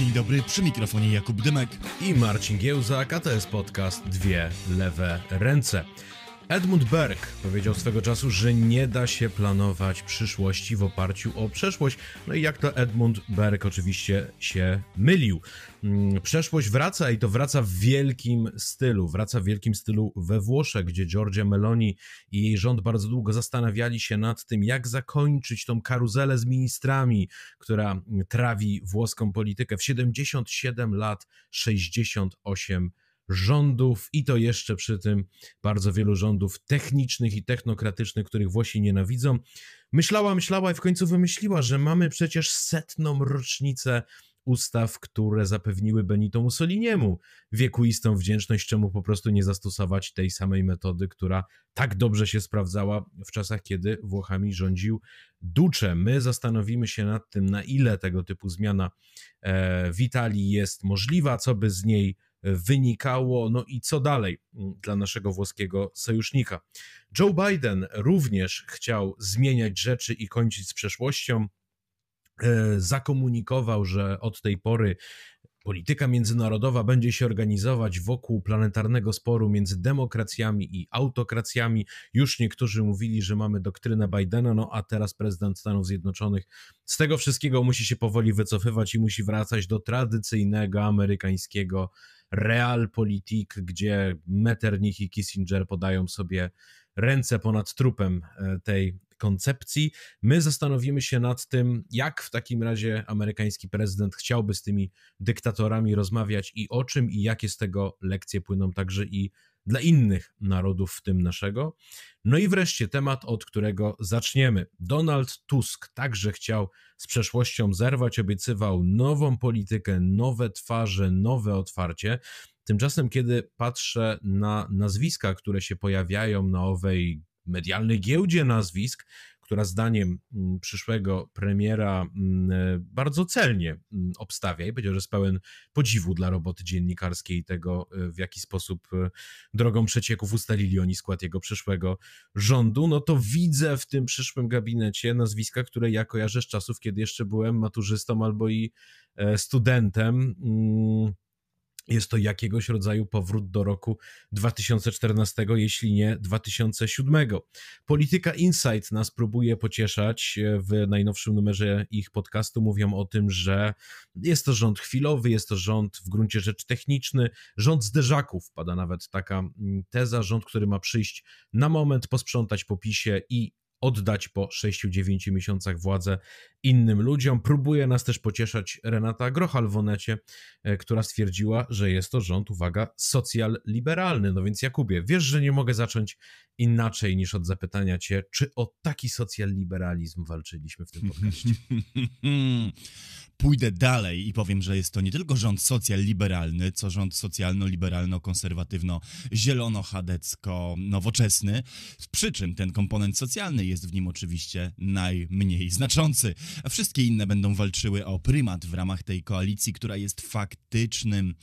Dzień dobry, przy mikrofonie Jakub Dymek. i Marcin Giełzak, a to jest podcast Dwie Lewe Ręce. Edmund Berg powiedział swego czasu, że nie da się planować przyszłości w oparciu o przeszłość. No i jak to Edmund Berg oczywiście się mylił. Mm, Przeszłość wraca i to wraca w wielkim stylu. Wraca w wielkim stylu we Włoszech, gdzie Giorgia Meloni i jej rząd bardzo długo zastanawiali się nad tym, jak zakończyć tą karuzelę z ministrami, która trawi włoską politykę. W 77 lat 68 rządów i to jeszcze przy tym bardzo wielu rządów technicznych i technokratycznych, których Włosi nienawidzą. Myślała, myślała i w końcu wymyśliła, że mamy przecież setną rocznicę ustaw, które zapewniły Benito Mussoliniemu wiekuistą wdzięczność, czemu po prostu nie zastosować tej samej metody, która tak dobrze się sprawdzała w czasach, kiedy Włochami rządził Duce. My zastanowimy się nad tym, na ile tego typu zmiana e, w Italii jest możliwa, co by z niej wynikało, no i co dalej mm, dla naszego włoskiego sojusznika. Joe Biden również chciał zmieniać rzeczy i kończyć z przeszłością. E, Zakomunikował, że od tej pory polityka międzynarodowa będzie się organizować wokół planetarnego sporu między demokracjami i autokracjami. Już niektórzy mówili, że mamy doktrynę Bidena, no a teraz prezydent Stanów Zjednoczonych z tego wszystkiego musi się powoli wycofywać i musi wracać do tradycyjnego amerykańskiego realpolitik, gdzie Metternich i Kissinger podają sobie ręce ponad trupem e, tej koncepcji. My zastanowimy się nad tym, jak w takim razie amerykański prezydent chciałby z tymi dyktatorami rozmawiać i o czym i jakie z tego lekcje płyną także i dla innych narodów, w tym naszego. No i wreszcie temat, od którego zaczniemy. Donald Tusk także chciał z przeszłością zerwać, obiecywał nową politykę, nowe twarze, nowe otwarcie. Tymczasem, kiedy patrzę na nazwiska, które się pojawiają na owej medialnej giełdzie nazwisk, która zdaniem mm, przyszłego premiera mm, e, bardzo celnie mm, obstawia i powiedział, że jest pełen podziwu dla roboty dziennikarskiej i tego, e, w jaki sposób e, drogą przecieków ustalili oni skład jego przyszłego rządu, no to widzę w tym przyszłym gabinecie nazwiska, które ja kojarzę z czasów, kiedy jeszcze byłem maturzystą albo i studentem. Jest to jakiegoś rodzaju powrót do roku 2014, jeśli nie 2007. Polityka Insight nas próbuje pocieszać. W najnowszym numerze ich podcastu mówią o tym, że jest to rząd chwilowy, jest to rząd w gruncie rzeczy techniczny, rząd zderzaków, pada nawet taka mm, teza, rząd, który ma przyjść na moment, posprzątać po PiSie i oddać po 6-9 miesiącach władzę innym ludziom. Próbuje nas też pocieszać Renata Grochal w Onecie, e, która stwierdziła, że jest to rząd, uwaga, socjal-liberalny. No więc Jakubie, wiesz, że nie mogę zacząć inaczej niż od zapytania cię, czy o taki socjal-liberalizm walczyliśmy w tym podcaście? Pójdę dalej i powiem, że jest to nie tylko rząd socjal-liberalny, co rząd socjalno-liberalno-konserwatywno-zielono-chadecko-nowoczesny, przy czym ten komponent socjalny jest w nim oczywiście najmniej znaczący, a wszystkie inne będą walczyły o prymat w ramach tej koalicji, która jest faktycznym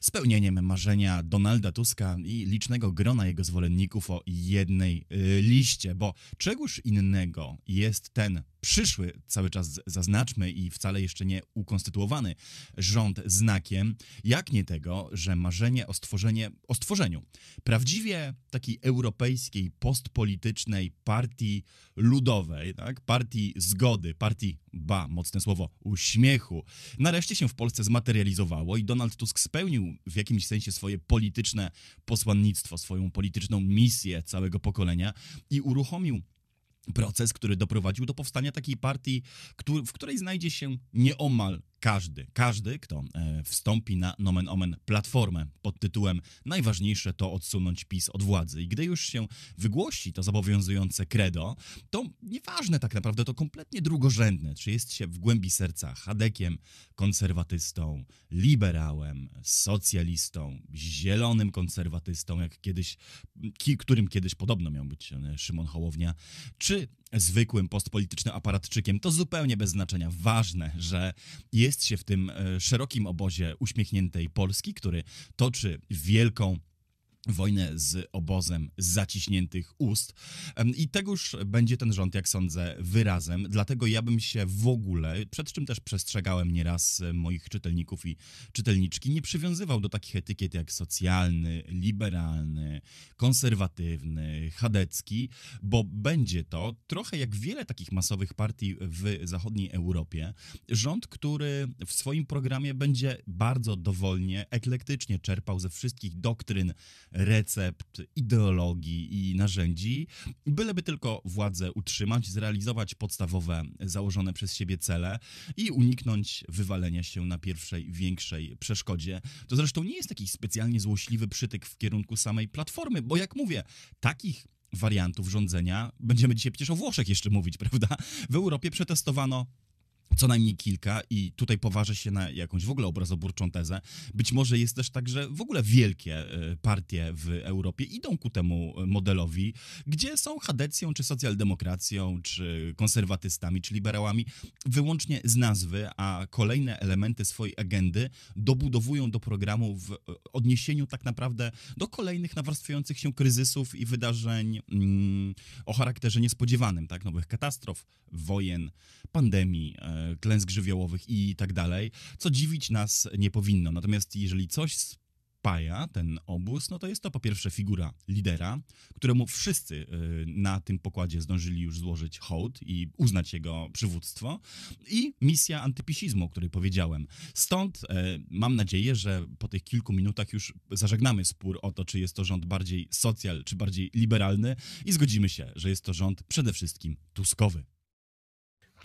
spełnieniem marzenia Donalda Tuska i licznego grona jego zwolenników o jednej y, liście, bo czegoż innego jest ten przyszły, cały czas zaznaczmy i wcale jeszcze nie ukonstytuowany rząd znakiem, jak nie tego, że marzenie o, stworzenie, o stworzeniu prawdziwie takiej europejskiej, postpolitycznej partii ludowej, tak? partii zgody, partii, ba, mocne słowo, uśmiechu, nareszcie się w Polsce zmaterializowało i Donald Tusk spełnił w jakimś sensie swoje polityczne posłannictwo, swoją polityczną misję całego pokolenia i uruchomił proces, który doprowadził do powstania takiej partii, w której znajdzie się nieomal każdy, każdy, kto e, wstąpi na nomen omen platformę pod tytułem najważniejsze to odsunąć PiS od władzy. I gdy już się wygłosi to zobowiązujące credo, to nieważne tak naprawdę, to kompletnie drugorzędne, czy jest się w głębi serca chadekiem, konserwatystą, liberałem, socjalistą, zielonym konserwatystą, jak kiedyś, ki, którym kiedyś podobno miał być e, Szymon Hołownia, czy zwykłym postpolitycznym aparatczykiem, to zupełnie bez znaczenia. Ważne, że jest się w tym e, szerokim obozie uśmiechniętej Polski, który toczy wielką wojnę z obozem zaciśniętych ust. I tegoż będzie ten rząd, jak sądzę, wyrazem. Dlatego ja bym się w ogóle, przed czym też przestrzegałem nieraz moich czytelników i czytelniczki, nie przywiązywał do takich etykiet jak socjalny, liberalny, konserwatywny, chadecki, bo będzie to trochę jak wiele takich masowych partii w zachodniej Europie. Rząd, który w swoim programie będzie bardzo dowolnie, eklektycznie czerpał ze wszystkich doktryn recept, ideologii i narzędzi, byleby tylko władzę utrzymać, zrealizować podstawowe założone przez siebie cele i uniknąć wywalenia się na pierwszej, większej przeszkodzie. To zresztą nie jest jakiś specjalnie złośliwy przytyk w kierunku samej platformy, bo jak mówię, takich wariantów rządzenia, będziemy dzisiaj przecież o Włoszech jeszcze mówić, prawda? W Europie przetestowano co najmniej kilka i tutaj poważę się na jakąś w ogóle obrazoburczą tezę. Być może jest też tak, że w ogóle wielkie e, partie w Europie idą ku temu modelowi, gdzie są chadecją, czy socjaldemokracją, czy konserwatystami, czy liberałami, wyłącznie z nazwy, a kolejne elementy swojej agendy dobudowują do programu w odniesieniu tak naprawdę do kolejnych nawarstwiających się kryzysów i wydarzeń mm, o charakterze niespodziewanym, tak? Nowych katastrof, wojen, pandemii, e, klęsk żywiołowych i tak dalej, co dziwić nas nie powinno. Natomiast jeżeli coś spaja ten obóz, no to jest to po pierwsze figura lidera, któremu wszyscy y, na tym pokładzie zdążyli już złożyć hołd i uznać jego przywództwo i misja antypisizmu, o której powiedziałem. Stąd e, mam nadzieję, że po tych kilku minutach już zażegnamy spór o to, czy jest to rząd bardziej socjal, czy bardziej liberalny i zgodzimy się, że jest to rząd przede wszystkim tuskowy.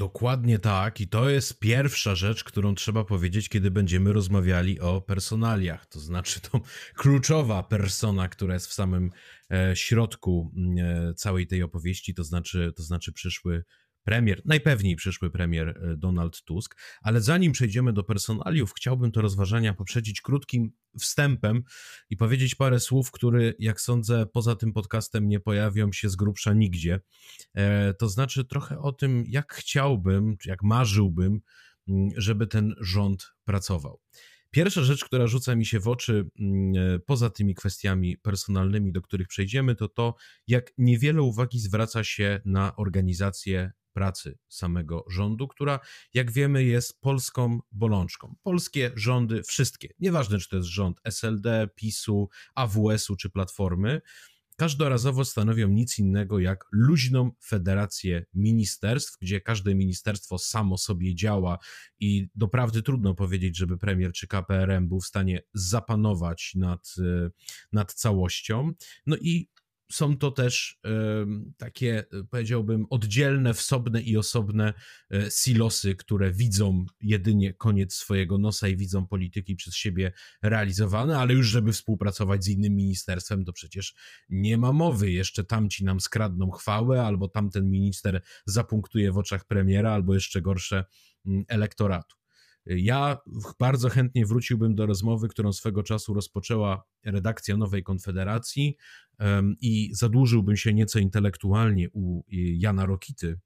Dokładnie tak, i to jest pierwsza rzecz, którą trzeba powiedzieć, kiedy będziemy rozmawiali o personaliach. To znaczy, to kluczowa persona, która jest w samym e, środku e, całej tej opowieści, to znaczy, to znaczy przyszły premier, najpewniej przyszły premier e, Donald Tusk, ale zanim przejdziemy do personaliów, chciałbym to rozważania poprzedzić krótkim wstępem i powiedzieć parę słów, które, jak sądzę, poza tym podcastem nie pojawią się z grubsza nigdzie. E, to znaczy trochę o tym, jak chciałbym, jak marzyłbym, mm, żeby ten rząd pracował. Pierwsza rzecz, która rzuca mi się w oczy, mm, e, poza tymi kwestiami personalnymi, do których przejdziemy, to to, jak niewiele uwagi zwraca się na organizację pracy samego rządu, która, jak wiemy, jest polską bolączką. Polskie rządy, wszystkie, nieważne czy to jest rząd SLD, PiSu, AWS-u czy Platformy, każdorazowo stanowią nic innego jak luźną federację ministerstw, gdzie każde ministerstwo samo sobie działa i doprawdy trudno powiedzieć, żeby premier czy KPRM był w stanie zapanować nad, e, nad całością. No i są to też takie, powiedziałbym, oddzielne, wsobne i osobne e, silosy, które widzą jedynie koniec swojego nosa i widzą polityki przez siebie realizowane, ale już żeby współpracować z innym ministerstwem, to przecież nie ma mowy. Jeszcze tamci nam skradną chwałę, albo tamten minister zapunktuje w oczach premiera, albo jeszcze gorsze mm, elektoratu. Ja bardzo chętnie wróciłbym do rozmowy, którą swego czasu rozpoczęła redakcja Nowej Konfederacji i zadłużyłbym się nieco intelektualnie u Jana Rokity,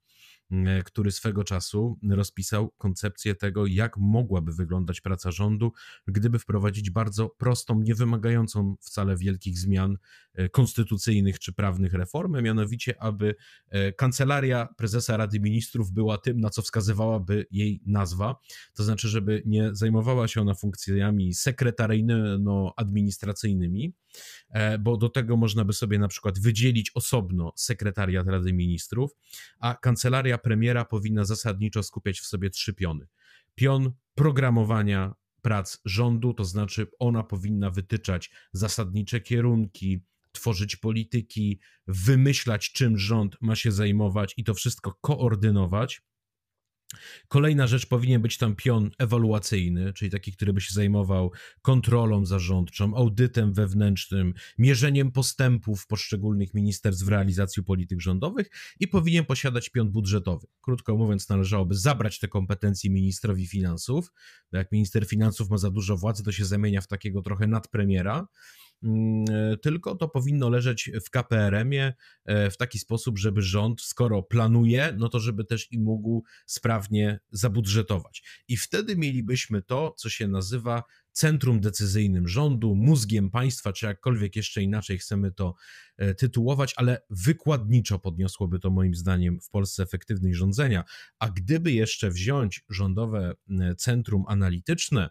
który swego czasu rozpisał koncepcję tego, jak mogłaby wyglądać praca rządu, gdyby wprowadzić bardzo prostą, nie wymagającą wcale wielkich zmian e, konstytucyjnych czy prawnych reformę, mianowicie, aby e, kancelaria prezesa Rady Ministrów była tym, na co wskazywałaby jej nazwa, to znaczy, żeby nie zajmowała się ona funkcjami sekretaryjno-administracyjnymi, bo do tego można by sobie na przykład wydzielić osobno sekretariat Rady Ministrów, a kancelaria premiera powinna zasadniczo skupiać w sobie trzy piony. Pion programowania prac rządu, to znaczy ona powinna wytyczać zasadnicze kierunki, tworzyć polityki, wymyślać, czym rząd ma się zajmować i to wszystko koordynować. Kolejna rzecz powinien być tam pion ewaluacyjny, czyli taki, który by się zajmował kontrolą zarządczą, audytem wewnętrznym, mierzeniem postępów poszczególnych ministerstw w realizacji polityk rządowych i powinien posiadać pion budżetowy. Krótko mówiąc, należałoby zabrać te kompetencje ministrowi finansów. Bo jak minister finansów ma za dużo władzy, to się zamienia w takiego trochę nadpremiera tylko to powinno leżeć w KPRM-ie e, w taki sposób, żeby rząd, skoro planuje, no to żeby też i mógł sprawnie zabudżetować. I wtedy mielibyśmy to, co się nazywa centrum decyzyjnym rządu, mózgiem państwa, czy jakkolwiek jeszcze inaczej chcemy to e, tytułować, ale wykładniczo podniosłoby to moim zdaniem w Polsce efektywność rządzenia. A gdyby jeszcze wziąć rządowe centrum analityczne,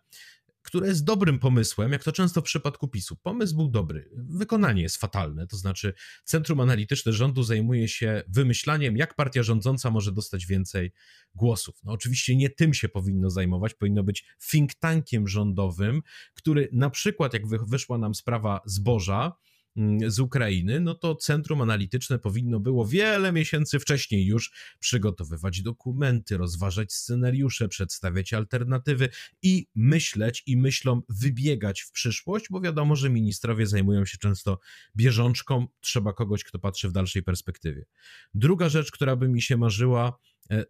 które jest dobrym pomysłem, jak to często w przypadku PiSu. Pomysł był dobry, wykonanie jest fatalne, to znaczy Centrum Analityczne Rządu zajmuje się wymyślaniem, jak partia rządząca może dostać więcej głosów. No oczywiście nie tym się powinno zajmować, powinno być think tankiem rządowym, który na przykład, jak wyszła nam sprawa zboża, z Ukrainy, no to centrum analityczne powinno było wiele miesięcy wcześniej już przygotowywać dokumenty, rozważać scenariusze, przedstawiać alternatywy i myśleć i myślą wybiegać w przyszłość, bo wiadomo, że ministrowie zajmują się często bieżączką, trzeba kogoś, kto patrzy w dalszej perspektywie. Druga rzecz, która by mi się marzyła,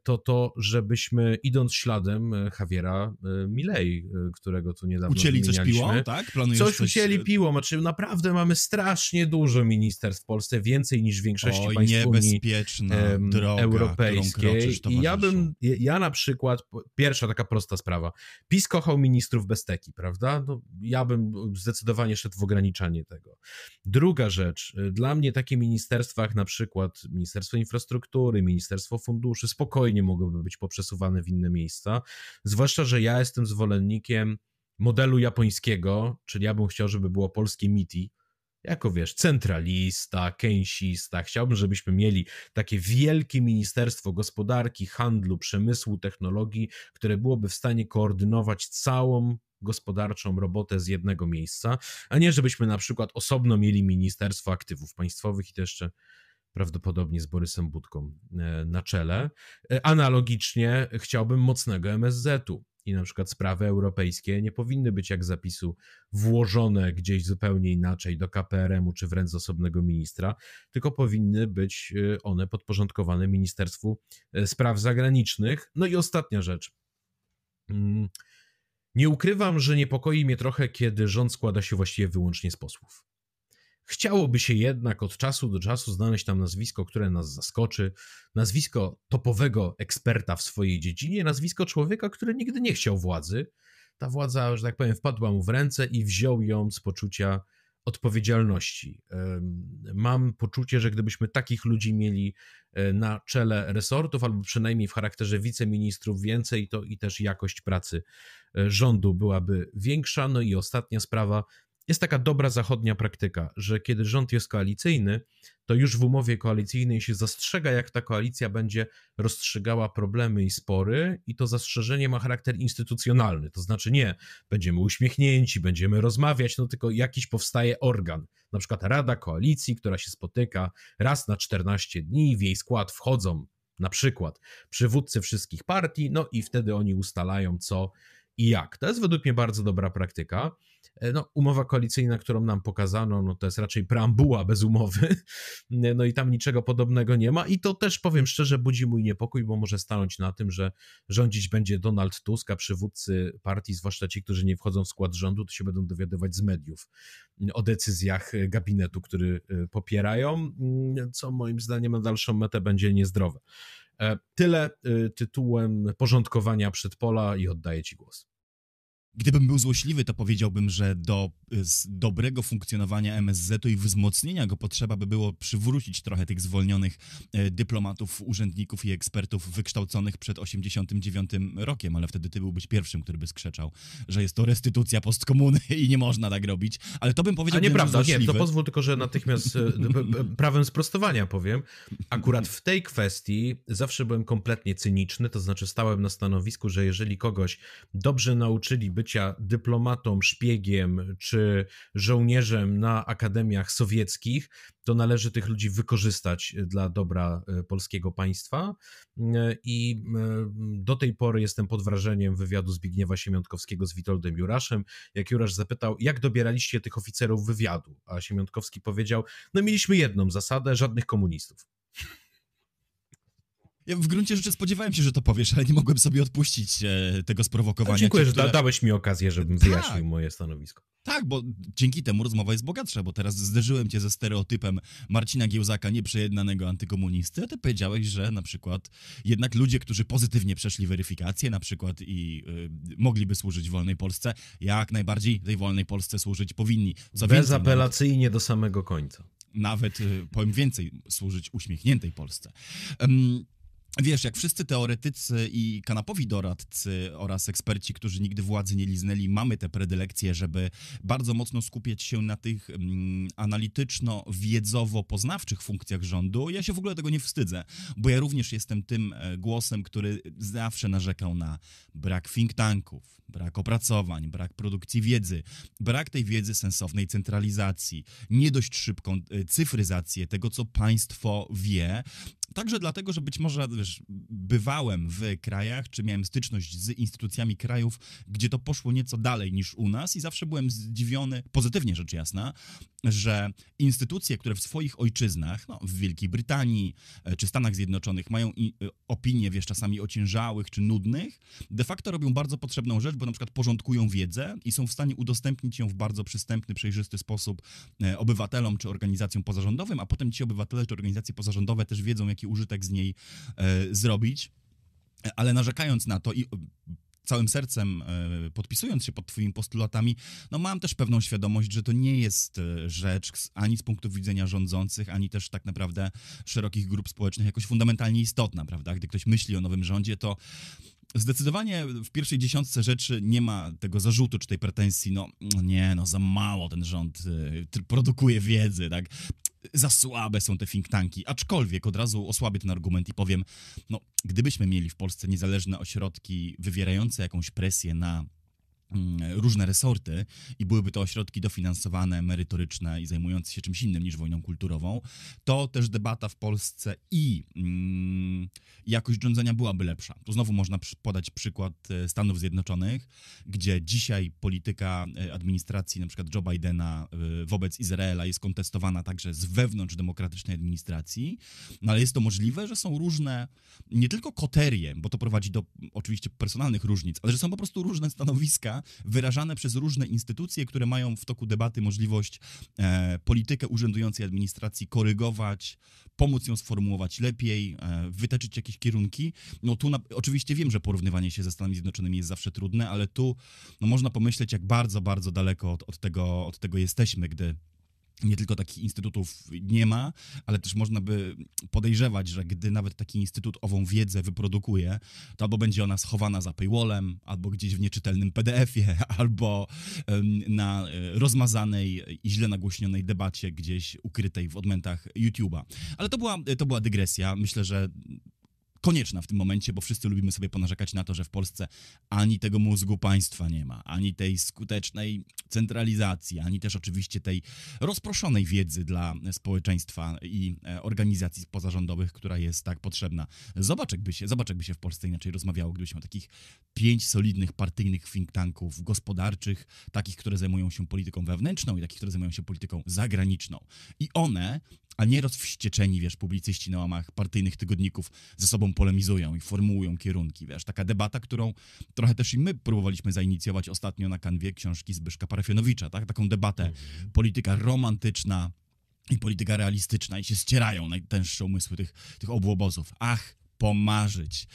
to to, żebyśmy idąc śladem e, Javiera e, Milei, którego tu niedawno Ucięli coś piłą, tak? Planujesz coś, coś ucięli piłą, znaczy naprawdę mamy strasznie dużo ministerstw w Polsce, więcej niż w większości Oj, państw niebezpieczna Unii droga, Europejskiej. I ja bym, ja na przykład, pierwsza taka prosta sprawa, PiS kochał ministrów bez teki, prawda? No, ja bym zdecydowanie szedł w ograniczanie tego. Druga rzecz, dla mnie takie ministerstwa jak na przykład Ministerstwo Infrastruktury, Ministerstwo Funduszy, spokojnie mogłyby być poprzesuwane w inne miejsca. Zwłaszcza, że ja jestem zwolennikiem modelu japońskiego, czyli ja bym chciał, żeby było polskie MITI, jako wiesz, centralista, keynesista. Chciałbym, żebyśmy mieli takie wielkie Ministerstwo Gospodarki, Handlu, Przemysłu, Technologii, które byłoby w stanie koordynować całą gospodarczą robotę z jednego miejsca, a nie żebyśmy na przykład osobno mieli Ministerstwo Aktywów Państwowych i to jeszcze prawdopodobnie z Borysem Budką e, na czele. E, analogicznie chciałbym mocnego MSZ-u i na przykład sprawy europejskie nie powinny być jak zapisu włożone gdzieś zupełnie inaczej do KPRM-u czy wręcz z osobnego ministra, tylko powinny być e, one podporządkowane Ministerstwu Spraw Zagranicznych. No i ostatnia rzecz. Mm, nie ukrywam, że niepokoi mnie trochę, kiedy rząd składa się właściwie wyłącznie z posłów. Chciałoby się jednak od czasu do czasu znaleźć tam nazwisko, które nas zaskoczy, nazwisko topowego eksperta w swojej dziedzinie, nazwisko człowieka, który nigdy nie chciał władzy. Ta władza, że tak powiem, wpadła mu w ręce i wziął ją z poczucia odpowiedzialności. Mam poczucie, że gdybyśmy takich ludzi mieli e, na czele resortów, albo przynajmniej w charakterze wiceministrów więcej, to i też jakość pracy e, rządu byłaby większa. No i ostatnia sprawa, jest taka dobra zachodnia praktyka, że kiedy rząd jest koalicyjny, to już w umowie koalicyjnej się zastrzega, jak ta koalicja będzie rozstrzygała problemy i spory, i to zastrzeżenie ma charakter instytucjonalny. To znaczy, nie będziemy uśmiechnięci, będziemy rozmawiać, no tylko jakiś powstaje organ, na przykład Rada Koalicji, która się spotyka raz na 14 dni, w jej skład wchodzą na przykład przywódcy wszystkich partii, no i wtedy oni ustalają, co i jak. To jest według mnie bardzo dobra praktyka. E, no, umowa koalicyjna, którą nam pokazano, no to jest raczej preambuła bez umowy, no i tam niczego podobnego nie ma i to też, powiem szczerze, budzi mój niepokój, bo może stanąć na tym, że rządzić będzie Donald Tusk, a przywódcy partii, zwłaszcza ci, którzy nie wchodzą w skład rządu, to się będą dowiadywać z mediów o decyzjach gabinetu, który e, popierają, mm, co moim zdaniem na dalszą metę będzie niezdrowe. E, tyle tytułem porządkowania przedpola i oddaję Ci głos. Gdybym był złośliwy, to powiedziałbym, że do dobrego funkcjonowania MSZ-u i wzmocnienia go potrzeba by było przywrócić trochę tych zwolnionych e, dyplomatów, urzędników i ekspertów wykształconych przed 89 rokiem, ale wtedy ty byłbyś pierwszym, który by skrzeczał, że jest to restytucja postkomuny i nie można tak robić, ale to bym powiedział, A nieprawda, nie, to pozwól tylko, że natychmiast e, prawem sprostowania powiem. Akurat w tej kwestii zawsze byłem kompletnie cyniczny, to znaczy stałem na stanowisku, że jeżeli kogoś dobrze nauczyli być bycia dyplomatą, szpiegiem czy żołnierzem na akademiach sowieckich, to należy tych ludzi wykorzystać dla dobra e, polskiego państwa. E, I e, do tej pory jestem pod wrażeniem wywiadu Zbigniewa Siemiątkowskiego z Witoldem Juraszem. Jak Jurasz zapytał, jak dobieraliście tych oficerów wywiadu, a Siemiątkowski powiedział, no mieliśmy jedną zasadę, żadnych komunistów. Ja w gruncie rzeczy spodziewałem się, że to powiesz, ale nie mogłem sobie odpuścić e, tego sprowokowania. Dziękuję, cię, że które... da, dałeś mi okazję, żebym Tak. wyjaśnił moje stanowisko. Tak, bo dzięki temu rozmowa jest bogatsza, bo teraz zderzyłem cię ze stereotypem Marcina Giełzaka, nieprzejednanego antykomunisty, a ty powiedziałeś, że na przykład jednak ludzie, którzy pozytywnie przeszli weryfikację na przykład i y, mogliby służyć wolnej Polsce, jak najbardziej tej wolnej Polsce służyć powinni. Co więcej, nawet, Bezapelacyjnie do samego końca. nawet y, powiem więcej, służyć uśmiechniętej Polsce. Em, Wiesz, jak wszyscy teoretycy i kanapowi doradcy oraz eksperci, którzy nigdy władzy nie liznęli, mamy te predylekcje, żeby bardzo mocno skupiać się na tych mm, analityczno-wiedzowo-poznawczych funkcjach rządu, ja się w ogóle tego nie wstydzę, bo ja również jestem tym e, głosem, który zawsze narzekał na brak think tanków, brak opracowań, brak produkcji wiedzy, brak tej wiedzy sensownej centralizacji, nie dość szybką e, cyfryzację tego, co państwo wie, Także dlatego, że być może wiesz, bywałem w krajach, czy miałem styczność z instytucjami krajów, gdzie to poszło nieco dalej niż u nas i zawsze byłem zdziwiony, pozytywnie rzecz jasna, że instytucje, które w swoich ojczyznach, no, w Wielkiej Brytanii e, czy Stanach Zjednoczonych mają i, e, opinie, wiesz, czasami ociężałych czy nudnych, de facto robią bardzo potrzebną rzecz, bo na przykład porządkują wiedzę i są w stanie udostępnić ją w bardzo przystępny, przejrzysty sposób e, obywatelom czy organizacjom pozarządowym, a potem ci obywatele czy organizacje pozarządowe też wiedzą, jaki użytek z niej e, zrobić. Ale narzekając na to i całym sercem e, podpisując się pod Twoimi postulatami, no mam też pewną świadomość, że to nie jest e, rzecz ani z punktu widzenia rządzących, ani też tak naprawdę szerokich grup społecznych jakoś fundamentalnie istotna, prawda? Gdy ktoś myśli o nowym rządzie, to Zdecydowanie w pierwszej dziesiątce rzeczy nie ma tego zarzutu czy tej pretensji, no nie, no za mało ten rząd y, produkuje wiedzy, tak? Za słabe są te think tanki, aczkolwiek od razu osłabię ten argument i powiem, no gdybyśmy mieli w Polsce niezależne ośrodki wywierające jakąś presję na różne resorty i byłyby to ośrodki dofinansowane, merytoryczne i zajmujące się czymś innym niż wojną kulturową, to też debata w Polsce i mm, jakość rządzenia byłaby lepsza. Tu znowu można podać przykład e, Stanów Zjednoczonych, gdzie dzisiaj polityka e, administracji przykład Joe Bidena e, wobec Izraela jest kontestowana także z wewnątrz demokratycznej administracji, no ale jest to możliwe, że są różne, nie tylko koterie, bo to prowadzi do oczywiście personalnych różnic, ale że są po prostu różne stanowiska wyrażane przez różne instytucje, które mają w toku debaty możliwość e, politykę urzędującej administracji korygować, pomóc ją sformułować lepiej, e, jakieś kierunki. No tu na, oczywiście wiem, że porównywanie się ze Stanami Zjednoczonymi jest zawsze trudne, ale tu no, można pomyśleć, jak bardzo, bardzo daleko od, od, tego, od tego jesteśmy, gdy nie tylko takich instytutów nie ma, ale też można by podejrzewać, że gdy nawet taki instytut ową wiedzę wyprodukuje, to albo będzie ona schowana za paywallem, albo gdzieś w nieczytelnym PDF-ie, albo na e, rozmazanej i źle nagłośnionej debacie gdzieś ukrytej w odmętach YouTube'a. Ale to była, to była dygresja. Myślę, że konieczna w tym momencie, bo wszyscy lubimy sobie ponarzekać na to, że w Polsce ani tego mózgu państwa nie ma, ani tej skutecznej centralizacji, ani też oczywiście tej rozproszonej wiedzy dla społeczeństwa i e, organizacji pozarządowych, która jest tak potrzebna. Zobacz, jakby się, zobacz, jakby się w Polsce inaczej rozmawiało, gdybyśmy miał takich pięć solidnych partyjnych think tanków gospodarczych, takich, które zajmują się polityką wewnętrzną i takich, które zajmują się polityką zagraniczną. I one a nie rozwścieczeni, wiesz, publicyści na łamach partyjnych tygodników ze sobą polemizują i formułują kierunki, wiesz, taka debata, którą trochę też i my próbowaliśmy zainicjować ostatnio na kanwie książki Zbyszka Parafionowicza, tak, taką debatę, polityka romantyczna i polityka realistyczna i się ścierają najtęższe umysły tych, tych obu obozów. Ach, pomarzyć.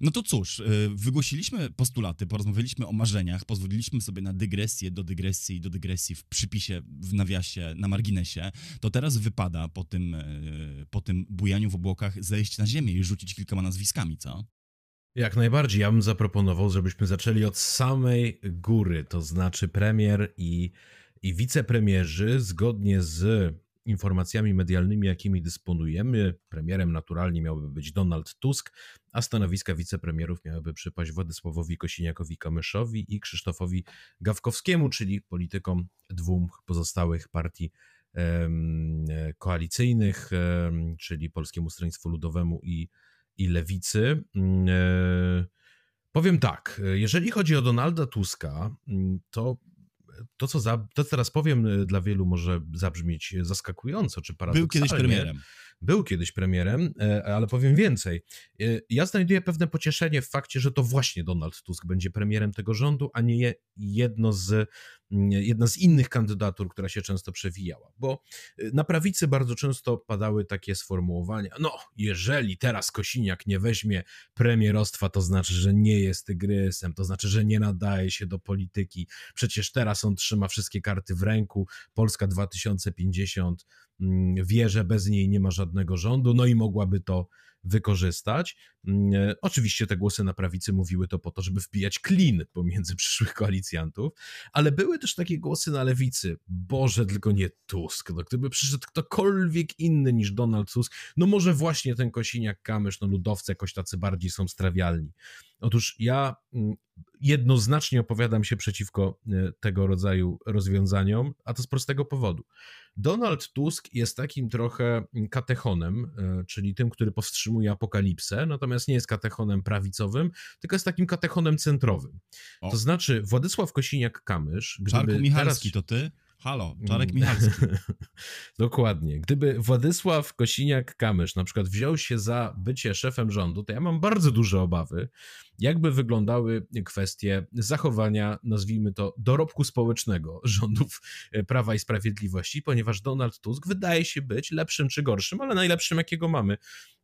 No to cóż, y, wygłosiliśmy postulaty, porozmawialiśmy o marzeniach, pozwoliliśmy sobie na dygresję do dygresji do dygresji w przypisie, w nawiasie, na marginesie, to teraz wypada po tym, y, po tym bujaniu w obłokach zejść na ziemię i rzucić kilkoma nazwiskami, co? Jak najbardziej. Ja bym zaproponował, żebyśmy zaczęli od samej góry, to znaczy premier i, i wicepremierzy, zgodnie z informacjami medialnymi, jakimi dysponujemy. Premierem naturalnie miałby być Donald Tusk, a stanowiska wicepremierów miałyby przypaść Władysławowi Kosiniakowi-Kamyszowi i Krzysztofowi Gawkowskiemu, czyli politykom dwóch pozostałych partii koalicyjnych, czyli Polskiemu Stronnictwu Ludowemu i, i Lewicy. Powiem tak, jeżeli chodzi o Donalda Tuska, to to, co, za, to, teraz powiem, dla wielu może zabrzmieć zaskakująco czy paradoksalnie. Był kiedyś premierem. Był kiedyś premierem, e, ale powiem więcej. E, ja znajduję pewne pocieszenie w fakcie, że to właśnie Donald Tusk będzie premierem tego rządu, a nie jedno z jedna z innych kandydatur, która się często przewijała, bo y, na prawicy bardzo często padały takie sformułowania, no jeżeli teraz Kosiniak nie weźmie premierostwa, to znaczy, że nie jest tygrysem, to znaczy, że nie nadaje się do polityki, przecież teraz on trzyma wszystkie karty w ręku, Polska 2050 mm, wie, że bez niej nie ma żadnego rządu, no i mogłaby to wykorzystać. Mm, e, oczywiście te głosy na prawicy mówiły to po to, żeby wbijać klin pomiędzy przyszłych koalicjantów, ale były też takie głosy na lewicy. Boże, tylko nie Tusk. No, gdyby przyszedł ktokolwiek inny niż Donald Tusk, no może właśnie ten Kosiniak-Kamysz, no ludowcy jakoś tacy bardziej są strawialni. Otóż ja mm, jednoznacznie opowiadam się przeciwko e, tego rodzaju rozwiązaniom, a to z prostego powodu. Donald Tusk jest takim trochę katechonem, e, czyli tym, który powstrzymuje apokalipsę, natomiast nie jest katechonem prawicowym, tylko jest takim katechonem centrowym. O. To znaczy Władysław Kosiniak-Kamysz... Czarku Michalski, teraz... to ty? Halo, Czarek mm. Michalski. Dokładnie. Gdyby Władysław Kosiniak-Kamysz na przykład wziął się za bycie szefem rządu, to ja mam bardzo duże obawy, jakby wyglądały kwestie zachowania, nazwijmy to, dorobku społecznego rządów e, Prawa i Sprawiedliwości, ponieważ Donald Tusk wydaje się być lepszym czy gorszym, ale najlepszym, jakiego mamy,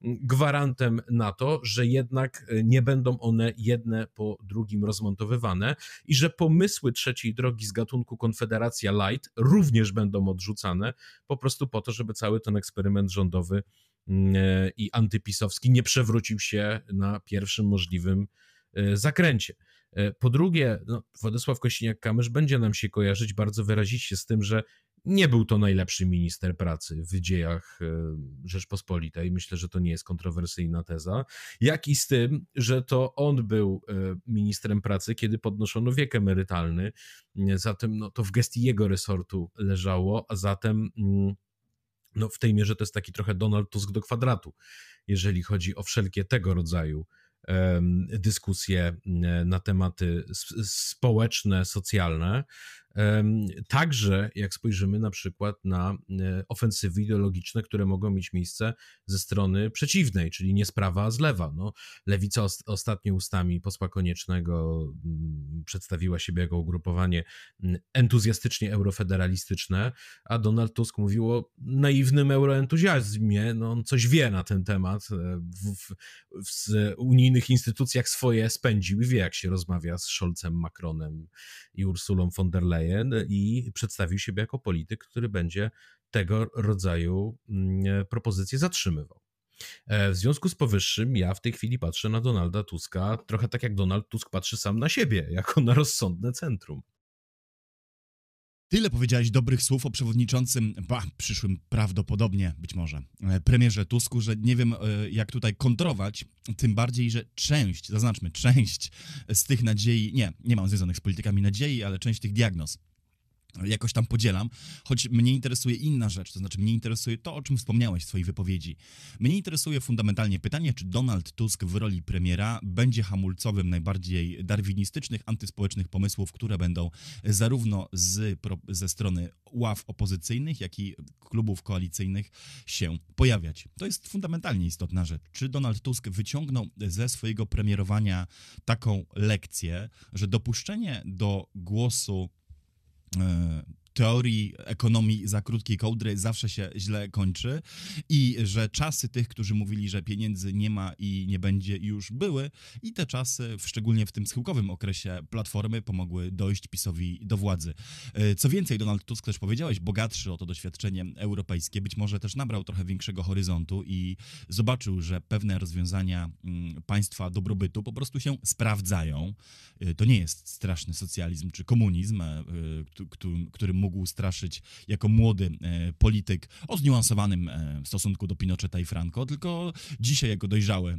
gwarantem na to, że jednak e, nie będą one jedne po drugim rozmontowywane i że pomysły trzeciej drogi z gatunku Konfederacja Light również będą odrzucane po prostu po to, żeby cały ten eksperyment rządowy mm, i antypisowski nie przewrócił się na pierwszym możliwym E, zakręcie. E, po drugie, no, Władysław Kośniak-Kamysz będzie nam się kojarzyć bardzo wyraziście z tym, że nie był to najlepszy minister pracy w dziejach e, Rzeczpospolitej. Myślę, że to nie jest kontrowersyjna teza. Jak i z tym, że to on był ministrem pracy, kiedy podnoszono wiek emerytalny. Zatem no, to w gestii jego resortu leżało, a zatem mm, no, w tej mierze to jest taki trochę Donald Tusk do kwadratu, jeżeli chodzi o wszelkie tego rodzaju dyskusje na tematy społeczne, socjalne, Także jak spojrzymy na przykład na e, ofensywy ideologiczne, które mogą mieć miejsce ze strony przeciwnej, czyli nie z prawa, a z lewa. No, lewica ostatnio ustami posła Koniecznego mm, przedstawiła siebie jako ugrupowanie mm, entuzjastycznie eurofederalistyczne, a Donald Tusk mówił o naiwnym euroentuzjazmie. No, on coś wie na ten temat. E, w, w, w unijnych instytucjach swoje spędził i wie, jak się rozmawia z Scholzem, Macronem i Ursulą von der Leyen i przedstawił siebie jako polityk, który będzie tego rodzaju mm, propozycje zatrzymywał. E, w związku z powyższym, ja w tej chwili patrzę na Donalda Tuska trochę tak jak Donald Tusk patrzy sam na siebie, jako na rozsądne centrum. Tyle powiedziałeś dobrych słów o przewodniczącym, ba, przyszłym prawdopodobnie, być może, e, premierze Tusku, że nie wiem e, jak tutaj kontrować, tym bardziej, że część, zaznaczmy, część z tych nadziei, nie, nie mam związanych z politykami nadziei, ale część tych diagnoz jakoś tam podzielam, choć mnie interesuje inna rzecz, to znaczy mnie interesuje to, o czym wspomniałeś w swojej wypowiedzi. Mnie interesuje fundamentalnie pytanie, czy Donald Tusk w roli premiera będzie hamulcowym najbardziej darwinistycznych, antyspołecznych pomysłów, które będą zarówno z, ze strony ław opozycyjnych, jak i klubów koalicyjnych się pojawiać. To jest fundamentalnie istotna rzecz. Czy Donald Tusk wyciągnął ze swojego premierowania taką lekcję, że dopuszczenie do głosu e, teorii ekonomii za krótkiej kołdry zawsze się źle kończy i że czasy tych, którzy mówili, że pieniędzy nie ma i nie będzie już były i te czasy, szczególnie w tym schyłkowym okresie Platformy, pomogły dojść PiSowi do władzy. E, co więcej, Donald Tusk też powiedziałeś, bogatszy o to doświadczenie europejskie, być może też nabrał trochę większego horyzontu i zobaczył, że pewne rozwiązania mm, państwa dobrobytu po prostu się sprawdzają. E, to nie jest straszny socjalizm czy komunizm, e, który mógł straszyć jako młody e, polityk o zniuansowanym e, stosunku do Pinocheta i Franco, tylko dzisiaj jako dojrzały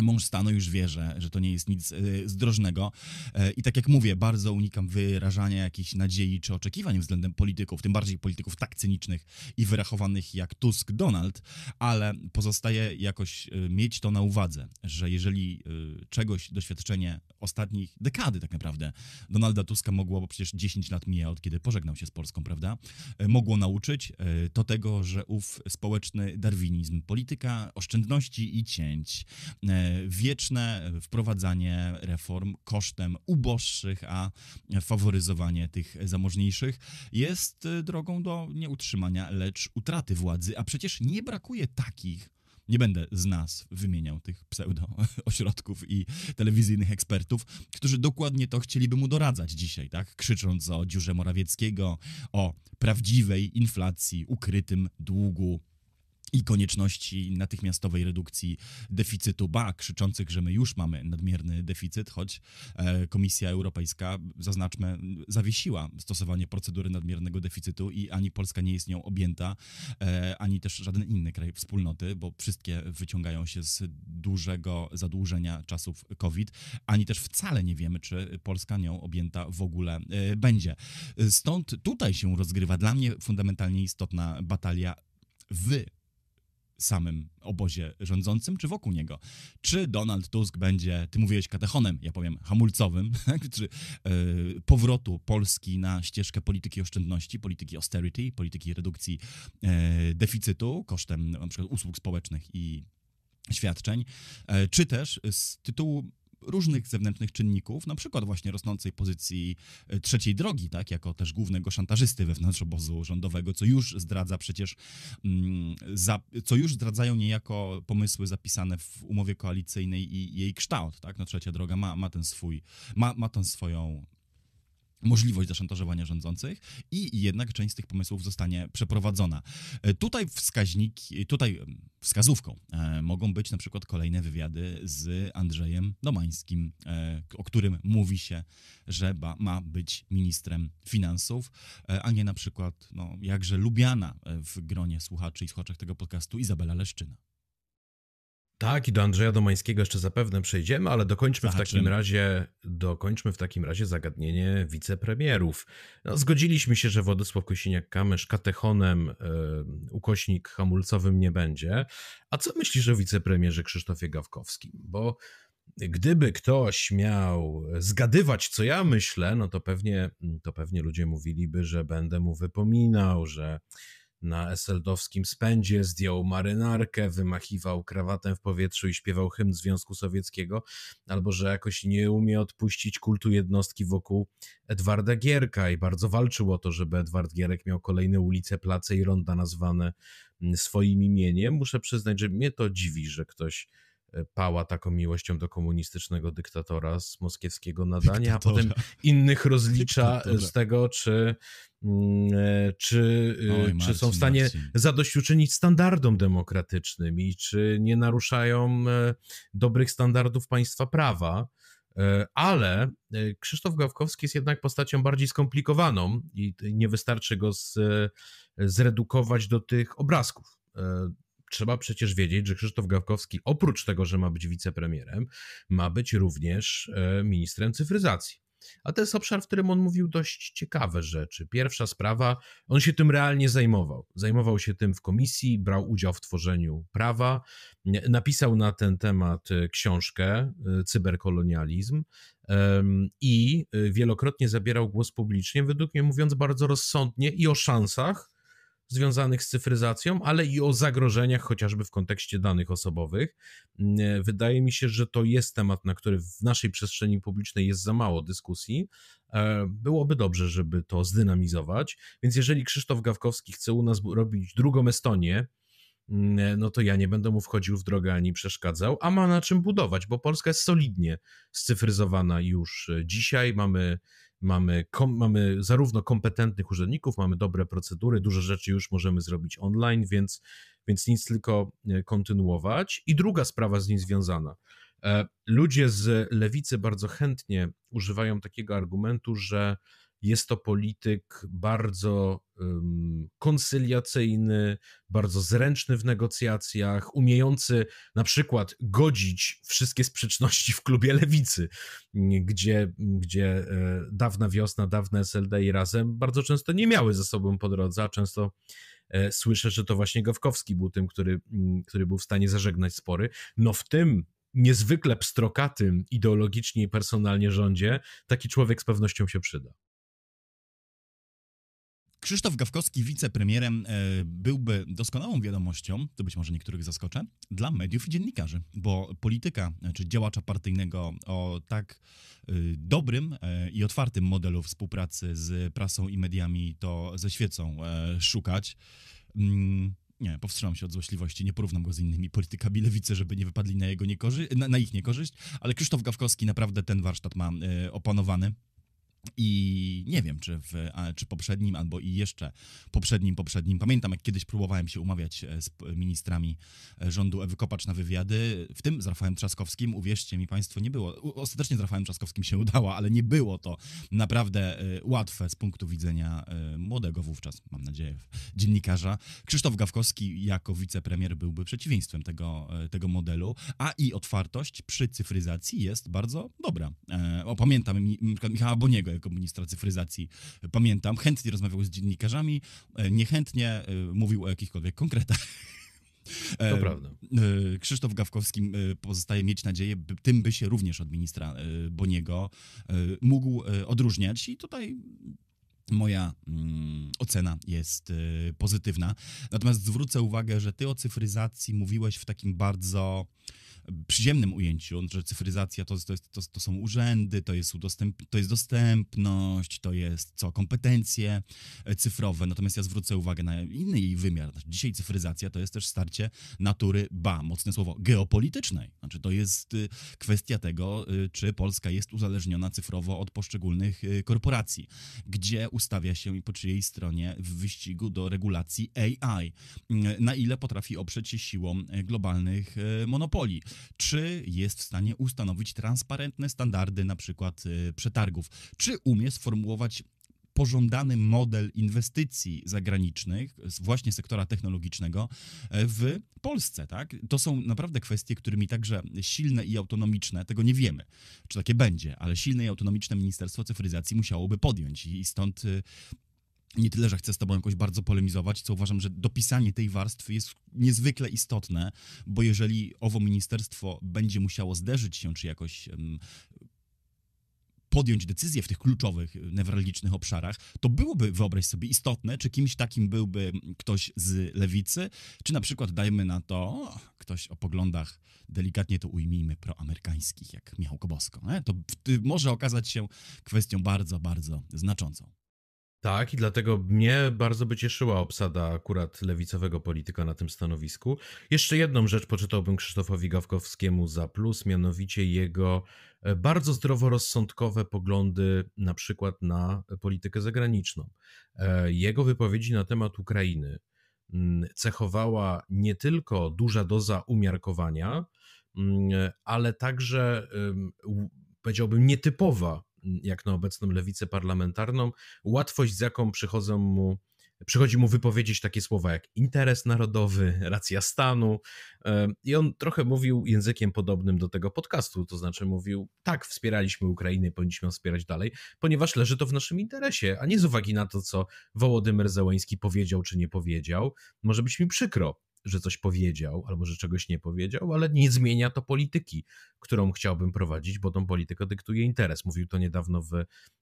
mąż stanu już wie, że, że to nie jest nic y, zdrożnego. E, I tak jak mówię, bardzo unikam wyrażania jakichś nadziei czy oczekiwań względem polityków, tym bardziej polityków tak cynicznych i wyrachowanych jak Tusk, Donald, ale pozostaje jakoś y, mieć to na uwadze, że jeżeli czegoś doświadczenie ostatnich dekady tak naprawdę Donalda Tuska mogło, bo przecież 10 lat mija od kiedy pożegnał się z Polską, prawda, e, mogło nauczyć, e, to tego, że ów społeczny darwinizm, polityka oszczędności i cięć, wieczne wprowadzanie reform kosztem uboższych, a faworyzowanie tych zamożniejszych jest drogą do nieutrzymania, lecz utraty władzy, a przecież nie brakuje takich, nie będę z nas wymieniał tych pseudo-ośrodków i telewizyjnych ekspertów, którzy dokładnie to chcieliby mu doradzać dzisiaj, tak? Krzycząc o dziurze Morawieckiego, o prawdziwej inflacji, ukrytym długu, i konieczności natychmiastowej redukcji deficytu, ba, krzyczących, że my już mamy nadmierny deficyt, choć e, Komisja Europejska, zaznaczmy, zawiesiła stosowanie procedury nadmiernego deficytu i ani Polska nie jest nią objęta, e, ani też żaden inny kraj wspólnoty, bo wszystkie wyciągają się z dużego zadłużenia czasów COVID, ani też wcale nie wiemy, czy Polska nią objęta w ogóle e, będzie. Stąd tutaj się rozgrywa dla mnie fundamentalnie istotna batalia w samym obozie rządzącym, czy wokół niego. Czy Donald Tusk będzie, ty mówiłeś katechonem, ja powiem hamulcowym, czy yy, powrotu Polski na ścieżkę polityki oszczędności, polityki austerity, polityki redukcji yy, deficytu kosztem na przykład usług społecznych i świadczeń, e, czy też z tytułu różnych zewnętrznych czynników, na przykład właśnie rosnącej pozycji e, trzeciej drogi, tak, jako też głównego szantażysty wewnątrz obozu rządowego, co już zdradza przecież, mm, co już zdradzają niejako pomysły zapisane w umowie koalicyjnej i jej kształt, tak, no trzecia droga ma, ma ten swój, ma, ma tę swoją możliwość zaszantażowania rządzących i jednak część z tych pomysłów zostanie przeprowadzona. E, tutaj wskaźniki, tutaj wskazówką e, mogą być na przykład kolejne wywiady z Andrzejem Domańskim, e, o którym mówi się, że ma być ministrem finansów, a nie na przykład, no, jakże lubiana w gronie słuchaczy i słuchaczek tego podcastu Izabela Leszczyna. Tak, i do Andrzeja Domańskiego jeszcze zapewne przejdziemy, ale dokończmy w takim razie, dokończmy w takim razie zagadnienie wicepremierów. No, zgodziliśmy się, że Władysław Kosiniak-Kamysz katechonem, yy, ukośnik hamulcowym nie będzie. A co myślisz o wicepremierze Krzysztofie Gawkowskim? Bo gdyby ktoś miał zgadywać, co ja myślę, no to pewnie, to pewnie ludzie mówiliby, że będę mu wypominał, że na eseldowskim spędzie, zdjął marynarkę, wymachiwał krawatem w powietrzu i śpiewał hymn Związku Sowieckiego, albo że jakoś nie umie odpuścić kultu jednostki wokół Edwarda Gierka i bardzo walczył o to, żeby Edward Gierek miał kolejne ulice, place i ronda nazwane swoim imieniem. Muszę przyznać, że mnie to dziwi, że ktoś pała taką miłością do komunistycznego dyktatora z moskiewskiego nadania, dyktatora. a potem innych rozlicza dyktatora. z tego, czy Mm, e, czy, Oj, Marcin, czy są w stanie Marcin. zadośćuczynić standardom demokratycznym i czy nie naruszają e, dobrych standardów państwa prawa. E, ale Krzysztof Gawkowski jest jednak postacią bardziej skomplikowaną i nie wystarczy go z, zredukować do tych obrazków. Trzeba przecież wiedzieć, że Krzysztof Gawkowski, oprócz tego, że ma być wicepremierem, ma być również ministrem cyfryzacji. A to jest obszar, w którym on mówił dość ciekawe rzeczy. Pierwsza sprawa, on się tym realnie zajmował. Zajmował się tym w komisji, brał udział w tworzeniu prawa, napisał na ten temat e, książkę e, Cyberkolonializm i e, wielokrotnie zabierał głos publicznie, według mnie mówiąc bardzo rozsądnie i o szansach, związanych z cyfryzacją, ale i o zagrożeniach, chociażby w kontekście danych osobowych. Mm, wydaje mi się, że to jest temat, na który w naszej przestrzeni publicznej jest za mało dyskusji. E, byłoby dobrze, żeby to zdynamizować. Więc jeżeli Krzysztof Gawkowski chce u nas robić drugą Estonię, mm, no to ja nie będę mu wchodził w drogę ani przeszkadzał, a ma na czym budować, bo Polska jest solidnie scyfryzowana już dzisiaj. Mamy mamy, kom, mamy zarówno kompetentnych urzędników, mamy dobre procedury, dużo rzeczy już możemy zrobić online, więc, więc nic tylko e, kontynuować. I druga sprawa z nim związana. E, ludzie z lewicy bardzo chętnie używają takiego argumentu, że jest to polityk bardzo um, koncyliacyjny, bardzo zręczny w negocjacjach, umiejący na przykład godzić wszystkie sprzeczności w klubie lewicy, gdzie, gdzie e, dawna wiosna, dawne SLD i razem bardzo często nie miały ze sobą po drodze, a często e, słyszę, że to właśnie Gawkowski był tym, który, który był w stanie zażegnać spory. No w tym niezwykle pstrokatym ideologicznie i personalnie rządzie, taki człowiek z pewnością się przyda. Krzysztof Gawkowski wicepremierem e, byłby doskonałą wiadomością, to być może niektórych zaskoczę, dla mediów i dziennikarzy, bo polityka czy działacza partyjnego o tak e, dobrym e, i otwartym modelu współpracy z prasą i mediami to ze świecą szukać. Mm, nie, powstrzymam się od złośliwości, nie porównam go z innymi politykami lewicy, żeby nie wypadli na, jego niekorzy- na, na ich niekorzyść, ale Krzysztof Gawkowski naprawdę ten warsztat ma opanowany. I nie wiem, czy w czy poprzednim, albo i jeszcze poprzednim, poprzednim. Pamiętam, jak kiedyś próbowałem się umawiać e, z ministrami e, rządu Ewy Kopacz na wywiady, w tym z Rafałem Trzaskowskim. Uwierzcie mi Państwo, nie było. Ostatecznie z Rafałem Trzaskowskim się udało, ale nie było to naprawdę e, łatwe z punktu widzenia młodego wówczas, mam nadzieję, dziennikarza. Krzysztof Gawkowski jako wicepremier byłby przeciwieństwem tego, tego modelu, a i otwartość przy cyfryzacji jest bardzo dobra. O, pamiętam Michała Boniego jako ministra cyfryzacji pamiętam, chętnie rozmawiał z dziennikarzami, e, niechętnie e, mówił o jakichkolwiek konkretach. To e, prawda. Krzysztof Gawkowski pozostaje mieć nadzieję, by, tym by się również od ministra Boniego mógł odróżniać i tutaj moja mm, ocena jest pozytywna. Natomiast zwrócę uwagę, że ty o cyfryzacji mówiłeś w takim bardzo przyziemnym ujęciu, że cyfryzacja to, to, jest, to, to są urzędy, to jest, udostęp, to jest dostępność, to jest co, kompetencje e, cyfrowe, natomiast ja zwrócę uwagę na inny jej wymiar. Znaczy, dzisiaj cyfryzacja to jest też starcie natury, ba, mocne słowo, geopolitycznej. Znaczy to jest y, kwestia tego, y, czy Polska jest uzależniona cyfrowo od poszczególnych y, korporacji, gdzie ustawia się i po czyjej stronie w wyścigu do regulacji AI, na ile potrafi oprzeć się siłą globalnych monopoli czy jest w stanie ustanowić transparentne standardy na przykład y, przetargów, czy umie sformułować pożądany model inwestycji zagranicznych, właśnie sektora technologicznego e, w Polsce, tak? To są naprawdę kwestie, którymi także silne i autonomiczne, tego nie wiemy, czy takie będzie, ale silne i autonomiczne Ministerstwo Cyfryzacji musiałoby podjąć i stąd y, nie tyle, że chcę z tobą jakoś bardzo polemizować, co uważam, że dopisanie tej warstwy jest niezwykle istotne, bo jeżeli owo ministerstwo będzie musiało zderzyć się, czy jakoś um, podjąć decyzję w tych kluczowych, newralgicznych obszarach, to byłoby, wyobraź sobie, istotne, czy kimś takim byłby ktoś z lewicy, czy na przykład, dajmy na to, ktoś o poglądach, delikatnie to ujmijmy, proamerykańskich, jak Michał Kobosko. Nie? To może okazać się kwestią bardzo, bardzo znaczącą. Tak, i dlatego mnie bardzo by cieszyła obsada akurat lewicowego polityka na tym stanowisku. Jeszcze jedną rzecz poczytałbym Krzysztofowi Gawkowskiemu za plus, mianowicie jego e, bardzo zdroworozsądkowe poglądy na przykład na politykę zagraniczną. E, jego wypowiedzi na temat Ukrainy mm, cechowała nie tylko duża doza umiarkowania, mm, ale także powiedziałbym nietypowa jak na obecną lewicę parlamentarną, łatwość, z jaką przychodzą mu przychodzi mu wypowiedzieć takie słowa jak interes narodowy, racja stanu. I on trochę mówił językiem podobnym do tego podcastu, to znaczy mówił: tak, wspieraliśmy Ukrainę, powinniśmy ją wspierać dalej, ponieważ leży to w naszym interesie, a nie z uwagi na to, co Wołodymyr Zełański powiedział czy nie powiedział. Może być mi przykro, że coś powiedział albo że czegoś nie powiedział, ale nie zmienia to polityki, którą chciałbym prowadzić, bo tą politykę dyktuje interes. Mówił to niedawno w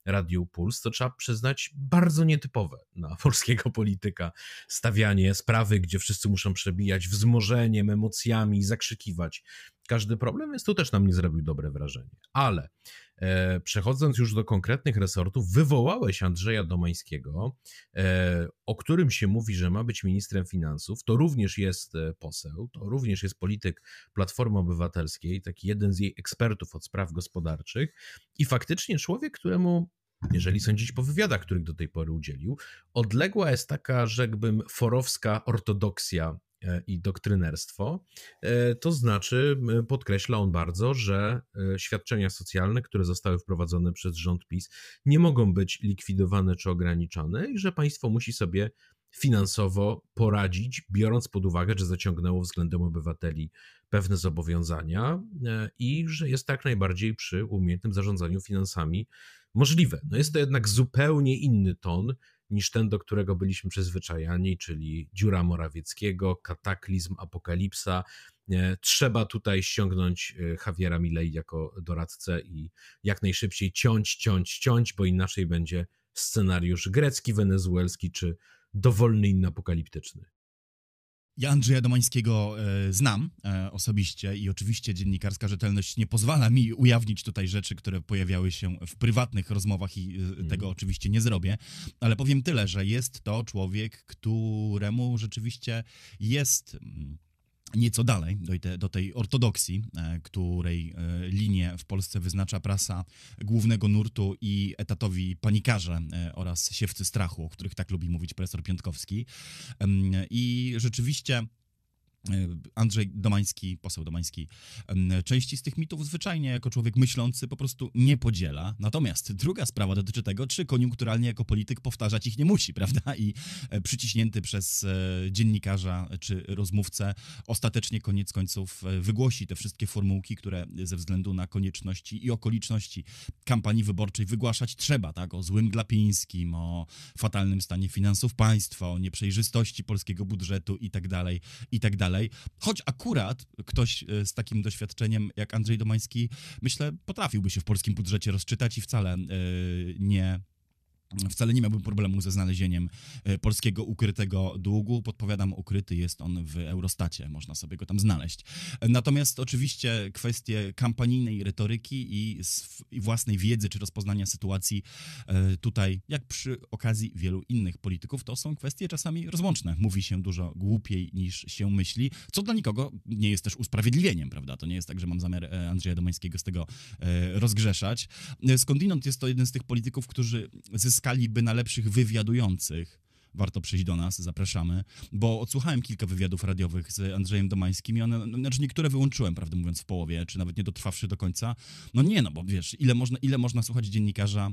Radiu Puls, to trzeba przyznać bardzo nietypowe na polskiego polityka. Stawianie sprawy, gdzie wszyscy muszą przebijać wzmożeniem, emocjami, zakrzykiwać każdy problem, więc tu też nam nie zrobił dobre wrażenie. Ale przechodząc już do konkretnych resortów, wywołałeś Andrzeja Domańskiego, e, o którym się mówi, że ma być ministrem finansów. To również jest e, poseł, to również jest polityk Platformy Obywatelskiej, taki jeden z jej ekspertów od spraw gospodarczych i faktycznie człowiek, któremu jeżeli sądzić po wywiadach, których do tej pory udzielił, odległa jest taka, rzekłbym, forowska ortodoksja e, i doktrynerstwo, e, to znaczy podkreśla on bardzo, że świadczenia socjalne, które zostały wprowadzone przez rząd PiS, nie mogą być likwidowane czy ograniczane i że państwo musi sobie finansowo poradzić, biorąc pod uwagę, że zaciągnęło względem obywateli pewne zobowiązania i że jest tak najbardziej przy umiejętnym zarządzaniu finansami możliwe. No jest to jednak zupełnie inny ton niż ten, do którego byliśmy przyzwyczajani, czyli dziura Morawieckiego, kataklizm, apokalipsa. Trzeba tutaj ściągnąć e, Javiera Milei jako doradcę i jak najszybciej ciąć, ciąć, ciąć, bo inaczej będzie scenariusz grecki, wenezuelski czy dowolny inny apokaliptyczny. Ja Andrzeja Domańskiego e, znam e, osobiście i oczywiście dziennikarska rzetelność nie pozwala mi ujawnić tutaj rzeczy, które pojawiały się w prywatnych rozmowach i e, tego mhm. oczywiście nie zrobię, ale powiem tyle, że jest to człowiek, któremu rzeczywiście jest mm, nieco dalej do, te, do tej ortodoksji, e, której e, linię w Polsce wyznacza prasa głównego nurtu i etatowi panikarze e, oraz siewcy strachu, o których tak lubi mówić profesor Piątkowski. I rzeczywiście Andrzej Domański, poseł Domański, części z tych mitów zwyczajnie jako człowiek myślący po prostu nie podziela. Natomiast druga sprawa dotyczy tego, czy koniunkturalnie jako polityk powtarzać ich nie musi, prawda? I e, przyciśnięty przez e, dziennikarza czy rozmówcę ostatecznie koniec końców wygłosi te wszystkie formułki, które ze względu na konieczności i okoliczności kampanii wyborczej wygłaszać trzeba, tak? O złym Glapińskim, o fatalnym stanie finansów państwa, o nieprzejrzystości polskiego budżetu i tak dalej, i tak dalej dalej. Choć akurat ktoś e, z takim doświadczeniem jak Andrzej Domański, myślę, potrafiłby się w polskim budżecie rozczytać i wcale yy, nie Wcale nie miałbym problemu ze znalezieniem e, polskiego ukrytego długu. Podpowiadam, ukryty jest on w Eurostacie, można sobie go tam znaleźć. Natomiast oczywiście kwestie kampanijnej retoryki i, własnej wiedzy czy rozpoznania sytuacji e, tutaj, jak przy okazji wielu innych polityków, to są kwestie czasami rozłączne. Mówi się dużo głupiej niż się myśli, co dla nikogo nie jest też usprawiedliwieniem, prawda? To nie jest tak, że mam zamiar e, Andrzeja Domańskiego z tego rozgrzeszać. Skądinąd jest to jeden z tych polityków, którzy zyskają zyskaliby na lepszych wywiadujących. Warto przyjść do nas, zapraszamy, bo odsłuchałem kilka wywiadów radiowych z Andrzejem Domańskim i one, no, znaczy niektóre wyłączyłem, prawdę mówiąc, w połowie, czy nawet nie dotrwawszy do końca. No nie, no bo wiesz, ile można, ile można słuchać dziennikarza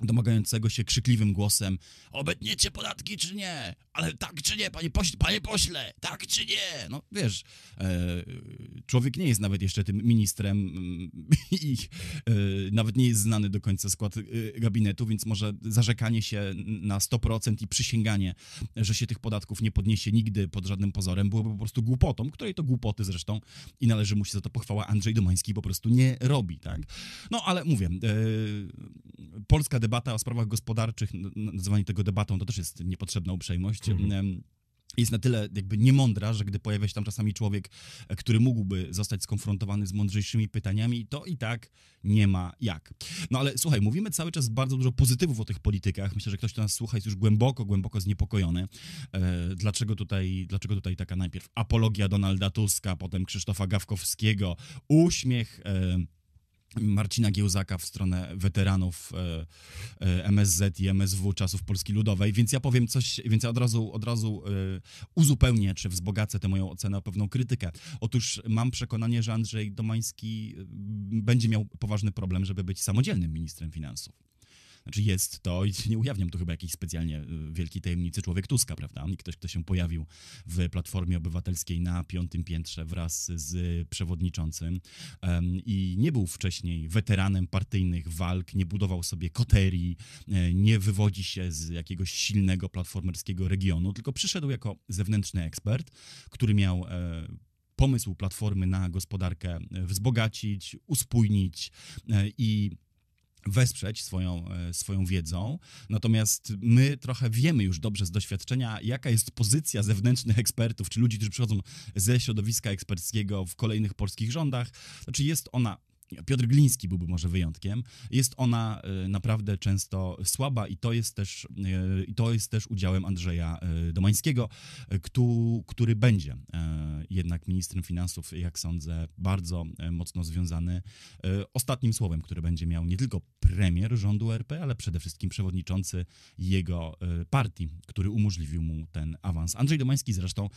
domagającego się krzykliwym głosem obetniecie podatki czy nie? Ale tak czy nie, panie pośle, panie pośle, tak czy nie? No wiesz, e, człowiek nie jest nawet jeszcze tym ministrem mm, i e, nawet nie jest znany do końca skład e, gabinetu, więc może zarzekanie się na 100% i przysięganie, że się tych podatków nie podniesie nigdy pod żadnym pozorem, byłoby po prostu głupotą, której to głupoty zresztą i należy mu się za to pochwała Andrzej Domański po prostu nie robi, tak? No ale mówię, polska debata o sprawach gospodarczych, nazywanie tego debatą, to też jest niepotrzebna uprzejmość. Mhm jest na tyle jakby niemądra, że gdy pojawia się tam czasami człowiek, który mógłby zostać skonfrontowany z mądrzejszymi pytaniami, to i tak nie ma jak. No ale słuchaj, mówimy cały czas bardzo dużo pozytywów o tych politykach. Myślę, że ktoś, kto nas słucha, jest już głęboko, głęboko zniepokojony. E, dlaczego, tutaj, dlaczego tutaj taka najpierw apologia Donalda Tuska, potem Krzysztofa Gawkowskiego, uśmiech... E, Marcina Giełzaka w stronę weteranów e, e, MSZ i MSW czasów Polski Ludowej, więc ja powiem coś, więc ja od razu, od razu e, uzupełnię, czy wzbogacę tę moją ocenę o pewną krytykę. Otóż mam przekonanie, że Andrzej Domański będzie miał poważny problem, żeby być samodzielnym ministrem finansów. Znaczy jest to, i nie ujawniam tu chyba jakiejś specjalnie y, wielkiej tajemnicy, człowiek Tuska, prawda? Ktoś, kto się pojawił w Platformie Obywatelskiej na piątym piętrze wraz z przewodniczącym i nie był wcześniej weteranem partyjnych walk, nie budował sobie koterii, e, nie wywodzi się z jakiegoś silnego platformerskiego regionu, tylko przyszedł jako zewnętrzny ekspert, który miał e, pomysł Platformy na gospodarkę e, wzbogacić, uspójnić i wesprzeć swoją, e, swoją wiedzą. Natomiast my trochę wiemy już dobrze z doświadczenia, jaka jest pozycja zewnętrznych ekspertów, czy ludzi, którzy przychodzą ze środowiska eksperckiego w kolejnych polskich rządach. Znaczy jest ona Piotr Gliński byłby może wyjątkiem. Jest ona e, naprawdę często słaba i to jest też, e, i to jest też udziałem Andrzeja e, Domańskiego, który będzie jednak ministrem finansów, jak sądzę, bardzo mocno związany ostatnim słowem, które będzie miał nie tylko premier rządu RP, ale przede wszystkim przewodniczący jego partii, który umożliwił mu ten awans. Andrzej Domański zresztą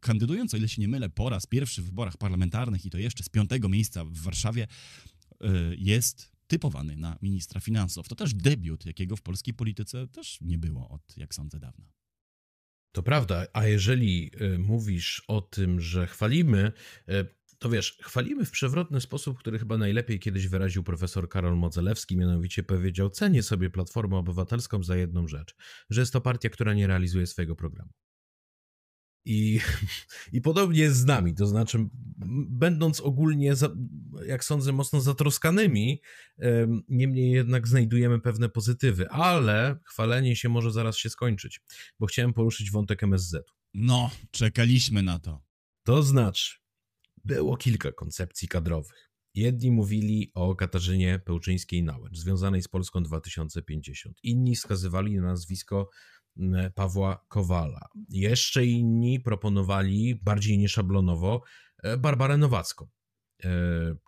kandydując, o ile się nie mylę, po raz pierwszy w wyborach parlamentarnych i to jeszcze z piątego miejsca w Warszawie, jest typowany na ministra finansów. To też debiut, jakiego w polskiej polityce też nie było od, jak sądzę, dawna. To prawda, a jeżeli y, mówisz o tym, że chwalimy, y, to wiesz, chwalimy w przewrotny sposób, który chyba najlepiej kiedyś wyraził profesor Karol Modzelewski, mianowicie powiedział: Cenię sobie Platformę Obywatelską za jedną rzecz, że jest to partia, która nie realizuje swojego programu. I, I podobnie jest z nami, to znaczy, będąc ogólnie, jak sądzę, mocno zatroskanymi, niemniej jednak znajdujemy pewne pozytywy, ale chwalenie się może zaraz się skończyć, bo chciałem poruszyć wątek MSZ. No, czekaliśmy na to. To znaczy, było kilka koncepcji kadrowych. Jedni mówili o Katarzynie Pełczyńskiej-Nałęcz, związanej z Polską 2050. Inni wskazywali na nazwisko Pawła Kowala. Jeszcze inni proponowali bardziej nieszablonowo e, Barbarę Nowacką, e,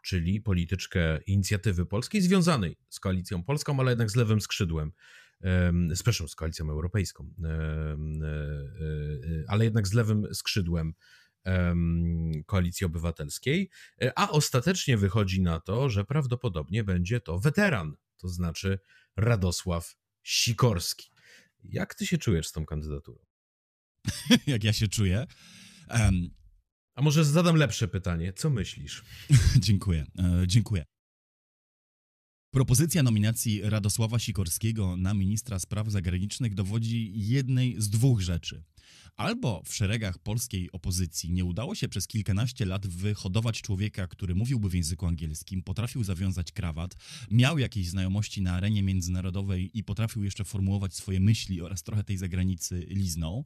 czyli polityczkę inicjatywy polskiej związanej z koalicją polską, ale jednak z lewym skrzydłem. Zresztą z koalicją europejską, e, ale jednak z lewym skrzydłem koalicji obywatelskiej, a ostatecznie wychodzi na to, że prawdopodobnie będzie to weteran, to znaczy Radosław Sikorski. Jak ty się czujesz z tą kandydaturą? Jak ja się czuję? Um, A może zadam lepsze pytanie. Co myślisz? dziękuję, e, dziękuję. Propozycja nominacji Radosława Sikorskiego na ministra spraw zagranicznych dowodzi jednej z dwóch rzeczy. Albo w szeregach polskiej opozycji nie udało się przez kilkanaście lat wyhodować człowieka, który mówiłby w języku angielskim, potrafił zawiązać krawat, miał jakieś znajomości na arenie międzynarodowej i potrafił jeszcze formułować swoje myśli oraz trochę tej zagranicy liznął,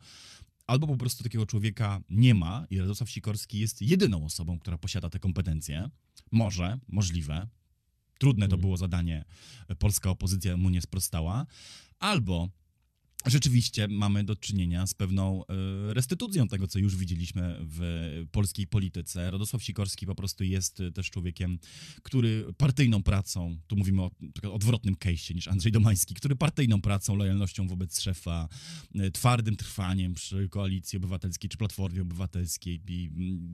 albo po prostu takiego człowieka nie ma i Radosław Sikorski jest jedyną osobą, która posiada te kompetencje. Może, możliwe. Trudne to mm. było zadanie, polska opozycja mu nie sprostała. Albo rzeczywiście mamy do czynienia z pewną e, restytucją tego, co już widzieliśmy w polskiej polityce. Radosław Sikorski po prostu jest też człowiekiem, który partyjną pracą, tu mówimy o odwrotnym case'ie niż Andrzej Domański, który partyjną pracą, lojalnością wobec szefa, e, twardym trwaniem przy Koalicji Obywatelskiej czy Platformie Obywatelskiej i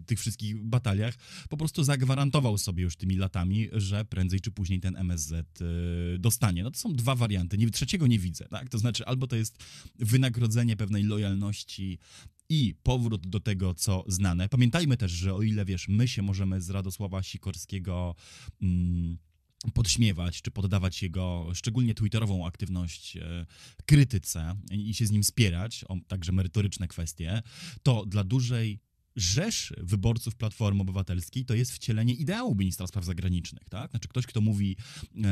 tych wszystkich bataliach po prostu zagwarantował sobie już tymi latami, że prędzej czy później ten MSZ e, dostanie. No to są dwa warianty. Trzeciego nie widzę, tak? To znaczy albo to jest wynagrodzenie pewnej lojalności i powrót do tego, co znane. Pamiętajmy też, że o ile wiesz, my się możemy z Radosława Sikorskiego. Mm, podśmiewać czy poddawać jego szczególnie twitterową aktywność e, krytyce i się z nim spierać, o także merytoryczne kwestie, to dla dużej rzesz wyborców Platformy Obywatelskiej to jest wcielenie ideału ministra spraw zagranicznych, tak? Znaczy ktoś, kto mówi e,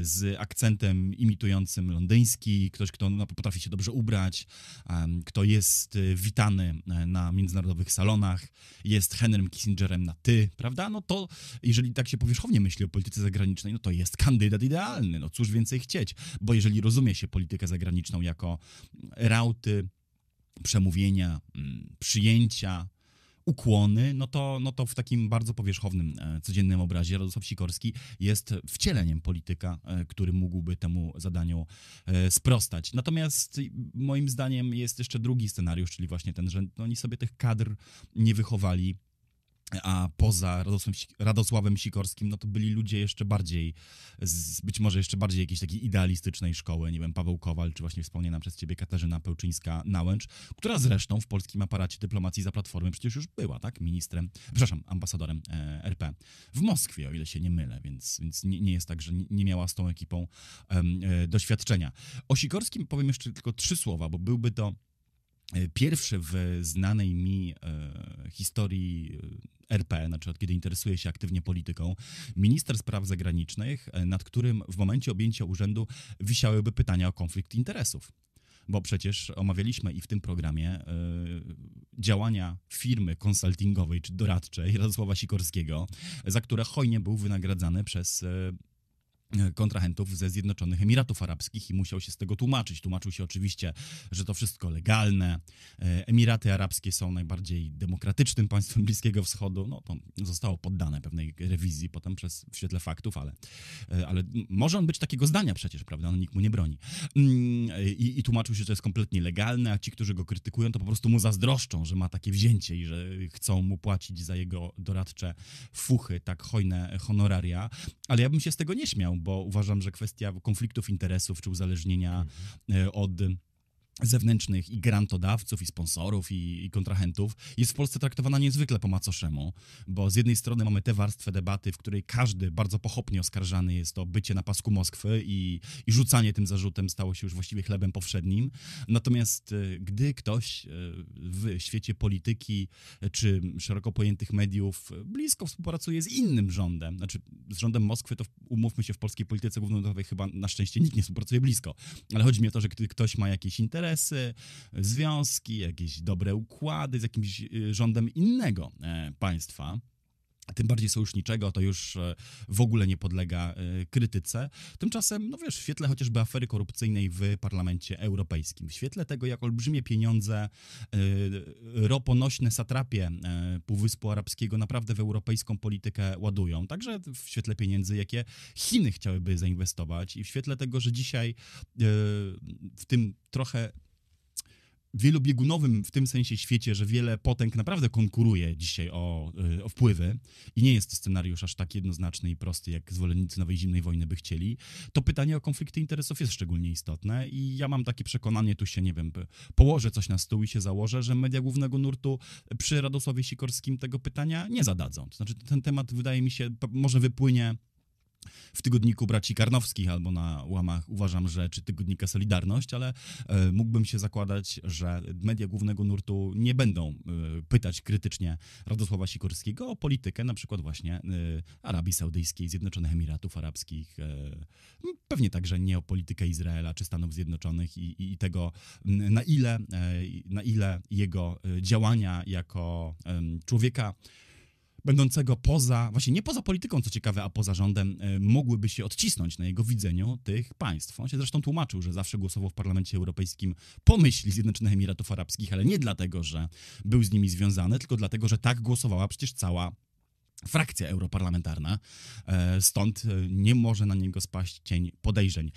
z akcentem imitującym londyński, ktoś, kto no, potrafi się dobrze ubrać, e, kto jest e, witany e, na międzynarodowych salonach, jest Henrym Kissingerem na ty, prawda? No to jeżeli tak się powierzchownie myśli o polityce zagranicznej, no to jest kandydat idealny, no cóż więcej chcieć, bo jeżeli rozumie się politykę zagraniczną jako rauty, przemówienia, mm, przyjęcia, ukłony, no to, no to w takim bardzo powierzchownym, e, codziennym obrazie Radosław Sikorski jest wcieleniem polityka, e, który mógłby temu zadaniu e, sprostać. Natomiast moim zdaniem jest jeszcze drugi scenariusz, czyli właśnie ten, że oni sobie tych kadr nie wychowali a poza Radosławem Sikorskim, no to byli ludzie jeszcze bardziej, z, być może jeszcze bardziej jakiejś takiej idealistycznej szkoły, nie wiem, Paweł Kowal, czy właśnie wspomniana przez ciebie Katarzyna Pełczyńska-Nałęcz, która zresztą w polskim aparacie dyplomacji za Platformy przecież już była, tak, ministrem, przepraszam, ambasadorem e, RP w Moskwie, o ile się nie mylę, więc, więc nie, nie jest tak, że nie, miała z tą ekipą e, doświadczenia. O Sikorskim powiem jeszcze tylko trzy słowa, bo byłby to pierwszy w znanej mi e, historii e, RP, znaczy od kiedy interesuję się aktywnie polityką, minister spraw zagranicznych, nad którym w momencie objęcia urzędu wisiałyby pytania o konflikt interesów. bo przecież omawialiśmy i w tym programie działania firmy konsultingowej czy doradczej Radosława Sikorskiego, za które hojnie był wynagradzany przez E, kontrahentów ze Zjednoczonych Emiratów Arabskich i musiał się z tego tłumaczyć. Tłumaczył się oczywiście, że to wszystko legalne. E, Emiraty Arabskie są najbardziej demokratycznym państwem Bliskiego Wschodu. No to zostało poddane pewnej rewizji potem przez w świetle faktów, ale, e, ale może on być takiego zdania przecież, prawda? No, nikt mu nie broni. Mm, I, I tłumaczył się, że to jest kompletnie legalne, a ci, którzy go krytykują, to po prostu mu zazdroszczą, że ma takie wzięcie i że chcą mu płacić za jego doradcze fuchy, tak hojne honoraria. Ale ja bym się z tego nie śmiał, bo uważam, że kwestia konfliktów interesów czy uzależnienia mhm. od zewnętrznych i grantodawców, i sponsorów, i, i, kontrahentów jest w Polsce traktowana niezwykle po macoszemu, bo z jednej strony mamy tę warstwę debaty, w której każdy bardzo pochopnie oskarżany jest o bycie na pasku Moskwy i, i rzucanie tym zarzutem stało się już właściwie chlebem powszednim. Natomiast e, gdy ktoś e, w świecie polityki e, czy szeroko pojętych mediów blisko współpracuje z innym rządem, znaczy z rządem Moskwy, to umówmy się, w polskiej polityce głównodowej chyba na szczęście nikt nie współpracuje blisko, ale chodzi mi o to, że gdy ktoś ma jakieś interesy, interesy, związki, jakieś dobre układy z jakimś y, rządem innego e, państwa tym bardziej sojuszniczego, to już e, w ogóle nie podlega e, krytyce. Tymczasem, no wiesz, w świetle chociażby afery korupcyjnej w Parlamencie Europejskim, w świetle tego, jak olbrzymie pieniądze roponośne satrapie Półwyspu Arabskiego naprawdę w europejską politykę ładują, także w świetle pieniędzy, jakie Chiny chciałyby zainwestować i w świetle tego, że dzisiaj w tym trochę wielobiegunowym w tym sensie świecie, że wiele potęg naprawdę konkuruje dzisiaj o, y, o wpływy i nie jest to scenariusz aż tak jednoznaczny i prosty, jak zwolennicy nowej zimnej wojny by chcieli, to pytanie o konflikty interesów jest szczególnie istotne i ja mam takie przekonanie, tu się, nie wiem, położę coś na stół i się założę, że media głównego nurtu przy Radosławie Sikorskim tego pytania nie zadadzą. To znaczy ten temat wydaje mi się, może wypłynie w tygodniku braci Karnowskich albo na łamach uważam, że czy tygodnika Solidarność, ale e, mógłbym się zakładać, że media głównego nurtu nie będą e, pytać krytycznie Radosława Sikorskiego o politykę na przykład właśnie e, Arabii Saudyjskiej, Zjednoczonych Emiratów Arabskich, pewnie także nie o politykę Izraela czy Stanów Zjednoczonych i, i tego na ile, na ile jego działania jako człowieka będącego poza, właśnie nie poza polityką, co ciekawe, a poza rządem, e, mogłyby się odcisnąć na jego widzeniu tych państw. On się zresztą tłumaczył, że zawsze głosował w Parlamencie Europejskim po myśli Zjednoczonych Emiratów Arabskich, ale nie dlatego, że był z nimi związany, tylko dlatego, że tak głosowała przecież cała frakcja europarlamentarna, e, stąd e, nie może na niego spaść cień podejrzeń.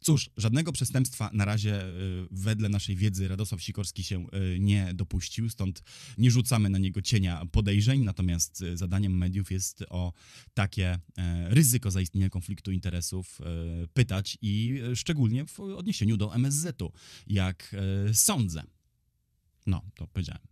Cóż, żadnego przestępstwa na razie y, wedle naszej wiedzy Radosław Sikorski się y, nie dopuścił, stąd nie rzucamy na niego cienia podejrzeń, natomiast y, zadaniem mediów jest o takie e, ryzyko zaistnienia konfliktu interesów e, pytać i szczególnie w odniesieniu do MSZ-u, jak e, sądzę. No, to powiedziałem.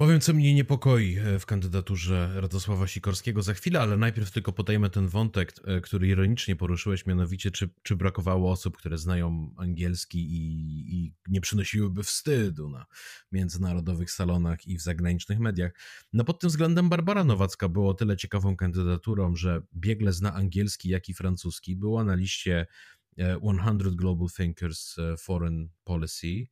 Powiem, co mnie niepokoi e, w kandydaturze Radosława Sikorskiego za chwilę, ale najpierw tylko podajemy ten wątek, e, który ironicznie poruszyłeś, mianowicie czy, czy brakowało osób, które znają angielski i, i nie przynosiłyby wstydu na międzynarodowych salonach i w zagranicznych mediach. No pod tym względem Barbara Nowacka było tyle ciekawą kandydaturą, że biegle zna angielski, jak i francuski. Była na liście 100 e, Global Thinkers Foreign Policy,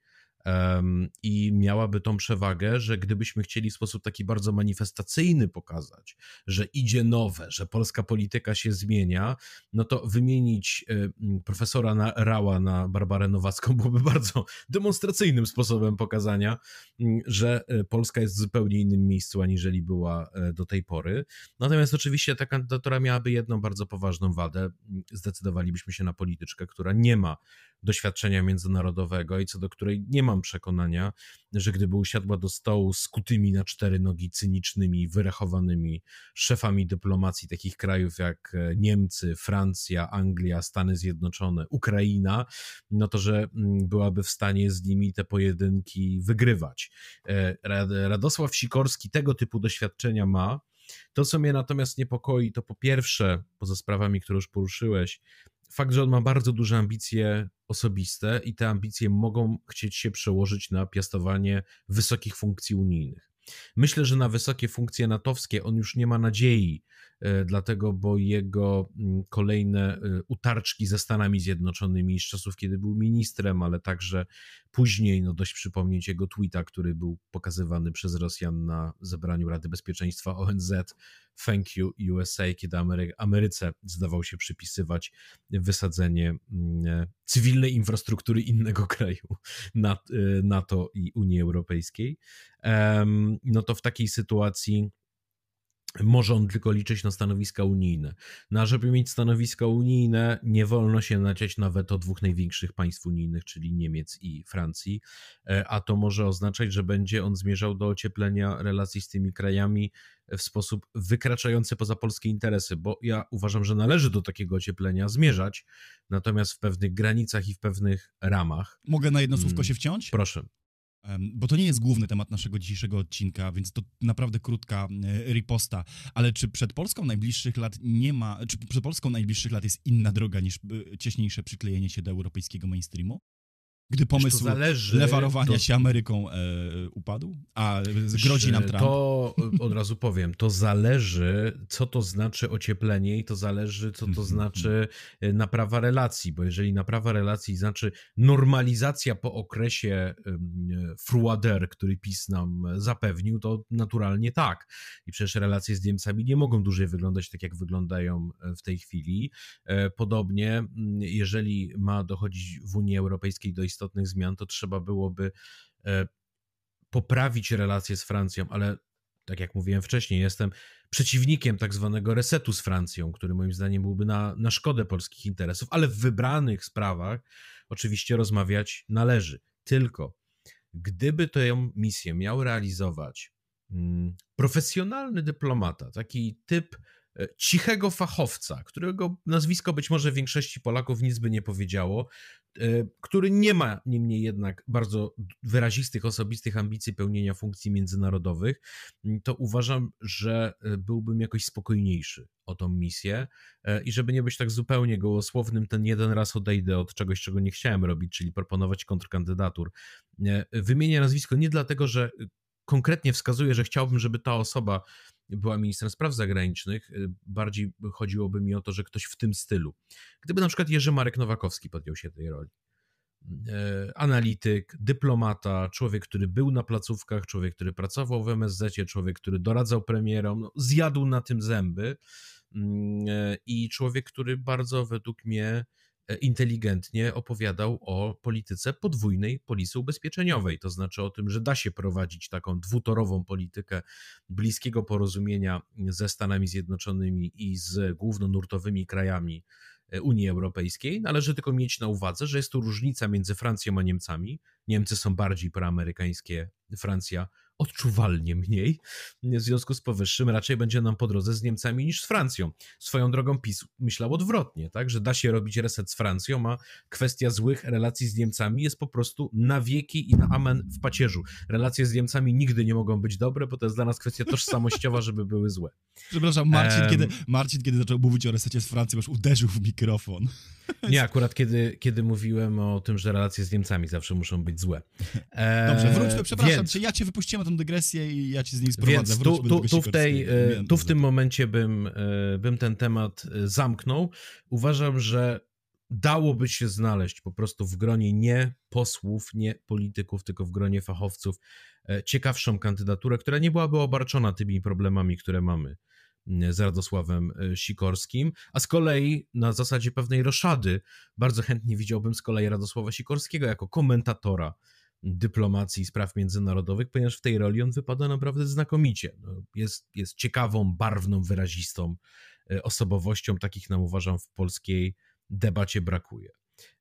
I miałaby tą przewagę, że gdybyśmy chcieli w sposób taki bardzo manifestacyjny pokazać, że idzie nowe, że polska polityka się zmienia, no to wymienić y, profesora Rała na Barbarę Nowacką byłoby bardzo demonstracyjnym sposobem pokazania, że y, Polska jest w zupełnie innym miejscu, aniżeli była y, do tej pory. Natomiast oczywiście ta kandydatura miałaby jedną bardzo poważną wadę. Zdecydowalibyśmy się na polityczkę, która nie ma doświadczenia międzynarodowego i co do której nie mam przekonania, że gdyby usiadła do stołu z kutymi na cztery nogi cynicznymi, wyrachowanymi szefami dyplomacji takich krajów jak e, Niemcy, Francja, Anglia, Stany Zjednoczone, Ukraina, no to że byłaby w stanie z nimi te pojedynki wygrywać. E, Radosław Sikorski tego typu doświadczenia ma. To, co mnie natomiast niepokoi, to po pierwsze, poza sprawami, które już poruszyłeś, fakt, że on ma bardzo duże ambicje osobiste i te ambicje mogą chcieć się przełożyć na piastowanie wysokich funkcji unijnych. Myślę, że na wysokie funkcje natowskie on już nie ma nadziei, dlatego, bo jego mm, kolejne e, utarczki ze Stanami Zjednoczonymi z czasów, kiedy był ministrem, ale także później, no dość przypomnieć jego tweeta, który był pokazywany przez Rosjan na zebraniu Rady Bezpieczeństwa ONZ, Thank you USA, kiedy Amery Ameryce zdawał się przypisywać wysadzenie mm, e, cywilnej infrastruktury innego kraju NATO i Unii Europejskiej. No to w takiej sytuacji może on tylko liczyć na stanowiska unijne. No a żeby mieć stanowiska unijne, nie wolno się naciąć na weto dwóch największych państw unijnych, czyli Niemiec i Francji, e, a to może oznaczać, że będzie on zmierzał do ocieplenia relacji z tymi krajami w sposób wykraczający poza polskie interesy, bo ja uważam, że należy do takiego ocieplenia zmierzać, natomiast w pewnych granicach i w pewnych ramach. Mogę na jedno słówko mm, się wciąć? Proszę bo to nie jest główny temat naszego dzisiejszego odcinka, więc to naprawdę krótka e, riposta. Ale czy przed Polską najbliższych lat nie ma, czy przed Polską najbliższych lat jest inna droga niż e, cieśniejsze przyklejenie się do europejskiego mainstreamu? Gdy pomysł lewarowania to... się Ameryką e, upadł, a grozi nam Trump. To od razu powiem, to zależy, co to znaczy ocieplenie i to zależy, co to mhm, znaczy mhm. e, naprawa relacji, bo jeżeli naprawa relacji znaczy normalizacja po okresie e, fruader, który PiS nam zapewnił, to naturalnie tak. I przecież relacje z Niemcami nie mogą dłużej wyglądać tak, jak wyglądają e, w tej chwili. Podobnie, jeżeli ma dochodzić w Unii Europejskiej do istotnych istotnych zmian, to trzeba byłoby e, poprawić relacje z Francją, ale tak jak mówiłem wcześniej, jestem przeciwnikiem tak zwanego resetu z Francją, który moim zdaniem byłby na, na szkodę polskich interesów, ale w wybranych sprawach oczywiście rozmawiać należy. Tylko gdyby tę misję miał realizować mm, profesjonalny dyplomata, taki typ cichego fachowca, którego nazwisko być może większości Polaków nic by nie powiedziało, e, który nie ma niemniej jednak bardzo wyrazistych, osobistych ambicji pełnienia funkcji międzynarodowych, to uważam, że e, byłbym jakoś spokojniejszy o tą misję i żeby nie być tak zupełnie gołosłownym, ten jeden raz odejdę od czegoś, czego nie chciałem robić, czyli proponować kontrkandydatur. Wymienię nazwisko nie dlatego, że konkretnie wskazuję, że chciałbym, żeby ta osoba była ministrem spraw zagranicznych, y, bardziej chodziłoby mi o to, że ktoś w tym stylu. Gdyby na przykład Jerzy Marek Nowakowski podjął się tej roli. E, analityk, dyplomata, człowiek, który był na placówkach, człowiek, który pracował w MSZ, człowiek, który doradzał premierom, no, zjadł na tym zęby mm, e, i człowiek, który bardzo według mnie inteligentnie opowiadał o polityce podwójnej polisy ubezpieczeniowej, to znaczy o tym, że da się prowadzić taką dwutorową politykę bliskiego porozumienia ze Stanami Zjednoczonymi i z głównonurtowymi krajami e, Unii Europejskiej. Należy tylko mieć na uwadze, że jest tu różnica między Francją a Niemcami. Niemcy są bardziej proamerykańskie, Francja odczuwalnie mniej. W związku z powyższym raczej będzie nam po drodze z Niemcami niż z Francją. Swoją drogą PiS myślał odwrotnie, tak, że da się robić reset z Francją, a kwestia złych relacji z Niemcami jest po prostu na wieki i na amen w pacierzu. Relacje z Niemcami nigdy nie mogą być dobre, bo to jest dla nas kwestia tożsamościowa, żeby były złe. Przepraszam, Marcin, um, kiedy, Marcin, kiedy zaczął mówić o resecie z Francją, już uderzył w mikrofon. Nie, akurat kiedy, kiedy mówiłem o tym, że relacje z Niemcami zawsze muszą być złe. Dobrze, wróćmy, przepraszam, więc, czy ja cię wypuściłem tą dygresję i ja cię z niej sprowadzę. Więc tu, tu, tu, w, tej, e, tu w tym momencie bym, e, bym ten temat e, zamknął. Uważam, że dałoby się znaleźć po prostu w gronie nie posłów, nie polityków, tylko w gronie fachowców ciekawszą kandydaturę, która nie byłaby obarczona tymi problemami, które mamy z Radosławem Sikorskim, a z kolei na zasadzie pewnej roszady bardzo chętnie widziałbym z kolei Radosława Sikorskiego jako komentatora dyplomacji i spraw międzynarodowych, ponieważ w tej roli on wypada naprawdę znakomicie. No, jest, jest ciekawą, barwną, wyrazistą e, osobowością. Takich nam uważam w polskiej debacie brakuje.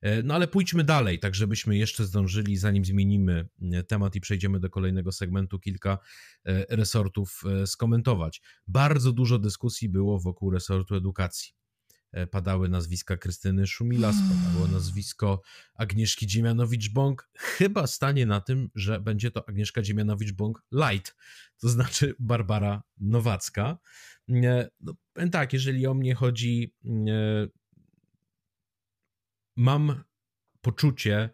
E, no ale pójdźmy dalej, tak żebyśmy jeszcze zdążyli, zanim zmienimy e, temat i przejdziemy do kolejnego segmentu, kilka resortów skomentować. Bardzo dużo dyskusji było wokół resortu edukacji. E, padały nazwiska Krystyny Szumilas, padało nazwisko Agnieszki Dziemianowicz-Bąk. Chyba stanie na tym, że będzie to Agnieszka Dziemianowicz-Bąk light, to znaczy Barbara Nowacka. E, no, tak, jeżeli o mnie chodzi, e, mam poczucie,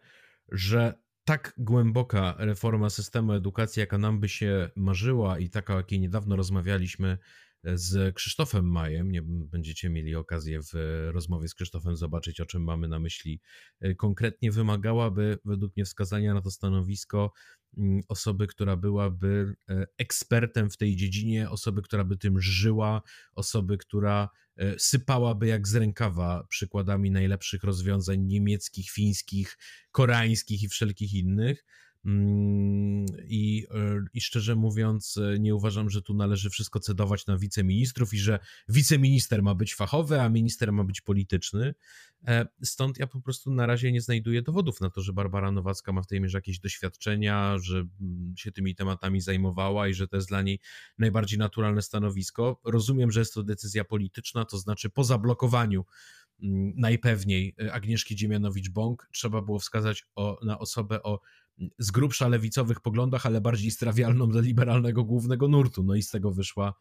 że tak głęboka reforma systemu edukacji, jaka nam by się marzyła i taka, o jakiej niedawno rozmawialiśmy z Krzysztofem Majem. Nie będziecie mieli okazję w rozmowie z Krzysztofem zobaczyć, o czym mamy na myśli. E, konkretnie wymagałaby, według mnie, wskazania na to stanowisko mm, osoby, która byłaby e, ekspertem w tej dziedzinie, osoby, która by tym żyła, osoby, która e, sypałaby jak z rękawa przykładami najlepszych rozwiązań niemieckich, fińskich, koreańskich i wszelkich innych I, e, I szczerze mówiąc, e, nie uważam, że tu należy wszystko cedować na wiceministrów i że wiceminister ma być fachowy, a minister ma być polityczny. E, stąd ja po prostu na razie nie znajduję dowodów na to, że Barbara Nowacka ma w tej mierze jakieś doświadczenia, że mm, się tymi tematami zajmowała i że to jest dla niej najbardziej naturalne stanowisko. Rozumiem, że jest to decyzja polityczna, to znaczy po zablokowaniu mm, najpewniej Agnieszki Dziemianowicz-Bąk trzeba było wskazać o, na osobę o z grubsza lewicowych poglądach, ale bardziej strawialną dla liberalnego głównego nurtu. No i z tego wyszła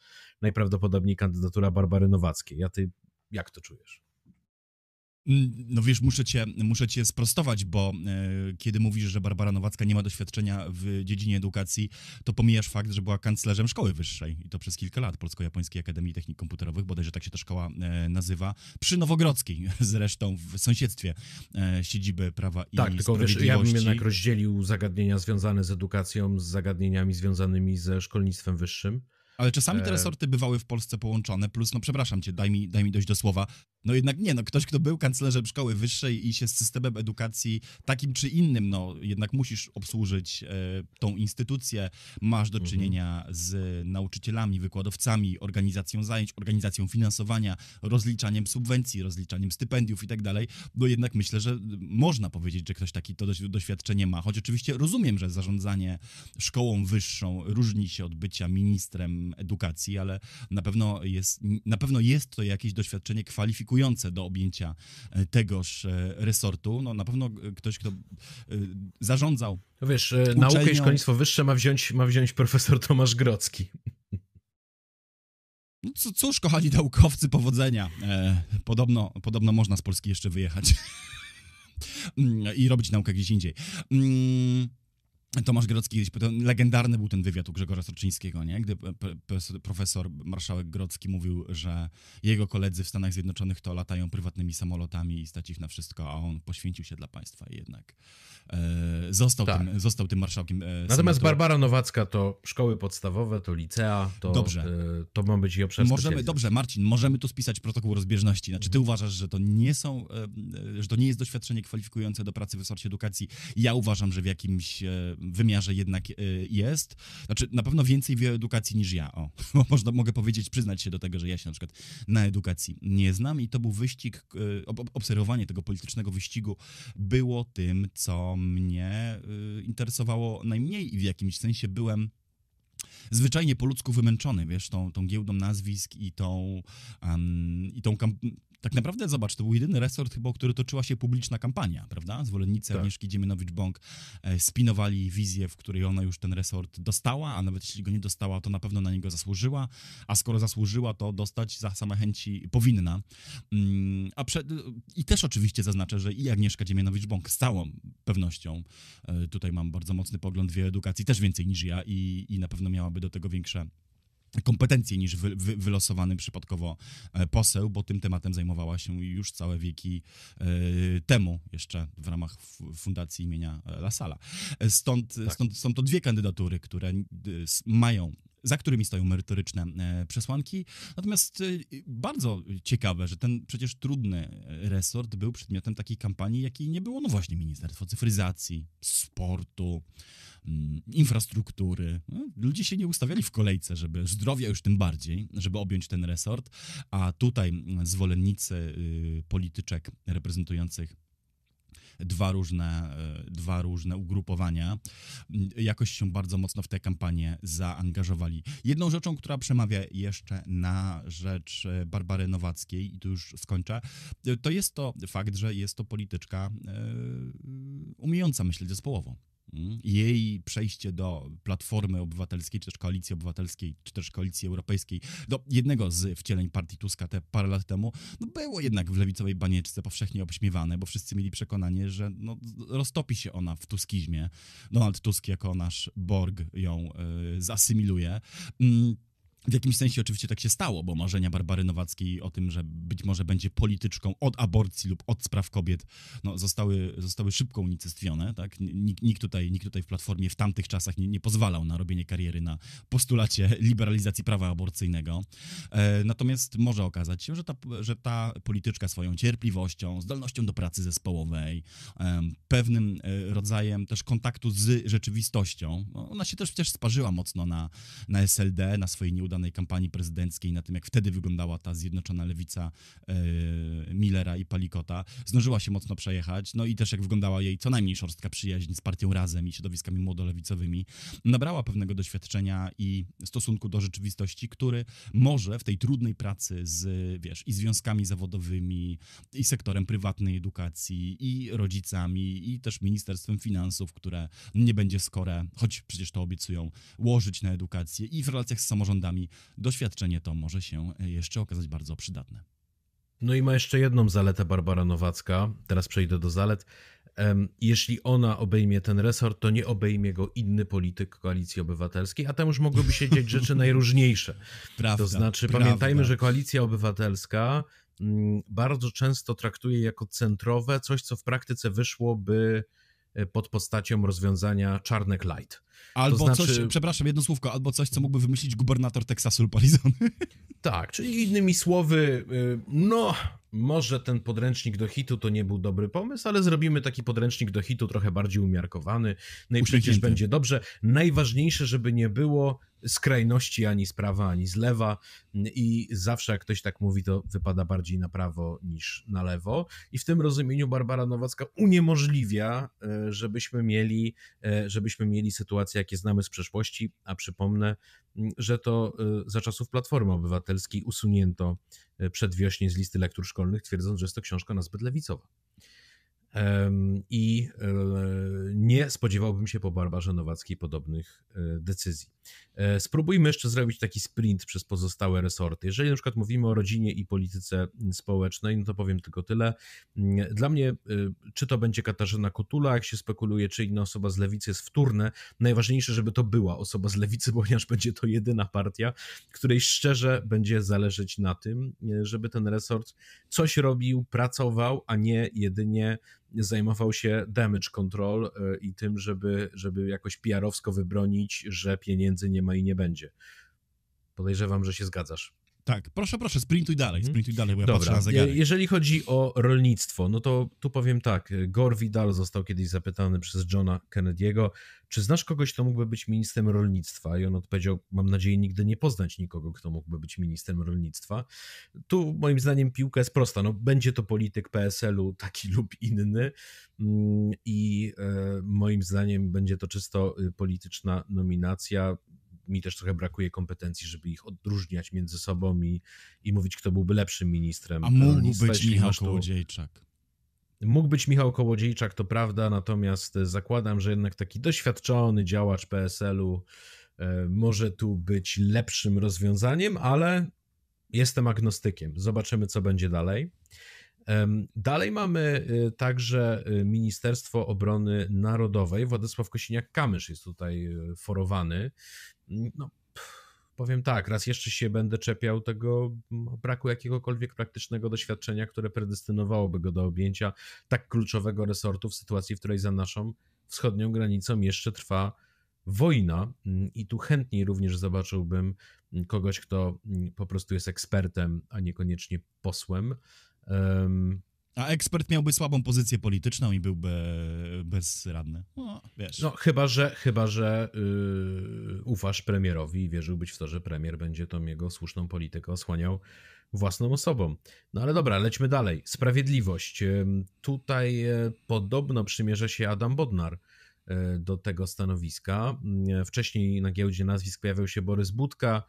najprawdopodobniej kandydatura Barbary Nowackiej. Ja ty jak to czujesz? No wiesz, muszę cię, muszę cię sprostować, bo e, kiedy mówisz, że Barbara Nowacka nie ma doświadczenia w dziedzinie edukacji, to pomijasz fakt, że była kanclerzem szkoły wyższej i to przez kilka lat Polsko-Japońskiej Akademii Technik Komputerowych, bodajże tak się ta szkoła e, nazywa, przy Nowogrodzkiej zresztą w sąsiedztwie e, siedziby Prawa i Tak, tylko wiesz, ja bym jednak rozdzielił zagadnienia związane z edukacją z zagadnieniami związanymi ze szkolnictwem wyższym. Ale czasami te resorty bywały w Polsce połączone, plus, no przepraszam cię, daj mi, daj mi dojść do słowa, no jednak nie, no ktoś, kto był kanclerzem szkoły wyższej i się z systemem edukacji takim czy innym, no jednak musisz obsłużyć e, tą instytucję, masz do mhm. czynienia z nauczycielami, wykładowcami, organizacją zajęć, organizacją finansowania, rozliczaniem subwencji, rozliczaniem stypendiów i tak dalej, no jednak myślę, że można powiedzieć, że ktoś taki to doświadczenie ma, choć oczywiście rozumiem, że zarządzanie szkołą wyższą różni się od bycia ministrem edukacji, ale na pewno jest, na pewno jest to jakieś doświadczenie kwalifikujące do objęcia e, tegoż e, resortu. No na pewno ktoś, kto e, zarządzał. No wiesz, uczelnią... naukę i szkolnictwo wyższe ma wziąć, ma wziąć profesor Tomasz Grocki. No cóż, kochani naukowcy, powodzenia. E, podobno, podobno można z Polski jeszcze wyjechać i robić naukę gdzieś indziej. Tomasz Grodzki, legendarny był ten wywiad u Grzegorza Soczyńskiego, nie? gdy profesor marszałek Grodzki mówił, że jego koledzy w Stanach Zjednoczonych to latają prywatnymi samolotami i stać ich na wszystko, a on poświęcił się dla państwa i jednak e, został, tak. tym, został tym marszałkiem. E, Natomiast. Barbara Nowacka to szkoły podstawowe, to licea, to, dobrze. E, to ma być jej obszar możemy, Dobrze, Marcin, możemy tu spisać protokół rozbieżności. Znaczy, ty mhm. uważasz, że to nie są, e, że to nie jest doświadczenie kwalifikujące do pracy w resorcie edukacji. Ja uważam, że w jakimś e, wymiarze jednak y, jest. Znaczy, na pewno więcej wie o edukacji niż ja. O, można, mogę powiedzieć, przyznać się do tego, że ja się na przykład na edukacji nie znam i to był wyścig, y, obserwowanie tego politycznego wyścigu było tym, co mnie y, interesowało najmniej i w jakimś sensie byłem zwyczajnie po ludzku wymęczony, wiesz, tą, tą giełdą nazwisk i tą, um, i tą tak naprawdę, zobacz, to był jedyny resort chyba, o który toczyła się publiczna kampania, prawda? Zwolennicy tak. Agnieszki Dziemianowicz-Bąk e, spinowali wizję, w której ona już ten resort dostała, a nawet jeśli go nie dostała, to na pewno na niego zasłużyła, a skoro zasłużyła, to dostać za same chęci powinna. Mm, a przed, I też oczywiście zaznaczę, że i Agnieszka Dziemianowicz-Bąk z całą pewnością, e, tutaj mam bardzo mocny pogląd w edukacji, też więcej niż ja i, i na pewno miałaby do tego większe kompetencje niż wy, wy, wylosowany przypadkowo e, poseł, bo tym tematem zajmowała się już całe wieki e, temu, jeszcze w ramach fundacji imienia e, Lasala. Stąd, tak. stąd są to dwie kandydatury, które mają za którymi stoją merytoryczne przesłanki. Natomiast bardzo ciekawe, że ten przecież trudny resort był przedmiotem takiej kampanii, jakiej nie było, no właśnie, Ministerstwo Cyfryzacji, Sportu, Mm, infrastruktury. No, ludzie się nie ustawiali w kolejce, żeby zdrowia już tym bardziej, żeby objąć ten resort, a tutaj zwolennicy y, polityczek reprezentujących dwa różne, y, dwa różne ugrupowania, mm, jakoś się bardzo mocno w tę kampanię zaangażowali. Jedną rzeczą, która przemawia jeszcze na rzecz Barbary Nowackiej, i tu już skończę, to jest to fakt, że jest to polityczka umiejąca myśleć zespołowo. Mm. Jej przejście do Platformy Obywatelskiej, czy też Koalicji Obywatelskiej, czy też Koalicji Europejskiej, do jednego z wcieleń partii Tuska te parę lat temu, no było jednak w lewicowej banieczce powszechnie obśmiewane, bo wszyscy mieli przekonanie, że no, roztopi się ona w tuskizmie. Donald Tusk jako nasz Borg ją y, zasymiluje. Y, w jakimś sensie oczywiście tak się stało, bo marzenia Barbary Nowackiej o tym, że być może będzie polityczką od aborcji lub od spraw kobiet, no, zostały, zostały szybko unicestwione. Tak? Nikt, nikt, tutaj, nikt tutaj w Platformie w tamtych czasach nie, nie pozwalał na robienie kariery na postulacie liberalizacji prawa aborcyjnego. E, natomiast może okazać się, że ta, że ta polityczka swoją cierpliwością, zdolnością do pracy zespołowej, e, pewnym rodzajem też kontaktu z rzeczywistością, no, ona się też przecież sparzyła mocno na, na SLD, na swojej nieudanej udanej kampanii prezydenckiej, na tym, jak wtedy wyglądała ta zjednoczona lewica e, Millera i Palikota, zdążyła się mocno przejechać, no i też jak wyglądała jej co najmniej szorstka przyjaźń z partią Razem i środowiskami młodolewicowymi, nabrała pewnego doświadczenia i stosunku do rzeczywistości, który może w tej trudnej pracy z, wiesz, i związkami zawodowymi, i sektorem prywatnej edukacji, i rodzicami, i też Ministerstwem Finansów, które nie będzie skore, choć przecież to obiecują, łożyć na edukację i w relacjach z samorządami doświadczenie to może się e, jeszcze okazać bardzo przydatne. No i ma jeszcze jedną zaletę Barbara Nowacka. Teraz przejdę do zalet. Jeśli ona obejmie ten resort, to nie obejmie go inny polityk koalicji obywatelskiej, a tam już mogłyby się dziać rzeczy najróżniejsze. Prawda, to znaczy, prawda. pamiętajmy, że koalicja obywatelska mm, bardzo często traktuje jako centrowe coś, co w praktyce wyszłoby pod postacią rozwiązania Czarnek Light. Albo to znaczy... coś, przepraszam, jedno słówko, albo coś, co mógłby wymyślić gubernator Teksasu lub Arizony. Tak, czyli innymi słowy, y, no, może ten podręcznik do hitu to nie był dobry pomysł, ale zrobimy taki podręcznik do hitu trochę bardziej umiarkowany. No i przecież będzie dobrze. Najważniejsze, żeby nie było skrajności ani z prawa, ani z lewa. I zawsze jak ktoś tak mówi, to wypada bardziej na prawo niż na lewo. I w tym rozumieniu Barbara Nowacka uniemożliwia, e, żebyśmy mieli, e, żebyśmy mieli sytuację, jakie znamy z przeszłości, a przypomnę, że to e, za czasów Platformy Obywatelskiej usunięto przedwiośnie z listy lektur szkolnych, twierdząc, że jest to książka nazbyt lewicowa. I nie spodziewałbym się po Barbarze Nowackiej podobnych decyzji. E, spróbujmy jeszcze zrobić taki sprint przez pozostałe resorty. Jeżeli na przykład mówimy o rodzinie i polityce społecznej, no to powiem tylko tyle. Dla mnie, e, czy to będzie Katarzyna Kotula, jak się spekuluje, czy inna osoba z lewicy jest wtórne. Najważniejsze, żeby to była osoba z lewicy, ponieważ będzie to jedyna partia, której szczerze będzie zależeć na tym, e, żeby ten resort coś robił, pracował, a nie jedynie zajmował się damage control i tym, żeby, żeby jakoś PR-owsko wybronić, że pieniędzy nie ma i nie będzie. Podejrzewam, że się zgadzasz. Tak, proszę, proszę, sprintuj dalej, mhm. sprintuj dalej, bo ja Dobra. patrzę na zegarek. Jeżeli chodzi o rolnictwo, no to tu powiem tak, Gore Vidal został kiedyś zapytany przez Johna Kennedy'ego, czy znasz kogoś, kto mógłby być ministrem rolnictwa? I on odpowiedział, mam nadzieję nigdy nie poznać nikogo, kto mógłby być ministrem rolnictwa. Tu moim zdaniem piłka jest prosta, no będzie to polityk PSL-u taki lub inny mm, i e, moim zdaniem będzie to czysto y, polityczna nominacja mi też trochę brakuje kompetencji, żeby ich odróżniać między sobą i, i mówić, kto byłby lepszym ministrem. A mógł być Michał Kołodziejczak. Mógł być Michał Kołodziejczak, to prawda, natomiast zakładam, że jednak taki doświadczony działacz PSL-u e, może tu być lepszym rozwiązaniem, ale jestem agnostykiem. Zobaczymy, co będzie dalej. Dalej mamy y, także y, Ministerstwo Obrony Narodowej. Władysław Kosiniak-Kamysz jest tutaj y, forowany. No, powiem tak, raz jeszcze się będę czepiał tego braku jakiegokolwiek praktycznego doświadczenia, które predestynowałoby go do objęcia tak kluczowego resortu w sytuacji, w której za naszą wschodnią granicą jeszcze trwa wojna. I tu chętniej również zobaczyłbym kogoś, kto po prostu jest ekspertem, a niekoniecznie posłem. Um, a ekspert miałby słabą pozycję polityczną i byłby bezradny. No, wiesz. No, chyba, że, chyba, że yy, ufasz premierowi i wierzyłbyś w to, że premier będzie tą jego słuszną politykę osłaniał własną osobą. No ale dobra, lećmy dalej. Sprawiedliwość. Tutaj e, podobno przymierza się Adam Bodnar e, do tego stanowiska. Wcześniej na giełdzie nazwisk pojawiał się Borys Budka,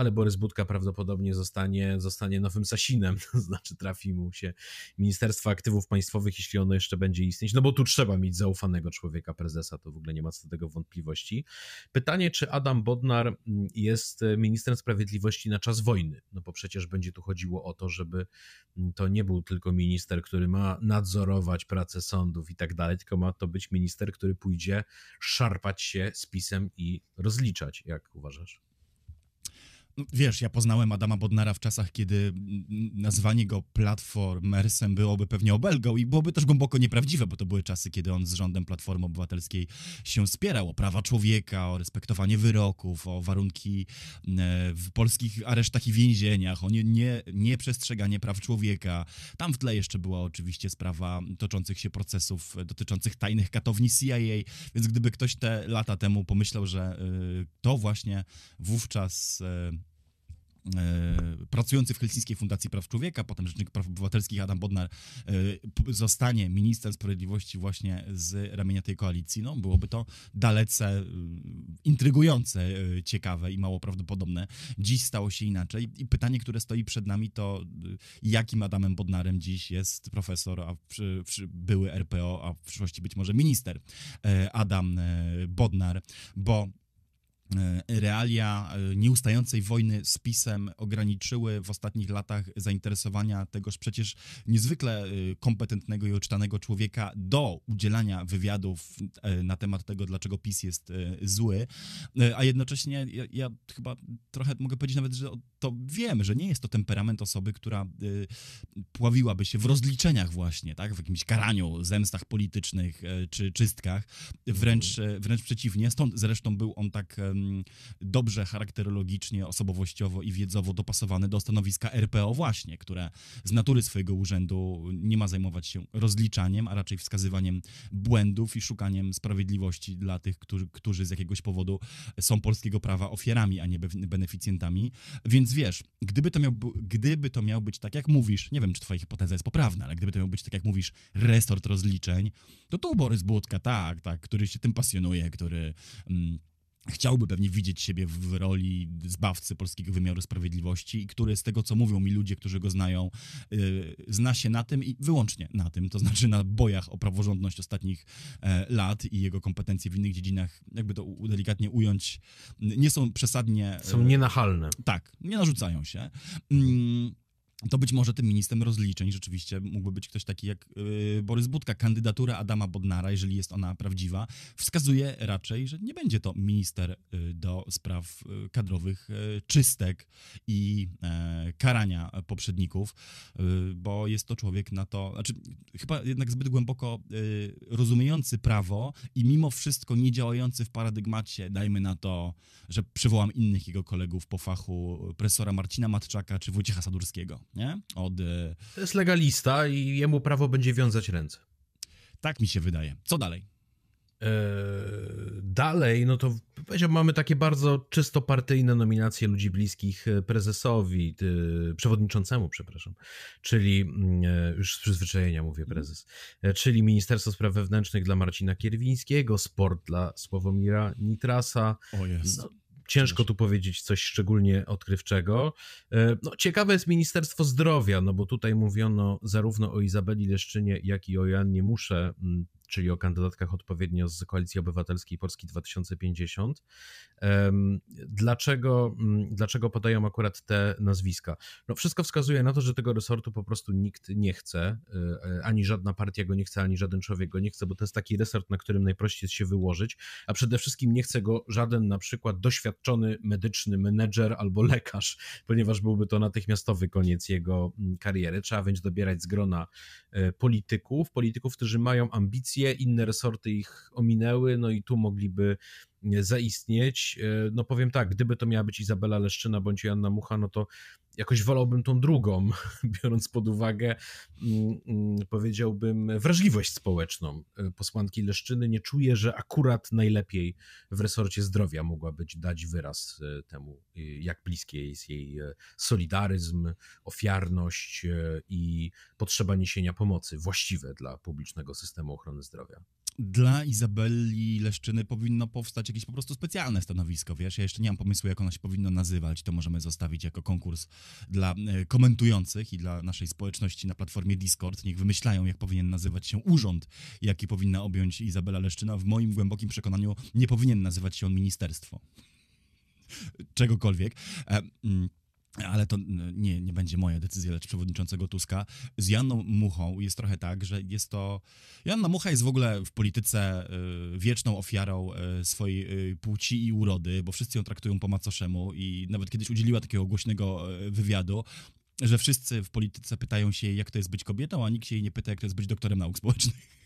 ale Borys Budka prawdopodobnie zostanie, zostanie nowym Sasinem, to znaczy trafi mu się Ministerstwo Aktywów Państwowych, jeśli ono jeszcze będzie istnieć, no bo tu trzeba mieć zaufanego człowieka prezesa, to w ogóle nie ma co do tego wątpliwości. Pytanie, czy Adam Bodnar jest ministrem sprawiedliwości na czas wojny, no bo przecież będzie tu chodziło o to, żeby to nie był tylko minister, który ma nadzorować pracę sądów i tak dalej, tylko ma to być minister, który pójdzie szarpać się z pisem i rozliczać, jak uważasz? No, wiesz, ja poznałem Adama Bodnara w czasach, kiedy nazwanie go platformersem byłoby pewnie obelgą i byłoby też głęboko nieprawdziwe, bo to były czasy, kiedy on z rządem Platformy Obywatelskiej się spierał o prawa człowieka, o respektowanie wyroków, o warunki e, w polskich aresztach i więzieniach, o nie, nie, nieprzestrzeganie praw człowieka. Tam w tle jeszcze była oczywiście sprawa toczących się procesów dotyczących tajnych katowni CIA, więc gdyby ktoś te lata temu pomyślał, że e, to właśnie wówczas e, E, pracujący w Helsińskiej Fundacji Praw Człowieka, potem Rzecznik Praw Obywatelskich Adam Bodnar e, zostanie ministrem sprawiedliwości właśnie z ramienia tej koalicji, no byłoby to dalece e, intrygujące, ciekawe i mało prawdopodobne. Dziś stało się inaczej. I pytanie, które stoi przed nami to jakim Adamem Bodnarem dziś jest profesor, a przy, przy, były RPO, a w przyszłości być może minister Adam Bodnar, bo E, realia e, nieustającej wojny z PiSem ograniczyły w ostatnich latach zainteresowania tegoż przecież niezwykle e, kompetentnego i odczytanego człowieka do udzielania wywiadów na temat tego, dlaczego PiS jest zły, a jednocześnie ja, ja chyba trochę mogę powiedzieć nawet, że to wiem, że nie jest to temperament osoby, która pławiłaby się w rozliczeniach właśnie, tak, w jakimś karaniu, zemstach politycznych czy czystkach, wręcz, wręcz przeciwnie, stąd zresztą był on tak dobrze charakterologicznie, osobowościowo i wiedzowo dopasowany do stanowiska RPO właśnie, które z natury swojego urzędu nie ma zajmować się rozliczaniem, a raczej wskazywaniem błędów i szukaniem sprawiedliwości dla tych, którzy, którzy z jakiegoś powodu są polskiego prawa ofiarami, a nie beneficjentami. Więc wiesz, gdyby to, miał, gdyby to miał być tak, jak mówisz, nie wiem, czy twoja hipoteza jest poprawna, ale gdyby to miał być tak, jak mówisz, resort rozliczeń, to tu Borys Budka, tak, tak, który się tym pasjonuje, który... Mm, chciałby pewnie widzieć siebie w roli zbawcy polskiego wymiaru sprawiedliwości i który z tego, co mówią mi ludzie, którzy go znają, yy, zna się na tym i wyłącznie na tym, to znaczy na bojach o praworządność ostatnich e, lat i jego kompetencje w innych dziedzinach, jakby to delikatnie ująć, nie są przesadnie... Są nienachalne. Tak, nie narzucają się. Yy, to być może tym ministrem rozliczeń rzeczywiście mógłby być ktoś taki jak yy, Borys Budka. Kandydatura Adama Bodnara, jeżeli jest ona prawdziwa, wskazuje raczej, że nie będzie to minister yy, do spraw yy, kadrowych y, czystek i e, karania poprzedników, y, bo jest to człowiek na to, znaczy chyba jednak zbyt głęboko y, rozumiejący prawo i mimo wszystko nie działający w paradygmacie, dajmy na to, że przywołam innych jego kolegów po fachu, profesora Marcina Matczaka czy Wojciecha Sadurskiego nie? Od... E, to jest legalista i jemu prawo będzie wiązać ręce. Tak mi się wydaje. Co dalej? Eee, dalej, no to powiedziałbym, mamy takie bardzo czysto partyjne nominacje ludzi bliskich e, prezesowi, przewodniczącemu, przepraszam, czyli mm, e, już z przyzwyczajenia mówię mhm. prezes, czyli Ministerstwo Spraw Wewnętrznych dla Marcina Kierwińskiego, sport dla Sławomira Nitrasa. O jest. No, Ciężko tu powiedzieć coś szczególnie odkrywczego. E, no, ciekawe jest Ministerstwo Zdrowia, no bo tutaj mówiono zarówno o Izabeli Leszczynie, jak i o Joannie Muszę, czyli o kandydatkach odpowiednio z Koalicji Obywatelskiej Polski 2050. Dlaczego, mm, dlaczego podają akurat te nazwiska? No wszystko wskazuje na to, że tego resortu po prostu nikt nie chce, e, ani żadna partia go nie chce, ani żaden człowiek go nie chce, bo to jest taki resort, na którym najprościej jest się wyłożyć, a przede wszystkim nie chce go żaden na przykład doświadczony medyczny menedżer albo lekarz, ponieważ byłby to natychmiastowy koniec jego mm, kariery. Trzeba więc dobierać z grona e, polityków, polityków, którzy mają ambicje, inne resorty ich ominęły, no i tu mogliby zaistnieć. E, no powiem tak, gdyby to miała być Izabela Leszczyna bądź Joanna Mucha, no to jakoś wolałbym tą drugą, biorąc pod uwagę, mm, mm, powiedziałbym, wrażliwość społeczną e, posłanki Leszczyny. Nie czuję, że akurat najlepiej w resorcie zdrowia mogłaby dać wyraz e, temu, jak bliskie jest jej solidaryzm, ofiarność i potrzeba niesienia pomocy właściwe dla publicznego systemu ochrony zdrowia. Dla Izabeli Leszczyny powinno powstać jakieś po prostu specjalne stanowisko, wiesz? Ja jeszcze nie mam pomysłu, jak ono się powinno nazywać. To możemy zostawić jako konkurs dla e, komentujących i dla naszej społeczności na platformie Discord. Niech wymyślają, jak powinien nazywać się urząd, jaki powinna objąć Izabela Leszczyna. W moim głębokim przekonaniu nie powinien nazywać się on ministerstwo. Czegokolwiek. E, mm, ale to nie, nie będzie moja decyzja, lecz przewodniczącego Tuska. Z Janną Muchą jest trochę tak, że jest to. Janna Mucha jest w ogóle w polityce y, wieczną ofiarą y, swojej y, płci i urody, bo wszyscy ją traktują po macoszemu i nawet kiedyś udzieliła takiego głośnego wywiadu, że wszyscy w polityce pytają się, jak to jest być kobietą, a nikt się jej nie pyta, jak to jest być doktorem nauk społecznych.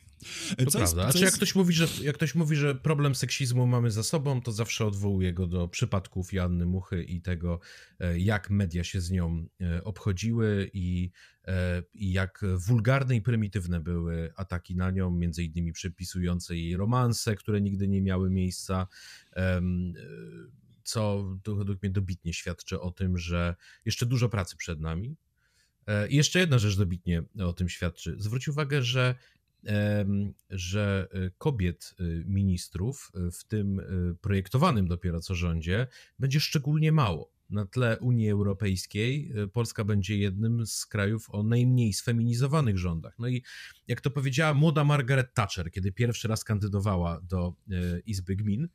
To co prawda. Jest, co jak, ktoś mówi, że, jak ktoś mówi, że problem seksizmu mamy za sobą, to zawsze odwołuje go do przypadków Janny Muchy i tego, e, jak media się z nią e, obchodziły i, e, i jak wulgarne i prymitywne były ataki na nią, między innymi przypisujące jej romanse, które nigdy nie miały miejsca co według mnie dobitnie świadczy o tym, że jeszcze dużo pracy przed nami. I jeszcze jedna rzecz dobitnie o tym świadczy. Zwróć uwagę, że że e, kobiet e, ministrów e, w tym projektowanym dopiero co rządzie będzie szczególnie mało. Na tle Unii Europejskiej Polska będzie jednym z krajów o najmniej sfeminizowanych rządach. No i jak to powiedziała młoda Margaret Thatcher, kiedy pierwszy raz kandydowała do Izby Gmin,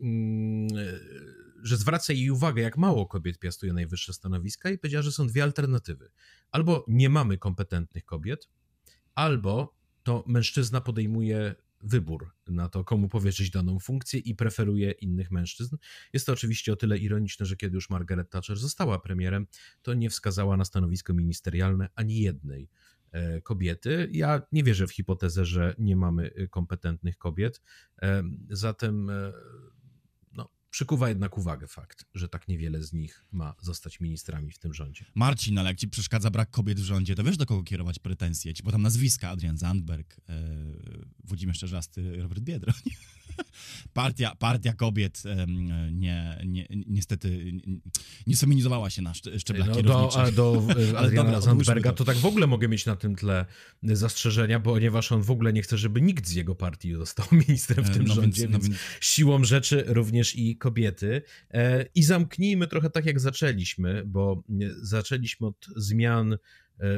mm, że zwraca jej uwagę, jak mało kobiet piastuje najwyższe stanowiska i powiedziała, że są dwie alternatywy. Albo nie mamy kompetentnych kobiet, albo to mężczyzna podejmuje wybór na to, komu powierzyć daną funkcję i preferuje innych mężczyzn. Jest to oczywiście o tyle ironiczne, że kiedy już Margaret Thatcher została premierem, to nie wskazała na stanowisko ministerialne ani jednej e, kobiety. Ja nie wierzę w hipotezę, że nie mamy e, kompetentnych kobiet. E, zatem Przykuwa jednak uwagę fakt, że tak niewiele z nich ma zostać ministrami w tym rządzie. Marcin, ale jak ci przeszkadza brak kobiet w rządzie, to wiesz do kogo kierować pretensje? Ci tam nazwiska Adrian Zandberg, e, Włodzimierz Czerzasty, Robert Biedroń. partia, partia kobiet nie, nie, niestety nie feminizowała się na szczeblach no, kierowniczych. Do, do Adriana Zandberga to tak w ogóle mogę mieć na tym tle zastrzeżenia, ponieważ on w ogóle nie chce, żeby nikt z jego partii został ministrem w e, tym no rządzie, więc, no więc, siłą rzeczy również i kobiety. E, I zamknijmy trochę tak, jak zaczęliśmy, bo zaczęliśmy od zmian E,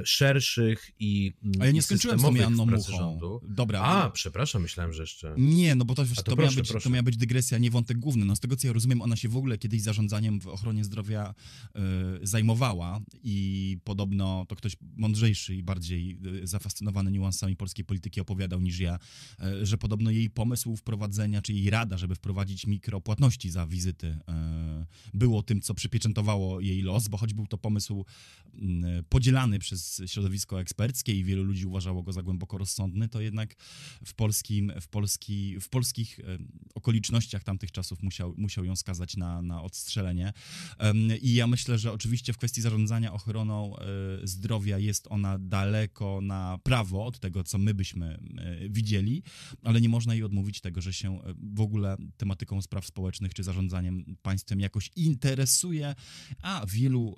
szerszych i A ja nie skończyłem z tą Janną Muchą. Rządu. Dobra. A, przepraszam, myślałem, że jeszcze... Nie, no bo to, to, to, proszę, miała być, to miała być dygresja, nie wątek główny. No z tego, co ja rozumiem, ona się w ogóle kiedyś zarządzaniem w ochronie zdrowia y, zajmowała i podobno to ktoś mądrzejszy i bardziej y, zafascynowany niuansami polskiej polityki opowiadał niż ja, y, że podobno jej pomysł wprowadzenia, czy jej rada, żeby wprowadzić mikropłatności za wizyty było tym, co przypieczętowało jej los, bo choć był to pomysł mm, podzielany przez przez środowisko eksperckie i wielu ludzi uważało go za głęboko rozsądny, to jednak w, polskim, w, polski, w polskich okolicznościach tamtych czasów musiał, musiał ją skazać na, na odstrzelenie. I ja myślę, że oczywiście w kwestii zarządzania ochroną e, zdrowia jest ona daleko na prawo od tego, co my byśmy e, widzieli, ale nie można jej odmówić tego, że się e, w ogóle tematyką spraw społecznych czy zarządzaniem państwem jakoś interesuje, a wielu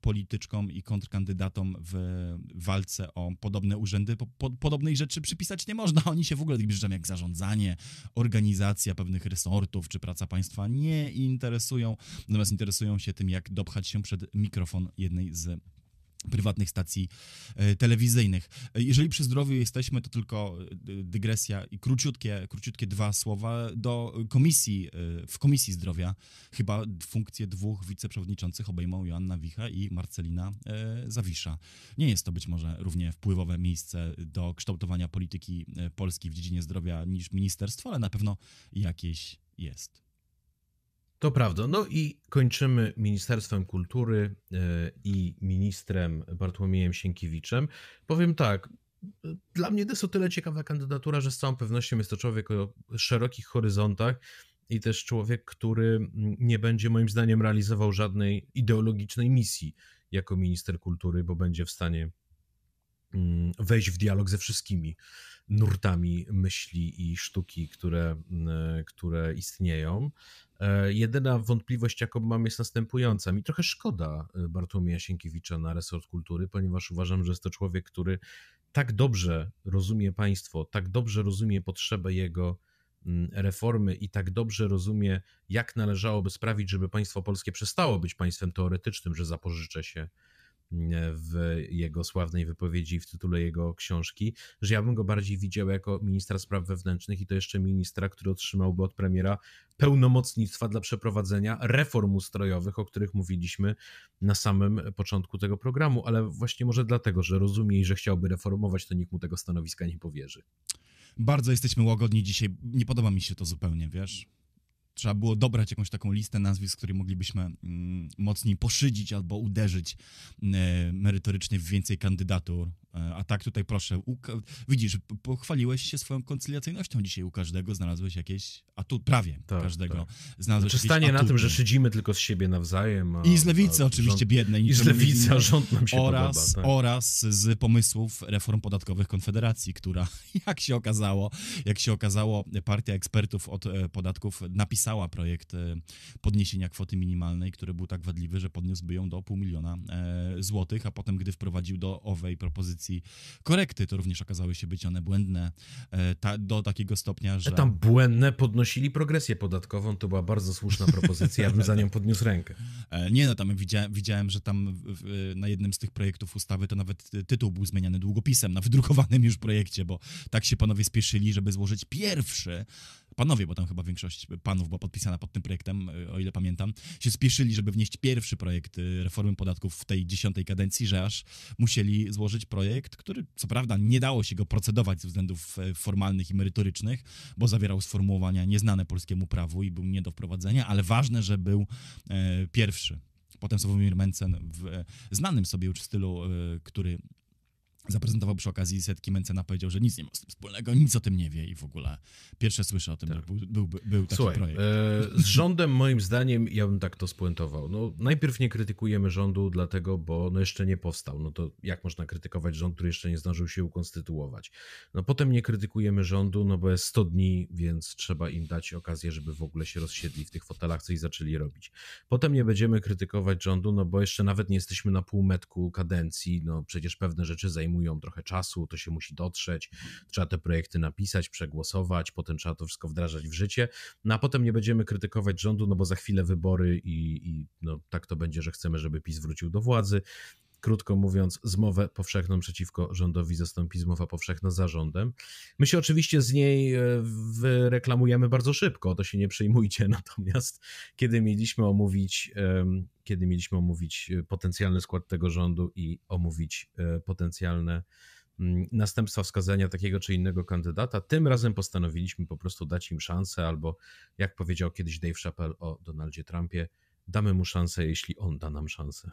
polityczkom i kontrkandydatom w walce o podobne urzędy, po, po, podobnej rzeczy przypisać nie można. Oni się w ogóle tym rzeczom jak zarządzanie, organizacja pewnych resortów czy praca państwa nie interesują, natomiast interesują się tym, jak dopchać się przed mikrofon jednej z prywatnych stacji e, telewizyjnych. Jeżeli przy zdrowiu jesteśmy, to tylko e, dygresja i króciutkie, króciutkie dwa słowa do komisji, e, w Komisji Zdrowia chyba funkcje dwóch wiceprzewodniczących obejmą Joanna Wicha i Marcelina Zawisza. Nie jest to być może równie wpływowe miejsce do kształtowania polityki Polski w dziedzinie zdrowia niż ministerstwo, ale na pewno jakieś jest. To prawda. No i kończymy Ministerstwem Kultury e, i ministrem Bartłomiejem Sienkiewiczem. Powiem tak, dla mnie to jest o tyle ciekawa kandydatura, że z całą pewnością jest to człowiek o szerokich horyzontach i też człowiek, który nie będzie moim zdaniem realizował żadnej ideologicznej misji jako minister kultury, bo będzie w stanie mm, wejść w dialog ze wszystkimi nurtami myśli i sztuki, które, które istnieją. E, jedyna wątpliwość, jaką mam, jest następująca. Mi trochę szkoda e, Bartłomieja Sienkiewicza na resort kultury, ponieważ uważam, że jest to człowiek, który tak dobrze rozumie państwo, tak dobrze rozumie potrzebę jego reformy i tak dobrze rozumie, jak należałoby sprawić, żeby państwo polskie przestało być państwem teoretycznym, że zapożyczę się w jego sławnej wypowiedzi w tytule jego książki, że ja bym go bardziej widział jako ministra spraw wewnętrznych i to jeszcze ministra, który otrzymałby od premiera pełnomocnictwa dla przeprowadzenia reform ustrojowych, o których mówiliśmy na samym początku tego programu, ale właśnie może dlatego, że rozumie i że chciałby reformować, to nikt mu tego stanowiska nie powierzy. Bardzo jesteśmy łagodni dzisiaj. Nie podoba mi się to zupełnie, wiesz? Trzeba było dobrać jakąś taką listę nazwisk, które moglibyśmy mm, mocniej poszydzić albo uderzyć y, merytorycznie w więcej kandydatur. E, a tak tutaj proszę, widzisz, pochwaliłeś się swoją koncyliacyjnością dzisiaj u każdego, znalazłeś jakieś, a tu prawie tak, każdego tak. znalazłeś znaczy stanie na tym, że szydzimy tylko z siebie nawzajem. A, I z lewicy oczywiście rząd, biednej. I z lewicy, a rząd nam się oraz, podoba. Tak. Oraz z pomysłów reform podatkowych Konfederacji, która, jak się okazało, jak się okazało, partia ekspertów od e, podatków napisała projekt e, podniesienia kwoty minimalnej, który był tak wadliwy, że podniósłby ją do pół miliona złotych, a potem, gdy wprowadził do owej propozycji korekty, to również okazały się być one błędne e, ta, do takiego stopnia, że... Tam błędne podnosili progresję podatkową, to była bardzo słuszna propozycja, ja bym za nią podniósł rękę. E, nie no, tam widziałem, widziałem że tam na jednym z tych projektów ustawy to nawet tytuł był zmieniany długopisem na wydrukowanym już projekcie, bo tak się panowie spieszyli, żeby złożyć pierwszy panowie, bo tam chyba większość panów była podpisana pod tym projektem, o ile pamiętam, się spieszyli, żeby wnieść pierwszy projekt y, reformy podatków w tej dziesiątej kadencji, że aż musieli złożyć projekt, który co prawda nie dało się go procedować ze względów e, formalnych i merytorycznych, bo zawierał sformułowania nieznane polskiemu prawu i był nie do wprowadzenia, ale ważne, że był e, pierwszy. Potem Sławomir Mencen w e, znanym sobie już stylu, który zaprezentował przy okazji setki Mencena, powiedział, że nic nie ma z tym wspólnego, nic o tym nie wie i w ogóle pierwsze słyszę o tym, tak. że był, był, był taki Słuchaj, projekt. E, z rządem moim zdaniem, ja bym tak to spuentował. No, najpierw nie krytykujemy rządu dlatego, bo no jeszcze nie powstał. No to jak można krytykować rząd, który jeszcze nie zdążył się ukonstytuować? No potem nie krytykujemy rządu, no bo jest 100 dni, więc trzeba im dać okazję, żeby w ogóle się rozsiedli w tych fotelach, coś zaczęli robić. Potem nie będziemy krytykować rządu, no bo jeszcze nawet nie jesteśmy na półmetku kadencji, no przecież pewne rzeczy zajmują zajmują trochę czasu, to się musi dotrzeć, trzeba te projekty napisać, przegłosować, potem trzeba to wszystko wdrażać w życie, no a potem nie będziemy krytykować rządu, no bo za chwilę wybory i, i no, tak to będzie, że chcemy, żeby PiS wrócił do władzy. Krótko mówiąc, zmowę powszechną przeciwko rządowi zastąpi zmowa powszechna za rządem. My się oczywiście z niej e, wyreklamujemy bardzo szybko, to się nie przejmujcie. Natomiast kiedy mieliśmy omówić, kiedy mieliśmy omówić e, potencjalny skład tego rządu i omówić e, potencjalne mm, następstwa wskazania takiego czy innego kandydata. Tym razem postanowiliśmy po prostu dać im szansę, albo jak powiedział kiedyś Dave Chappelle o Donaldzie Trumpie, damy mu szansę, jeśli on da nam szansę.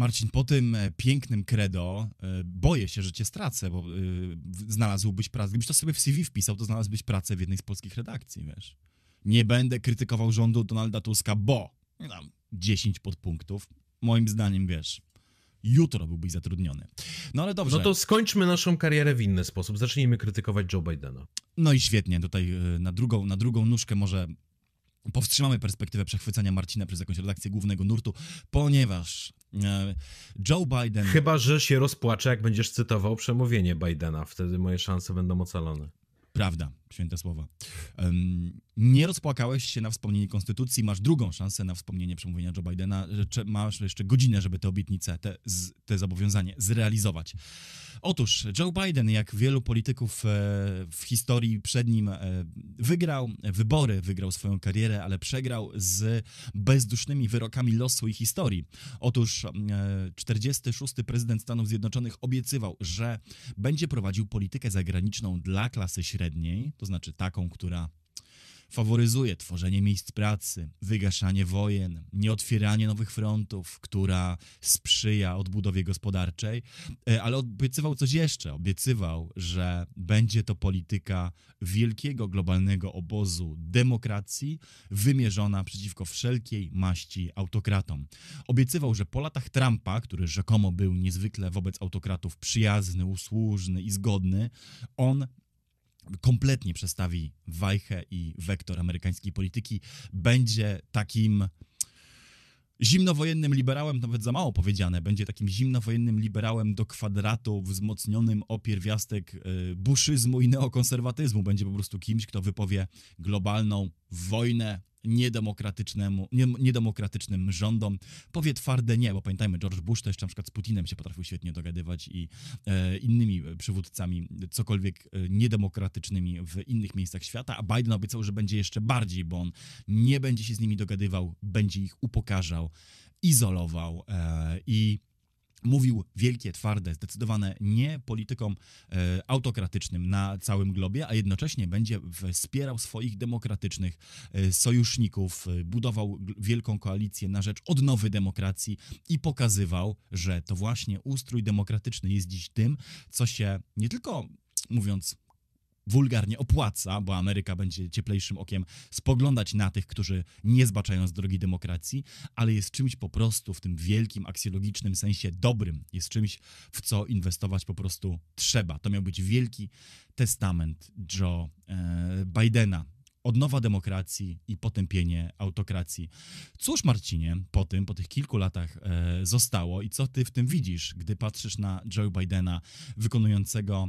Marcin, po tym e, pięknym credo e, boję się, że cię stracę, bo e, znalazłbyś pracę. Gdybyś to sobie w CV wpisał, to znalazłbyś pracę w jednej z polskich redakcji, wiesz. Nie będę krytykował rządu Donalda Tuska, bo tam 10 podpunktów. Moim zdaniem, wiesz, jutro byłbyś zatrudniony. No ale dobrze. No to skończmy naszą karierę w inny sposób. Zacznijmy krytykować Joe Bidena. No i świetnie. Tutaj na drugą, na drugą nóżkę może powstrzymamy perspektywę przechwycenia Marcina przez jakąś redakcję głównego nurtu, ponieważ e, Joe Biden. Chyba, że się rozpłacze, jak będziesz cytował przemówienie Bidena. Wtedy moje szanse będą ocalone. Prawda, święte słowa. Nie rozpłakałeś się na wspomnienie konstytucji, masz drugą szansę na wspomnienie przemówienia Joe Bidena, masz jeszcze godzinę, żeby te obietnice, te, te zobowiązanie zrealizować. Otóż Joe Biden, jak wielu polityków e, w historii przed nim, e, wygrał wybory, wygrał swoją karierę, ale przegrał z bezdusznymi wyrokami losu i historii. Otóż 46. E, prezydent Stanów Zjednoczonych obiecywał, że będzie prowadził politykę zagraniczną dla klasy średniej, to znaczy taką, która faworyzuje tworzenie miejsc pracy, wygaszanie wojen, nieotwieranie nowych frontów, która sprzyja odbudowie gospodarczej, e, ale obiecywał coś jeszcze. Obiecywał, że będzie to polityka wielkiego globalnego obozu demokracji wymierzona przeciwko wszelkiej maści autokratom. Obiecywał, że po latach Trumpa, który rzekomo był niezwykle wobec autokratów przyjazny, usłużny i zgodny, on kompletnie przestawi wajchę i wektor amerykańskiej polityki, będzie takim zimnowojennym liberałem, nawet za mało powiedziane, będzie takim zimnowojennym liberałem do kwadratu, wzmocnionym o pierwiastek y, buszyzmu i neokonserwatyzmu. Będzie po prostu kimś, kto wypowie globalną wojnę niedemokratycznemu, nie, niedemokratycznym rządom. Powie twarde nie, bo pamiętajmy, George Bush też na przykład z Putinem się potrafił świetnie dogadywać i e, innymi przywódcami, cokolwiek e, niedemokratycznymi w innych miejscach świata, a Biden obiecał, że będzie jeszcze bardziej, bo on nie będzie się z nimi dogadywał, będzie ich upokarzał, izolował e, i mówił wielkie, twarde, zdecydowane nie politykom e, autokratycznym na całym globie, a jednocześnie będzie wspierał swoich demokratycznych e, sojuszników, e, budował wielką koalicję na rzecz odnowy demokracji i pokazywał, że to właśnie ustrój demokratyczny jest dziś tym, co się nie tylko mówiąc wulgarnie opłaca, bo Ameryka będzie cieplejszym okiem spoglądać na tych, którzy nie zbaczają z drogi demokracji, ale jest czymś po prostu w tym wielkim, aksjologicznym sensie dobrym. Jest czymś, w co inwestować po prostu trzeba. To miał być wielki testament Joe e, Bidena. Odnowa demokracji i potępienie autokracji. Cóż, Marcinie, po tym, po tych kilku latach e, zostało i co ty w tym widzisz, gdy patrzysz na Joe Bidena wykonującego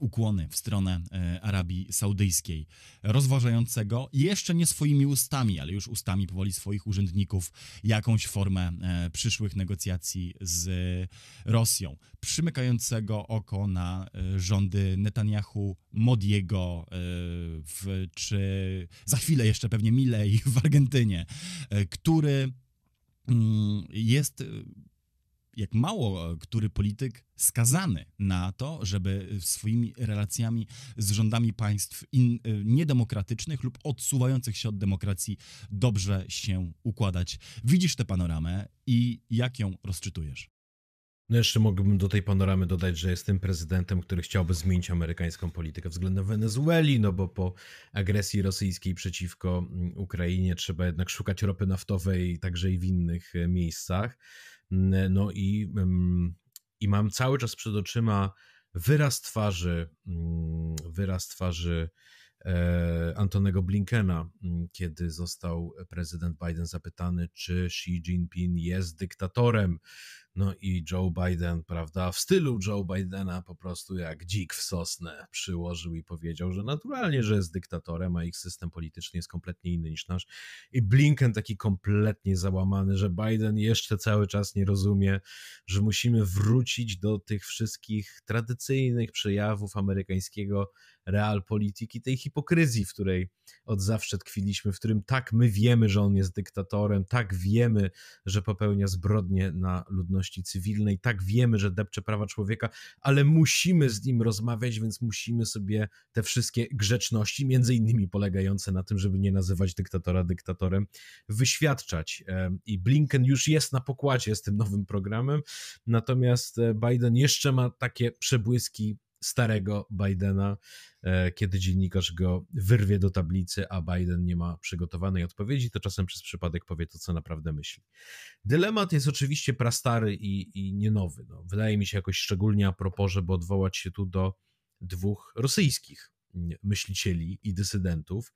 ukłony w stronę e, Arabii Saudyjskiej, rozważającego jeszcze nie swoimi ustami, ale już ustami powoli swoich urzędników jakąś formę e, przyszłych negocjacji z Rosją, przymykającego oko na rządy Netanyahu, Modiego, w, czy za chwilę jeszcze pewnie Milei w Argentynie, który mm, jest jak mało e, który polityk skazany na to, żeby swoimi relacjami z rządami państw in, e, niedemokratycznych lub odsuwających się od demokracji dobrze się układać. Widzisz tę panoramę i jak ją rozczytujesz? No jeszcze mógłbym do tej panoramy dodać, że jest tym prezydentem, który chciałby zmienić amerykańską politykę względem Wenezueli, no bo po agresji rosyjskiej przeciwko mm, Ukrainie trzeba jednak szukać ropy naftowej także i w innych e, miejscach. No i, i mam cały czas przed oczyma wyraz twarzy, mm, wyraz twarzy e, Antonego Blinkena, mm, kiedy został prezydent Biden zapytany, czy Xi Jinping jest dyktatorem. No i Joe Biden, prawda, w stylu Joe Bidena po prostu jak dzik w sosnę przyłożył i powiedział, że naturalnie, że jest dyktatorem, a ich system polityczny jest kompletnie inny niż nasz. I Blinken taki kompletnie załamany, że Biden jeszcze cały czas nie rozumie, że musimy wrócić do tych wszystkich tradycyjnych przejawów amerykańskiego realpolitiki, tej hipokryzji, w której od zawsze tkwiliśmy, w którym tak my wiemy, że on jest dyktatorem, tak wiemy, że popełnia zbrodnie na ludności cywilnej, tak wiemy, że depcze prawa człowieka, ale musimy z nim rozmawiać, więc musimy sobie te wszystkie grzeczności, między innymi polegające na tym, żeby nie nazywać dyktatora dyktatorem, wyświadczać. I Blinken już jest na pokładzie z tym nowym programem, natomiast e, Biden jeszcze ma takie przebłyski starego Bidena, e, kiedy dziennikarz go wyrwie do tablicy, a Biden nie ma przygotowanej odpowiedzi, to czasem przez przypadek powie to, co naprawdę myśli. Dylemat jest oczywiście prastary i, i nie nowy. No, wydaje mi się jakoś szczególnie a propos, żeby odwołać się tu do dwóch rosyjskich myślicieli i dysydentów.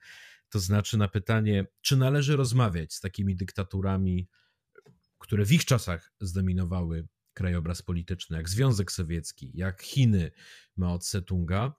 To znaczy na pytanie, czy należy rozmawiać z takimi dyktaturami, które w ich czasach zdominowały krajobraz polityczny, jak Związek Sowiecki, jak Chiny Mao Tse-tunga,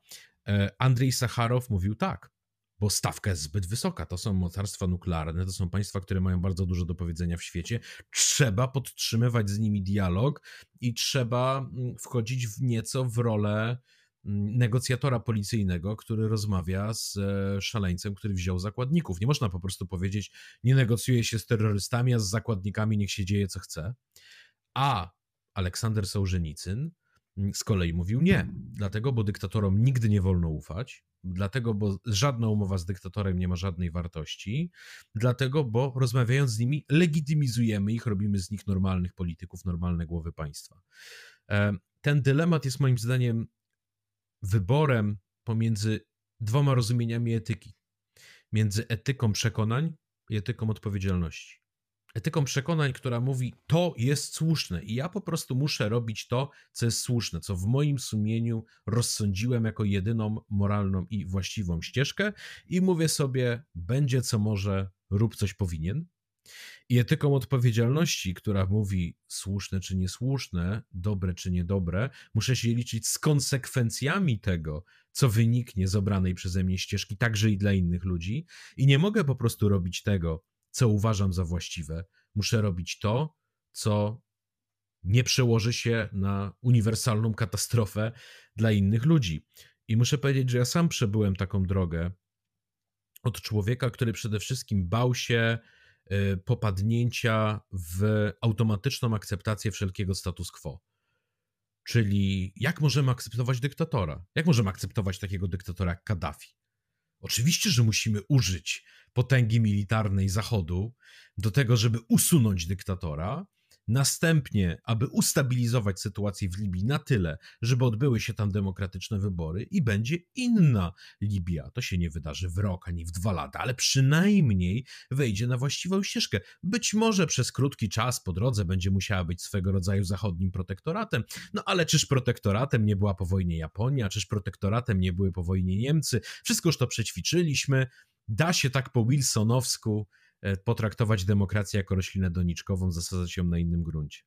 e, Andrzej Sacharow mówił tak, bo stawka jest zbyt wysoka. To są mocarstwa nuklearne, to są państwa, które mają bardzo dużo do powiedzenia w świecie. Trzeba podtrzymywać z nimi dialog i trzeba mm, wchodzić w nieco w rolę mm, negocjatora policyjnego, który rozmawia z e, szaleńcem, który wziął zakładników. Nie można po prostu powiedzieć, nie negocjuje się z terrorystami, a z zakładnikami niech się dzieje co chce. A Aleksander Sołżenicyn mm, z kolei mówił nie, dlatego, bo dyktatorom nigdy nie wolno ufać, dlatego, bo żadna umowa z dyktatorem nie ma żadnej wartości, dlatego, bo rozmawiając z nimi, legitymizujemy ich, robimy z nich normalnych polityków, normalne głowy państwa. E, ten dylemat jest moim zdaniem wyborem pomiędzy dwoma rozumieniami etyki. Między etyką przekonań i etyką odpowiedzialności etyką przekonań, która mówi, to jest słuszne i ja po prostu muszę robić to, co jest słuszne, co w moim sumieniu rozsądziłem jako jedyną moralną i właściwą ścieżkę i mówię sobie, będzie co może, rób coś powinien. I etyką odpowiedzialności, która mówi słuszne czy niesłuszne, dobre czy niedobre, muszę się liczyć z konsekwencjami tego, co wyniknie z obranej przeze mnie ścieżki, także i dla innych ludzi. I nie mogę po prostu robić tego, co uważam za właściwe. Muszę robić to, co nie przełoży się na uniwersalną katastrofę dla innych ludzi. I muszę powiedzieć, że ja sam przebyłem taką drogę od człowieka, który przede wszystkim bał się y, popadnięcia w automatyczną akceptację wszelkiego status quo. Czyli jak możemy akceptować dyktatora? Jak możemy akceptować takiego dyktatora jak Kaddafi? Oczywiście, że musimy użyć potęgi militarnej Zachodu do tego, żeby usunąć dyktatora, Następnie, aby ustabilizować sytuację w Libii na tyle, żeby odbyły się tam demokratyczne wybory i będzie inna Libia. To się nie wydarzy w rok ani w dwa lata, ale przynajmniej wejdzie na właściwą ścieżkę. Być może przez krótki czas po drodze będzie musiała być swego rodzaju zachodnim protektoratem. No ale czyż protektoratem nie była po wojnie Japonia, czyż protektoratem nie były po wojnie Niemcy? Wszystko już to przećwiczyliśmy. Da się tak po Wilsonowsku E, potraktować demokrację jako roślinę doniczkową, zasadzać ją na innym gruncie.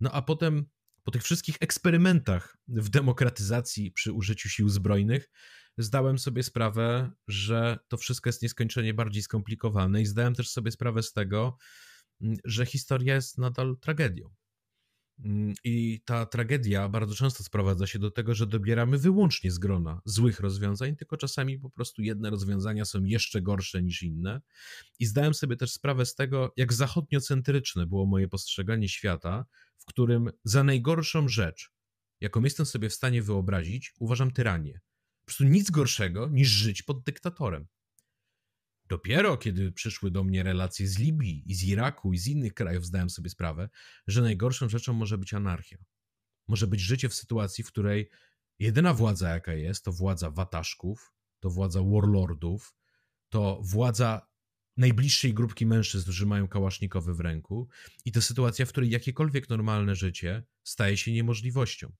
No a potem, po tych wszystkich eksperymentach w demokratyzacji przy użyciu sił zbrojnych, zdałem sobie sprawę, że to wszystko jest nieskończenie bardziej skomplikowane i zdałem też sobie sprawę z tego, że historia jest nadal tragedią. Mm, I ta tragedia bardzo często sprowadza się do tego, że dobieramy wyłącznie z grona złych rozwiązań, tylko czasami po prostu jedne rozwiązania są jeszcze gorsze niż inne. I zdałem sobie też sprawę z tego, jak zachodniocentryczne było moje postrzeganie świata, w którym za najgorszą rzecz, jaką jestem sobie w stanie wyobrazić, uważam tyranię. Po prostu nic gorszego niż żyć pod dyktatorem. Dopiero kiedy przyszły do mnie relacje z Libii i z Iraku i z innych krajów, zdałem sobie sprawę, że najgorszą rzeczą może być anarchia. Może być życie w sytuacji, w której jedyna władza, jaka jest, to władza wataszków, to władza warlordów, to władza najbliższej grupki mężczyzn, którzy mają kałasznikowy w ręku, i to sytuacja, w której jakiekolwiek normalne życie staje się niemożliwością.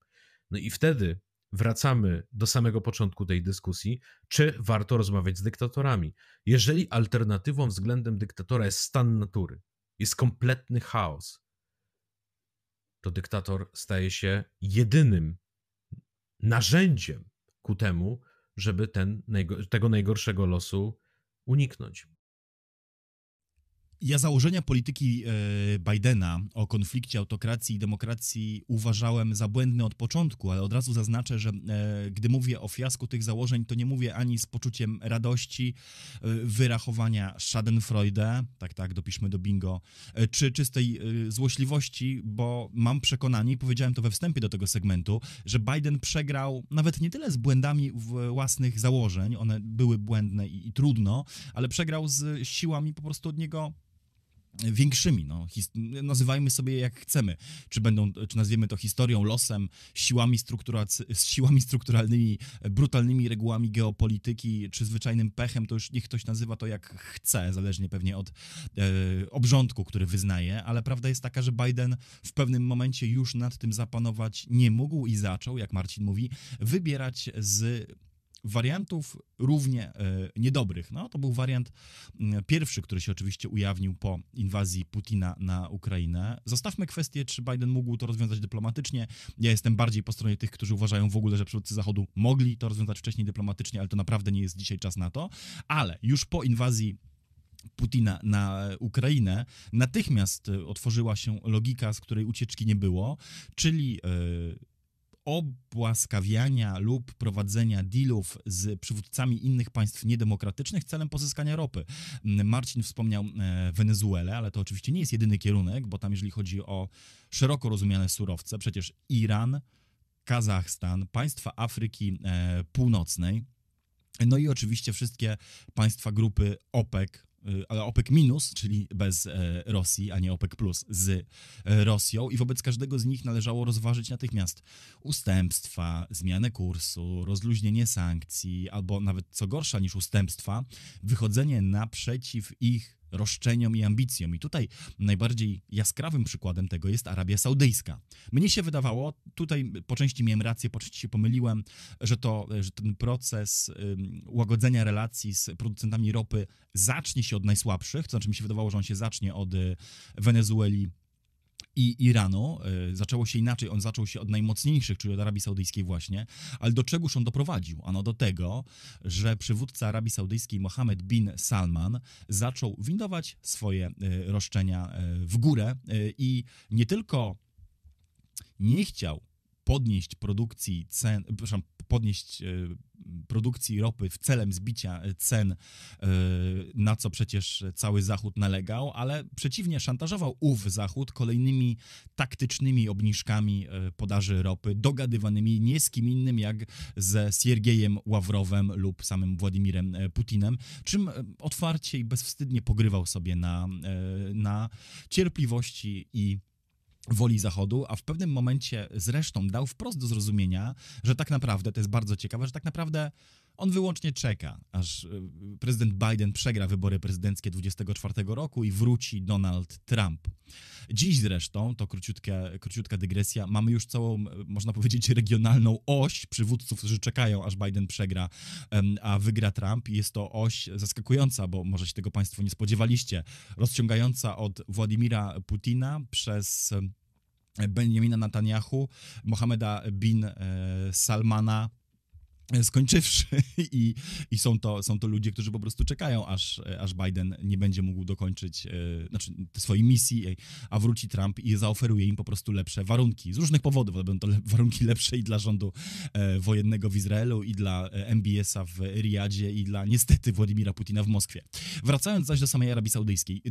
No i wtedy wracamy do samego początku tej dyskusji, czy warto rozmawiać z dyktatorami. Jeżeli alternatywą względem dyktatora jest stan natury, jest kompletny chaos, to dyktator staje się jedynym narzędziem ku temu, żeby ten, tego najgorszego losu uniknąć. Ja założenia polityki e, Bidena o konflikcie autokracji i demokracji uważałem za błędne od początku, ale od razu zaznaczę, że e, gdy mówię o fiasku tych założeń, to nie mówię ani z poczuciem radości, e, wyrachowania Schadenfreude, tak, tak, dopiszmy do bingo, czy czystej złośliwości, bo mam przekonanie, i powiedziałem to we wstępie do tego segmentu, że Biden przegrał nawet nie tyle z błędami własnych założeń, one były błędne i, i trudno, ale przegrał z siłami po prostu od niego większymi, no, nazywajmy sobie jak chcemy, czy będą, czy nazwiemy to historią, losem, siłami, siłami strukturalnymi, brutalnymi regułami geopolityki, czy zwyczajnym pechem, to już niech ktoś nazywa to jak chce, zależnie pewnie od e, obrządku, który wyznaje, ale prawda jest taka, że Biden w pewnym momencie już nad tym zapanować nie mógł i zaczął, jak Marcin mówi, wybierać z wariantów równie e, niedobrych. No, to był wariant mm, pierwszy, który się oczywiście ujawnił po inwazji Putina na Ukrainę. Zostawmy kwestię, czy Biden mógł to rozwiązać dyplomatycznie. Ja jestem bardziej po stronie tych, którzy uważają w ogóle, że przywódcy Zachodu mogli to rozwiązać wcześniej dyplomatycznie, ale to naprawdę nie jest dzisiaj czas na to. Ale już po inwazji Putina na Ukrainę, natychmiast e, otworzyła się logika, z której ucieczki nie było, czyli e, obłaskawiania lub prowadzenia dealów z przywódcami innych państw niedemokratycznych celem pozyskania ropy. Marcin wspomniał e, Wenezuelę, ale to oczywiście nie jest jedyny kierunek, bo tam jeżeli chodzi o szeroko rozumiane surowce, przecież Iran, Kazachstan, państwa Afryki e, Północnej, no i oczywiście wszystkie państwa grupy OPEC, ale OPEC minus, czyli bez e, Rosji, a nie OPEC plus z e, Rosją i wobec każdego z nich należało rozważyć natychmiast ustępstwa, zmianę kursu, rozluźnienie sankcji, albo nawet co gorsza niż ustępstwa, wychodzenie naprzeciw ich roszczeniom i ambicjom. I tutaj najbardziej jaskrawym przykładem tego jest Arabia Saudyjska. Mnie się wydawało, tutaj po części miałem rację, po części się pomyliłem, że, to, że ten proces łagodzenia relacji z producentami ropy zacznie się od najsłabszych, to znaczy mi się wydawało, że on się zacznie od y, Wenezueli, i Iranu. E, zaczęło się inaczej, on zaczął się od najmocniejszych, czyli od Arabii Saudyjskiej właśnie, ale do czegoż on doprowadził? Ano do tego, że przywódca Arabii Saudyjskiej Mohammed bin Salman zaczął windować swoje e, roszczenia e, w górę i nie tylko nie chciał podnieść produkcji cen, przepraszam, podnieść produkcji ropy w celem zbicia cen, e, na co przecież cały Zachód nalegał, ale przeciwnie szantażował ów Zachód kolejnymi taktycznymi obniżkami e, podaży ropy, dogadywanymi nie z kim innym jak ze Siergiejem Ławrowem lub samym Władimirem e, Putinem, czym otwarcie i bezwstydnie pogrywał sobie na, na cierpliwości i woli Zachodu, a w pewnym momencie zresztą dał wprost do zrozumienia, że tak naprawdę, to jest bardzo ciekawe, że tak naprawdę on wyłącznie czeka, aż y, prezydent Biden przegra wybory prezydenckie 24 roku i wróci Donald Trump. Dziś zresztą, to króciutka, króciutka dygresja, mamy już całą, można powiedzieć, regionalną oś przywódców, którzy czekają, aż Biden przegra, a wygra Trump. I jest to oś zaskakująca, bo może się tego Państwo nie spodziewaliście, rozciągająca od Władimira Putina przez Benjamina Netanyahu, Mohameda bin e, Salmana, skończywszy i, i są, to, są to ludzie, którzy po prostu czekają, aż, aż Biden nie będzie mógł dokończyć e, znaczy, swojej misji, a wróci Trump i zaoferuje im po prostu lepsze warunki. Z różnych powodów, będą to le warunki lepsze i dla rządu e, wojennego w Izraelu, i dla e, MBS-a w Riyadzie, i dla niestety Władimira Putina w Moskwie. Wracając zaś do samej Arabii Saudyjskiej.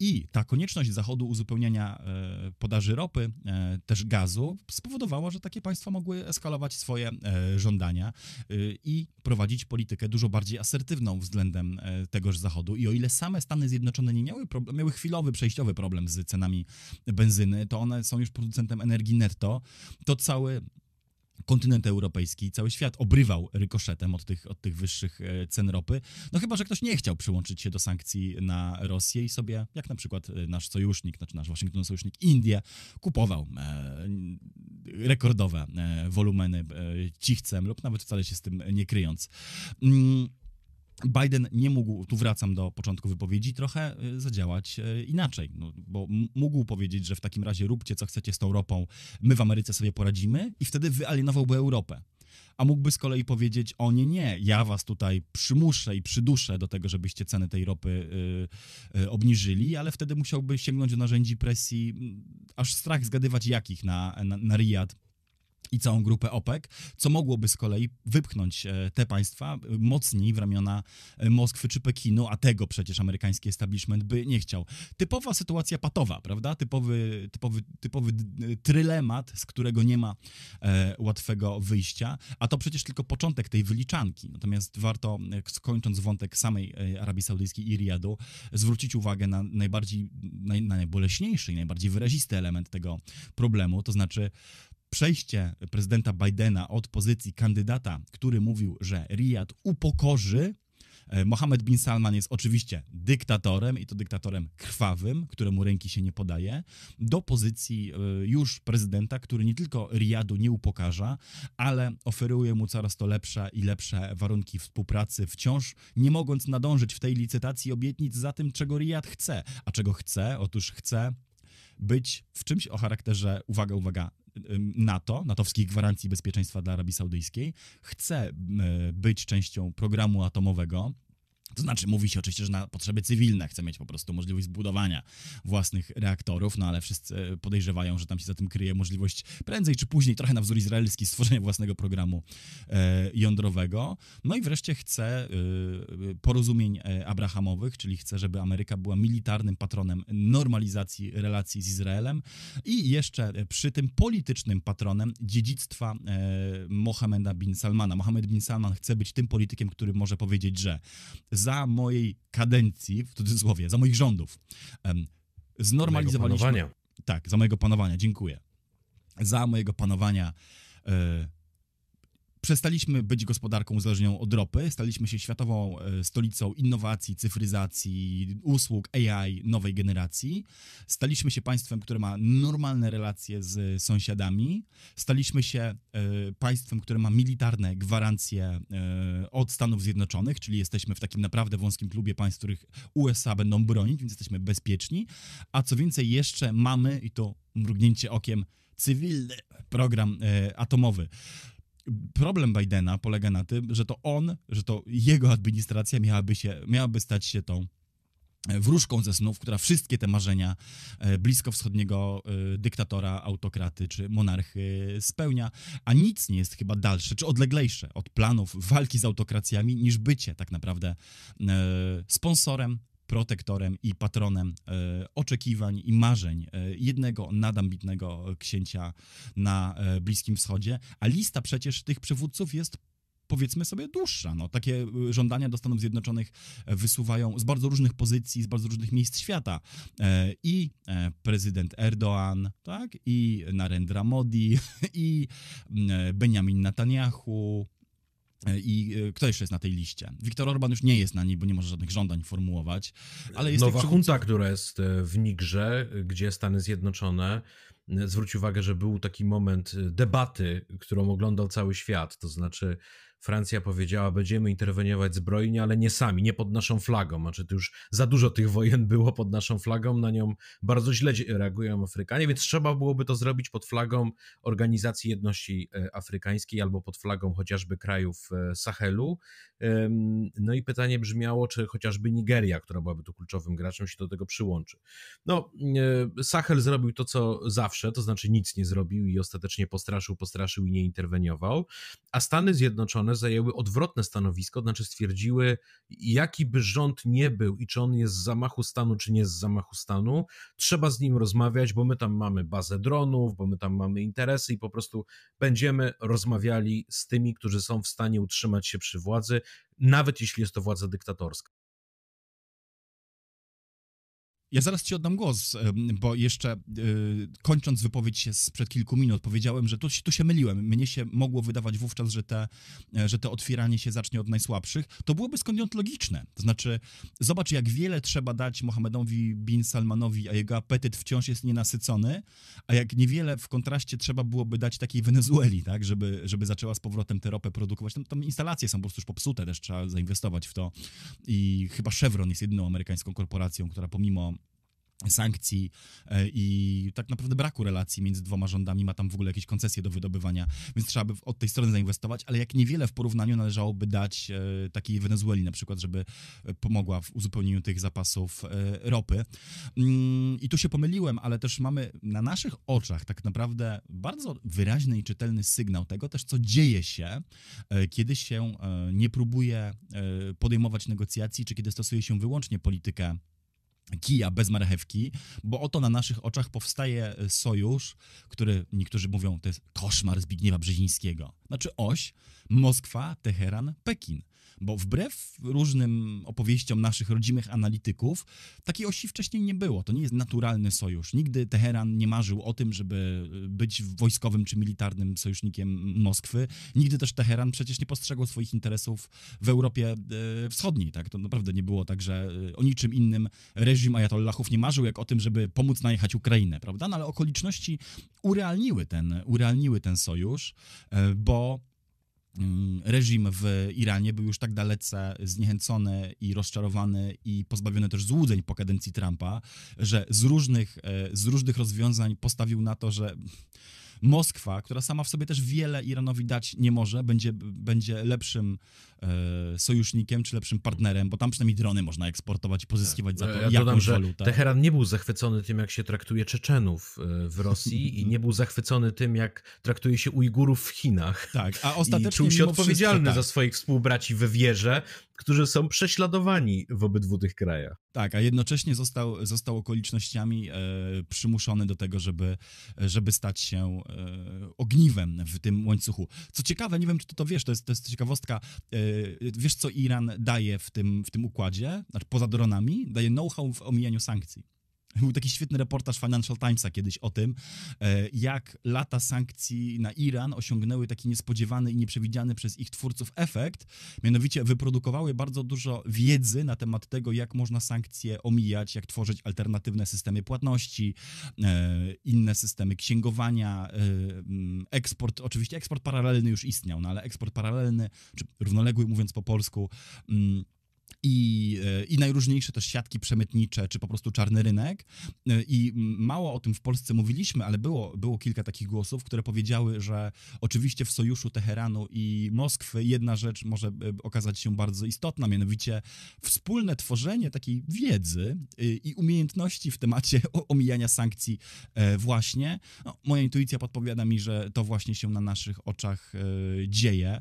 I ta konieczność Zachodu uzupełniania e, podaży ropy, e, też gazu, spowodowała, że takie państwa mogły eskalować swoje e, żądania Y, i prowadzić politykę dużo bardziej asertywną względem e, tegoż Zachodu. I o ile same Stany Zjednoczone nie miały, miały chwilowy, przejściowy problem z cenami benzyny, to one są już producentem energii netto, to cały kontynent europejski, cały świat obrywał rykoszetem od tych, od tych wyższych e, cen ropy. No chyba, że ktoś nie chciał przyłączyć się do sankcji na Rosję i sobie, jak na przykład e, nasz sojusznik, znaczy nasz Waszyngton sojusznik Indie, kupował e, rekordowe e, wolumeny e, cichcem lub nawet wcale się z tym nie kryjąc. Mm, Biden nie mógł, tu wracam do początku wypowiedzi, trochę y, zadziałać y, inaczej, no, bo mógł powiedzieć, że w takim razie róbcie co chcecie z tą ropą, my w Ameryce sobie poradzimy i wtedy wyalienowałby Europę. A mógłby z kolei powiedzieć, o nie, nie, ja was tutaj przymuszę i przyduszę do tego, żebyście ceny tej ropy y, y, obniżyli, ale wtedy musiałby sięgnąć do narzędzi presji, aż strach zgadywać jakich na, na, na Riyad i całą grupę OPEC, co mogłoby z kolei wypchnąć e, te państwa mocniej w ramiona e, Moskwy czy Pekinu, a tego przecież amerykański establishment by nie chciał. Typowa sytuacja patowa, prawda? Typowy, typowy, typowy trylemat, z którego nie ma e, łatwego wyjścia, a to przecież tylko początek tej wyliczanki. Natomiast warto, e, skończąc wątek samej Arabii Saudyjskiej i Riyadu, zwrócić uwagę na najbardziej, naj, na najboleśniejszy i najbardziej wyrazisty element tego problemu, to znaczy przejście prezydenta Bidena od pozycji kandydata, który mówił, że Riyad upokorzy, e, Mohammed bin Salman jest oczywiście dyktatorem i to dyktatorem krwawym, któremu ręki się nie podaje, do pozycji e, już prezydenta, który nie tylko Riyadu nie upokarza, ale oferuje mu coraz to lepsze i lepsze warunki współpracy, wciąż nie mogąc nadążyć w tej licytacji obietnic za tym, czego Riyad chce. A czego chce? Otóż chce być w czymś o charakterze, uwaga, uwaga, NATO, natowskich gwarancji bezpieczeństwa dla Arabii Saudyjskiej, chce być częścią programu atomowego, to znaczy, mówi się oczywiście, że na potrzeby cywilne chce mieć po prostu możliwość zbudowania własnych reaktorów, no ale wszyscy podejrzewają, że tam się za tym kryje możliwość prędzej czy później, trochę na wzór izraelski, stworzenia własnego programu e, jądrowego. No i wreszcie chce e, porozumień e, abrahamowych, czyli chce, żeby Ameryka była militarnym patronem normalizacji relacji z Izraelem i jeszcze przy tym politycznym patronem dziedzictwa e, Mohameda bin Salmana. Mohamed bin Salman chce być tym politykiem, który może powiedzieć, że za mojej kadencji, w cudzysłowie, za moich rządów, znormalizowaliśmy... Tak, za mojego panowania, dziękuję. Za mojego panowania e, przestaliśmy być gospodarką uzależnioną od ropy, staliśmy się światową e, stolicą innowacji, cyfryzacji, usług AI nowej generacji. Staliśmy się państwem, które ma normalne relacje z sąsiadami. Staliśmy się e, państwem, które ma militarne gwarancje e, od Stanów Zjednoczonych, czyli jesteśmy w takim naprawdę wąskim klubie państw, których USA będą bronić, więc jesteśmy bezpieczni. A co więcej, jeszcze mamy, i to mrugnięcie okiem, cywilny program atomowy problem Bidena polega na tym, że to on, że to jego administracja miałaby, się, miałaby stać się tą e, wróżką ze snów, która wszystkie te marzenia e, bliskowschodniego e, dyktatora, autokraty czy monarchy spełnia, a nic nie jest chyba dalsze czy odleglejsze od planów walki z autokracjami niż bycie tak naprawdę sponsorem protektorem i patronem e, oczekiwań i marzeń e, jednego nadambitnego księcia na e, Bliskim Wschodzie, a lista przecież tych przywódców jest powiedzmy sobie dłuższa. No, takie żądania do Stanów Zjednoczonych wysuwają z bardzo różnych pozycji, z bardzo różnych miejsc świata. I prezydent Erdoğan, tak, i Narendra Modi, i Benjamin Netanyahu, I e, kto jeszcze jest na tej liście? Viktor Orban już nie jest na niej, bo nie może żadnych żądań formułować, ale jest Nowa junta, która jest e, w Nigrze, gdzie Stany Zjednoczone zwróć uwagę, że był taki moment debaty, którą oglądał cały świat, to znaczy Francja powiedziała, będziemy interweniować zbrojnie, ale nie sami, nie pod naszą flagą. Znaczy, to już za dużo tych wojen było pod naszą flagą, na nią bardzo źle reagują Afrykanie, więc trzeba byłoby to zrobić pod flagą Organizacji Jedności e, Afrykańskiej albo pod flagą chociażby krajów e, Sahelu. No i pytanie brzmiało, czy chociażby Nigeria, która byłaby tu kluczowym graczem, się do tego przyłączy. No, e, Sahel zrobił to, co zawsze, to znaczy nic nie zrobił i ostatecznie postraszył, postraszył i nie interweniował, a Stany Zjednoczone zajęły odwrotne stanowisko, znaczy stwierdziły, jaki by rząd nie był i czy on jest z zamachu stanu, czy nie z zamachu stanu, trzeba z nim rozmawiać, bo my tam mamy bazę dronów, bo my tam mamy interesy i po prostu będziemy rozmawiali z tymi, którzy są w stanie utrzymać się przy władzy, nawet jeśli jest to władza dyktatorska. Ja zaraz ci oddam głos, bo jeszcze yy, kończąc wypowiedź się sprzed kilku minut, powiedziałem, że tu, tu się myliłem. Mnie się mogło wydawać wówczas, że te, e, że te otwieranie się zacznie od najsłabszych. To byłoby skądinąd logiczne. To znaczy, zobacz, jak wiele trzeba dać Mohamedowi bin Salmanowi, a jego apetyt wciąż jest nienasycony, a jak niewiele w kontraście trzeba byłoby dać takiej Wenezueli, tak, żeby, żeby zaczęła z powrotem tę ropę produkować. Tam, tam instalacje są po prostu już popsute, też trzeba zainwestować w to. I chyba Chevron jest jedyną amerykańską korporacją, która pomimo sankcji e, i tak naprawdę braku relacji między dwoma rządami, ma tam w ogóle jakieś koncesje do wydobywania, więc trzeba by od tej strony zainwestować, ale jak niewiele w porównaniu należałoby dać e, takiej Wenezueli na przykład, żeby e, pomogła w uzupełnieniu tych zapasów ropy. Mm, I tu się pomyliłem, ale też mamy na naszych oczach tak naprawdę bardzo wyraźny i czytelny sygnał tego też, co dzieje się, kiedy się nie próbuje podejmować negocjacji, czy kiedy stosuje się wyłącznie politykę kija bez marchewki, bo oto na naszych oczach powstaje sojusz, który niektórzy mówią, to jest koszmar Zbigniewa Brzezińskiego. Znaczy oś Moskwa, Teheran, Pekin bo wbrew różnym opowieściom naszych rodzimych analityków, takiej osi wcześniej nie było. To nie jest naturalny sojusz. Nigdy Teheran nie marzył o tym, żeby być wojskowym czy militarnym sojusznikiem Moskwy. Nigdy też Teheran przecież nie postrzegał swoich interesów w Europie e, Wschodniej. Tak? To naprawdę nie było tak, że e, o niczym innym reżim Ayatollahów nie marzył, jak o tym, żeby pomóc najechać Ukrainę, prawda? No ale okoliczności urealniły ten, urealniły ten sojusz, e, bo reżim w Iranie był już tak dalece zniechęcony i rozczarowany i pozbawiony też złudzeń po kadencji Trumpa, że z różnych, e, z różnych rozwiązań postawił na to, że Moskwa, która sama w sobie też wiele Iranowi dać nie może, będzie, będzie lepszym e, sojusznikiem czy lepszym partnerem, bo tam przynajmniej drony można eksportować i pozyskiwać za to ja jakąś dodam, walutę. Teheran nie był zachwycony tym, jak się traktuje Czeczenów e, w Rosji i nie był zachwycony tym, jak traktuje się Ujgurów w Chinach. Tak, a ostatecznie I czuł się odpowiedzialny tak. za swoich współbraci we wierze, którzy są prześladowani w obydwu tych krajach. Tak, a jednocześnie został, został okolicznościami e, przymuszony do tego, żeby, żeby stać się e, ogniwem w tym łańcuchu. Co ciekawe, nie wiem, czy ty to wiesz, to jest, to jest ciekawostka, e, wiesz, co Iran daje w tym, w tym układzie, znaczy poza dronami? Daje know-how w omijaniu sankcji. Był taki świetny reportaż Financial Timesa kiedyś o tym, e, jak lata sankcji na Iran osiągnęły taki niespodziewany i nieprzewidziany przez ich twórców efekt. Mianowicie wyprodukowały bardzo dużo wiedzy na temat tego, jak można sankcje omijać, jak tworzyć alternatywne systemy płatności, e, inne systemy księgowania, e, eksport, oczywiście eksport paralelny już istniał, no ale eksport paralelny, czy równoległy mówiąc po polsku, i, e, i najróżniejsze też siatki przemytnicze, czy po prostu czarny rynek. E, I mało o tym w Polsce mówiliśmy, ale było, było kilka takich głosów, które powiedziały, że oczywiście w sojuszu Teheranu i Moskwy jedna rzecz może e, okazać się bardzo istotna, mianowicie wspólne tworzenie takiej wiedzy i umiejętności w temacie omijania sankcji właśnie. No, moja intuicja podpowiada mi, że to właśnie się na naszych oczach dzieje,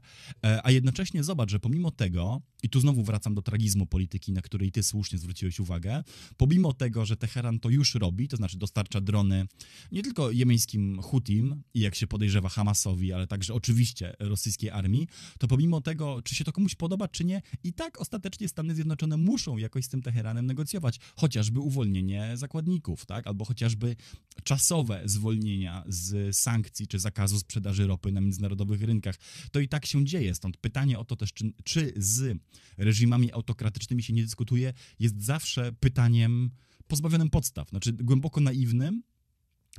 a jednocześnie zobacz, że pomimo tego, i tu znowu wracam do tragizmu polityki, na której ty słusznie zwróciłeś uwagę, pomimo tego, że Teheran to już robi, to znaczy dostarcza drony nie tylko jemeńskim Hutim i jak się podejrzewa Hamasowi, ale także oczywiście rosyjskiej armii, to pomimo tego, czy się to komuś podoba, czy nie, i tak ostatecznie Stany Zjednoczone muszą jakoś z tym Teheranem negocjować, chociażby uwolnienie zakładników, tak, albo chociażby czasowe zwolnienia z sankcji czy zakazu sprzedaży ropy na międzynarodowych rynkach. To i tak się dzieje, stąd pytanie o to też, czy, czy z reżimami autokratycznymi się nie dyskutuje, jest zawsze pytaniem pozbawionym podstaw, znaczy głęboko naiwnym,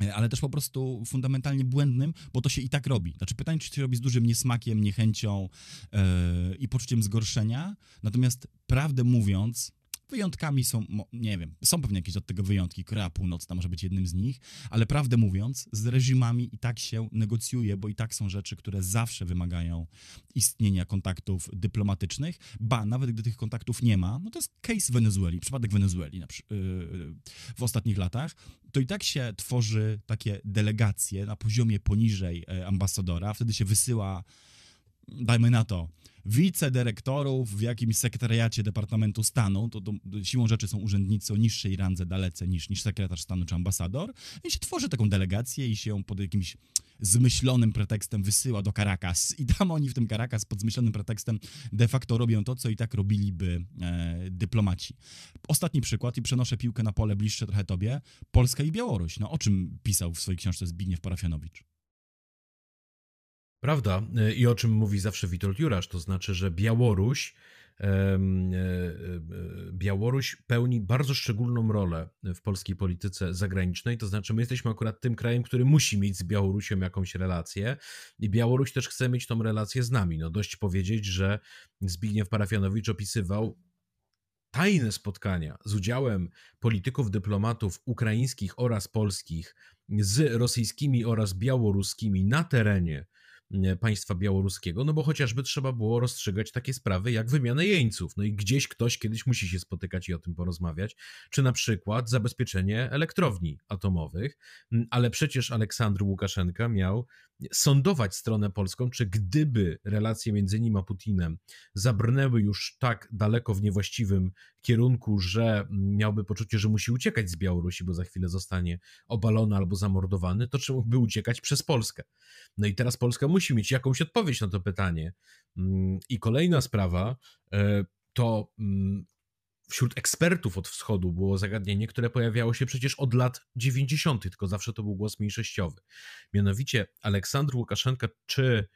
e, ale też po prostu fundamentalnie błędnym, bo to się i tak robi. Znaczy pytanie, czy się robi z dużym niesmakiem, niechęcią yy, i poczuciem zgorszenia, natomiast prawdę mówiąc, Wyjątkami są, nie wiem, są pewnie jakieś od tego wyjątki, Korea Północna może być jednym z nich, ale prawdę mówiąc, z reżimami i tak się negocjuje, bo i tak są rzeczy, które zawsze wymagają istnienia kontaktów dyplomatycznych, ba, nawet gdy tych kontaktów nie ma, no to jest case Wenezueli, przypadek Wenezueli na, yy, w ostatnich latach, to i tak się tworzy takie delegacje na poziomie poniżej e, ambasadora, wtedy się wysyła, dajmy na to, wicedyrektorów w jakimś sekretariacie Departamentu Stanu, to, to, siłą rzeczy są urzędnicy o niższej randze dalece niż, niż sekretarz stanu czy ambasador, i się tworzy taką delegację i się ją pod jakimś zmyślonym pretekstem wysyła do Caracas i tam oni w tym Caracas pod zmyślonym pretekstem de facto robią to, co i tak robiliby e, dyplomaci. Ostatni przykład i przenoszę piłkę na pole bliższe trochę tobie. Polska i Białoruś. No o czym pisał w swojej książce Zbigniew Parafianowicz? Prawda. E, I o czym mówi zawsze Witold Jurasz, to znaczy, że Białoruś e, e, Białoruś pełni bardzo szczególną rolę w polskiej polityce zagranicznej, to znaczy my jesteśmy akurat tym krajem, który musi mieć z Białorusią jakąś relację i Białoruś też chce mieć tą relację z nami. No dość powiedzieć, że Zbigniew Parafianowicz opisywał tajne spotkania z udziałem polityków, dyplomatów ukraińskich oraz polskich z rosyjskimi oraz białoruskimi na terenie państwa białoruskiego, no bo chociażby trzeba było rozstrzygać takie sprawy jak wymianę jeńców. No i gdzieś ktoś kiedyś musi się spotykać i o tym porozmawiać, czy na przykład zabezpieczenie elektrowni atomowych, mm, ale przecież Aleksandr Łukaszenka miał sądować stronę polską, czy gdyby relacje między nim a Putinem zabrnęły już tak daleko w niewłaściwym kierunku, że miałby poczucie, że musi uciekać z Białorusi, bo za chwilę zostanie obalony albo zamordowany, to czy mógłby uciekać przez Polskę? No i teraz Polska musi mieć jakąś odpowiedź na to pytanie. Mm, I kolejna sprawa e, to mm, wśród ekspertów od wschodu było zagadnienie, które pojawiało się przecież od lat 90., tylko zawsze to był głos mniejszościowy. Mianowicie Aleksandr Łukaszenka, czy,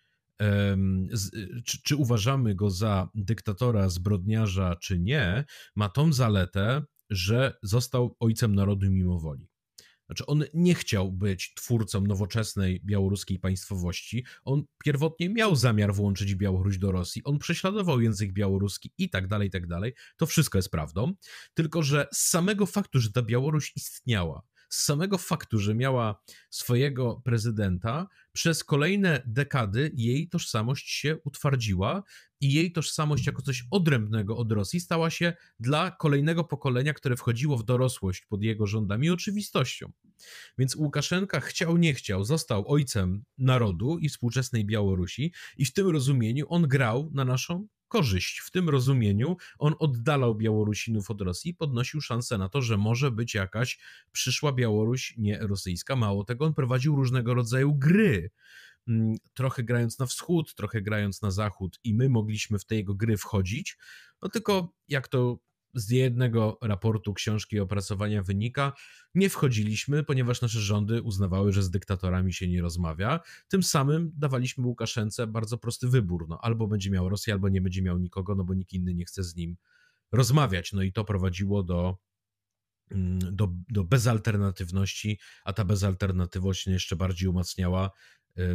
czy, czy uważamy go za dyktatora, zbrodniarza, czy nie, ma tą zaletę, że został ojcem narodu mimo woli. Znaczy, on nie chciał być twórcą nowoczesnej białoruskiej państwowości. On pierwotnie miał zamiar włączyć Białoruś do Rosji. On prześladował język białoruski i tak dalej, i tak dalej. To wszystko jest prawdą. Tylko, że z samego faktu, że ta Białoruś istniała, z samego faktu, że miała swojego prezydenta, przez kolejne dekady jej tożsamość się utwardziła i jej tożsamość jako coś odrębnego od Rosji stała się dla kolejnego pokolenia, które wchodziło w dorosłość pod jego rządami, oczywistością. Więc Łukaszenka chciał, nie chciał, został ojcem narodu i współczesnej Białorusi, i w tym rozumieniu on grał na naszą korzyść. W tym rozumieniu on oddalał Białorusinów od Rosji, podnosił szansę na to, że może być jakaś przyszła Białoruś nie rosyjska. Mało tego, on prowadził różnego rodzaju gry. Mm, trochę grając na wschód, trochę grając na zachód, i my mogliśmy w te jego gry wchodzić. No tylko jak to z jednego raportu książki opracowania wynika, nie wchodziliśmy, ponieważ nasze rządy uznawały, że z dyktatorami się nie rozmawia. Tym samym dawaliśmy Łukaszence bardzo prosty wybór. No, albo będzie miał Rosję, albo nie będzie miał nikogo, no bo nikt inny nie chce z nim rozmawiać. No i to prowadziło do, mm, do, do bezalternatywności, a ta bezalternatywność jeszcze bardziej umacniała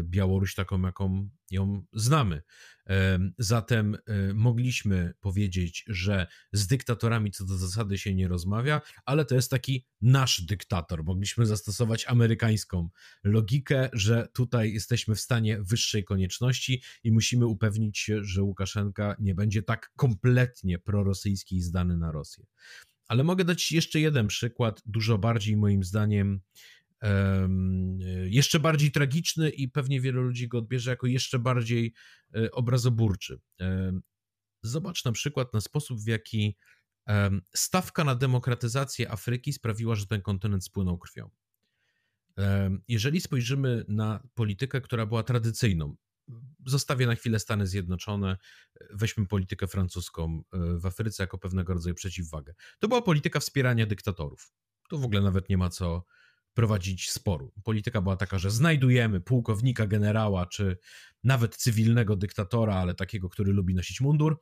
Białoruś taką, jaką ją znamy. E, zatem e, mogliśmy powiedzieć, że z dyktatorami co do zasady się nie rozmawia, ale to jest taki nasz dyktator. Mogliśmy zastosować amerykańską logikę, że tutaj jesteśmy w stanie wyższej konieczności i musimy upewnić się, że Łukaszenka nie będzie tak kompletnie prorosyjski i zdany na Rosję. Ale mogę dać jeszcze jeden przykład, dużo bardziej moim zdaniem jeszcze bardziej tragiczny i pewnie wielu ludzi go odbierze jako jeszcze bardziej e, obrazoburczy. Zobacz na przykład na sposób, w jaki stawka na demokratyzację Afryki sprawiła, że ten kontynent spłynął krwią. Jeżeli spojrzymy na politykę, która była tradycyjną, zostawię na chwilę Stany Zjednoczone, weźmy politykę francuską e, w Afryce jako pewnego rodzaju przeciwwagę. To była polityka wspierania dyktatorów. Tu w ogóle nawet nie ma co, prowadzić sporu. Polityka była taka, że znajdujemy pułkownika, generała, czy nawet cywilnego dyktatora, ale takiego, który lubi nosić mundur,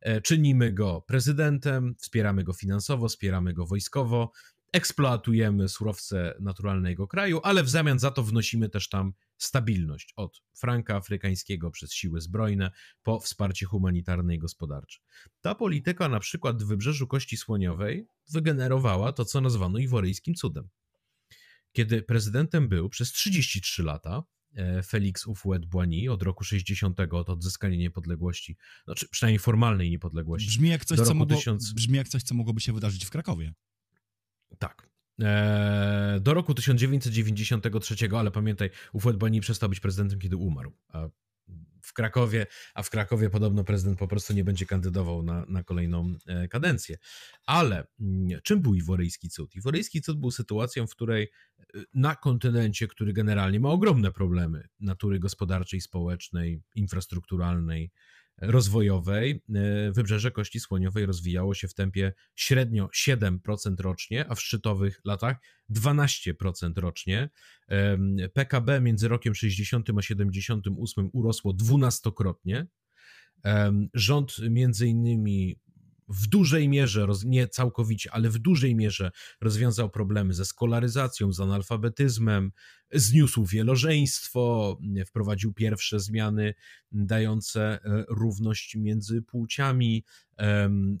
e, czynimy go prezydentem, wspieramy go finansowo, wspieramy go wojskowo, eksploatujemy surowce naturalne jego kraju, ale w zamian za to wnosimy też tam stabilność od franka afrykańskiego przez siły zbrojne po wsparcie humanitarne i gospodarcze. Ta polityka na przykład w Wybrzeżu Kości Słoniowej wygenerowała to, co nazwano iworyjskim cudem kiedy prezydentem był przez 33 lata e, Felix Houphouët-Boigny od roku 60 od odzyskania niepodległości, znaczy przynajmniej formalnej niepodległości. Brzmi jak coś, co, mogło, 1000... brzmi jak coś, co mogłoby się wydarzyć w Krakowie. Tak. Eee, do roku 1993, ale pamiętaj, Houphouët-Boigny przestał być prezydentem, kiedy umarł, a w Krakowie, a w Krakowie podobno prezydent po prostu nie będzie kandydował na, na kolejną e, kadencję. Ale mm, czym był Iworyjski Cud? Iworyjski Cud był sytuacją, w której e, na kontynencie, który generalnie ma ogromne problemy natury gospodarczej, społecznej, infrastrukturalnej, rozwojowej e, wybrzeże Kości Słoniowej rozwijało się w tempie średnio 7% rocznie, a w szczytowych latach 12% rocznie. PKB między rokiem 60 a 78 urosło dwunastokrotnie. Rząd między innymi w dużej mierze, nie całkowicie, ale w dużej mierze rozwiązał problemy ze skolaryzacją, z analfabetyzmem, zniósł wielożeństwo, wprowadził pierwsze zmiany dające e, równość między płciami,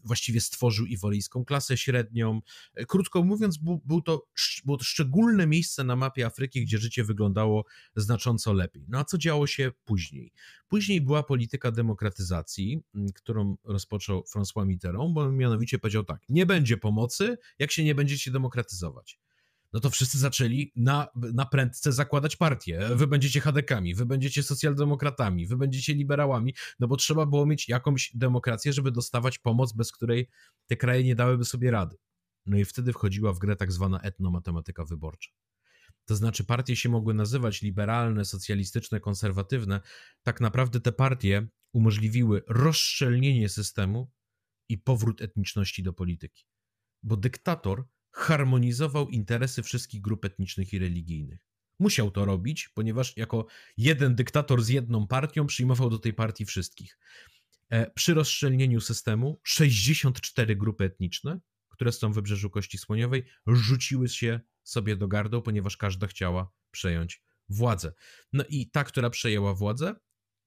właściwie stworzył iworyjską klasę średnią. E, krótko mówiąc, był to, było to szczególne miejsce na mapie Afryki, gdzie życie wyglądało znacząco lepiej. No a co działo się później? Później była polityka demokratyzacji, którą rozpoczął François Mitterrand, bo mianowicie powiedział tak, nie będzie pomocy, jak się nie będziecie demokratyzować no to wszyscy zaczęli na, na prędce zakładać partie. Wy będziecie hadekami, wy będziecie socjaldemokratami, wy będziecie liberałami, no bo trzeba było mieć jakąś demokrację, żeby dostawać pomoc, bez której te kraje nie dałyby sobie rady. No i wtedy wchodziła w grę tak zwana etnomatematyka wyborcza. To znaczy, partie się mogły nazywać liberalne, socjalistyczne, konserwatywne. Tak naprawdę te partie umożliwiły rozszczelnienie systemu i powrót etniczności do polityki. Bo dyktator harmonizował interesy wszystkich grup etnicznych i religijnych. Musiał to robić, ponieważ jako jeden dyktator z jedną partią przyjmował do tej partii wszystkich. E, przy rozszczelnieniu systemu 64 grupy etniczne, które są w wybrzeżu Kości Słoniowej, rzuciły się sobie do gardą, ponieważ każda chciała przejąć władzę. No i ta, która przejęła władzę,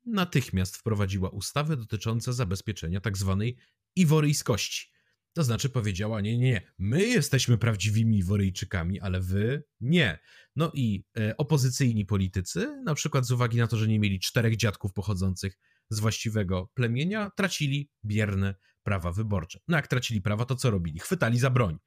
natychmiast wprowadziła ustawy dotyczące zabezpieczenia tak zwanej iworyjskości. To znaczy powiedziała, nie, nie, nie, my jesteśmy prawdziwymi Woryjczykami, ale wy nie. No i e, opozycyjni politycy, na przykład z uwagi na to, że nie mieli czterech dziadków pochodzących z właściwego plemienia, tracili bierne prawa wyborcze. No jak tracili prawa, to co robili? Chwytali za broń.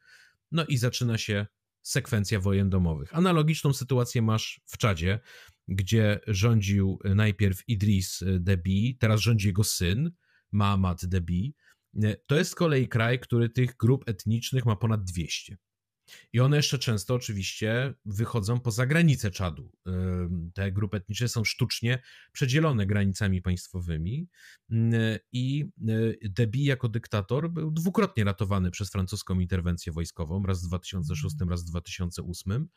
No i zaczyna się sekwencja wojen domowych. Analogiczną sytuację masz w Czadzie, gdzie rządził najpierw Idris Deby, teraz rządzi jego syn, Mahamat Deby, to jest z kolei kraj, który tych grup etnicznych ma ponad 200. I one jeszcze często oczywiście wychodzą poza granice Czadu. Te grupy etniczne są sztucznie przedzielone granicami państwowymi i Debi jako dyktator był dwukrotnie ratowany przez francuską interwencję wojskową, raz w 2006, raz w 2008.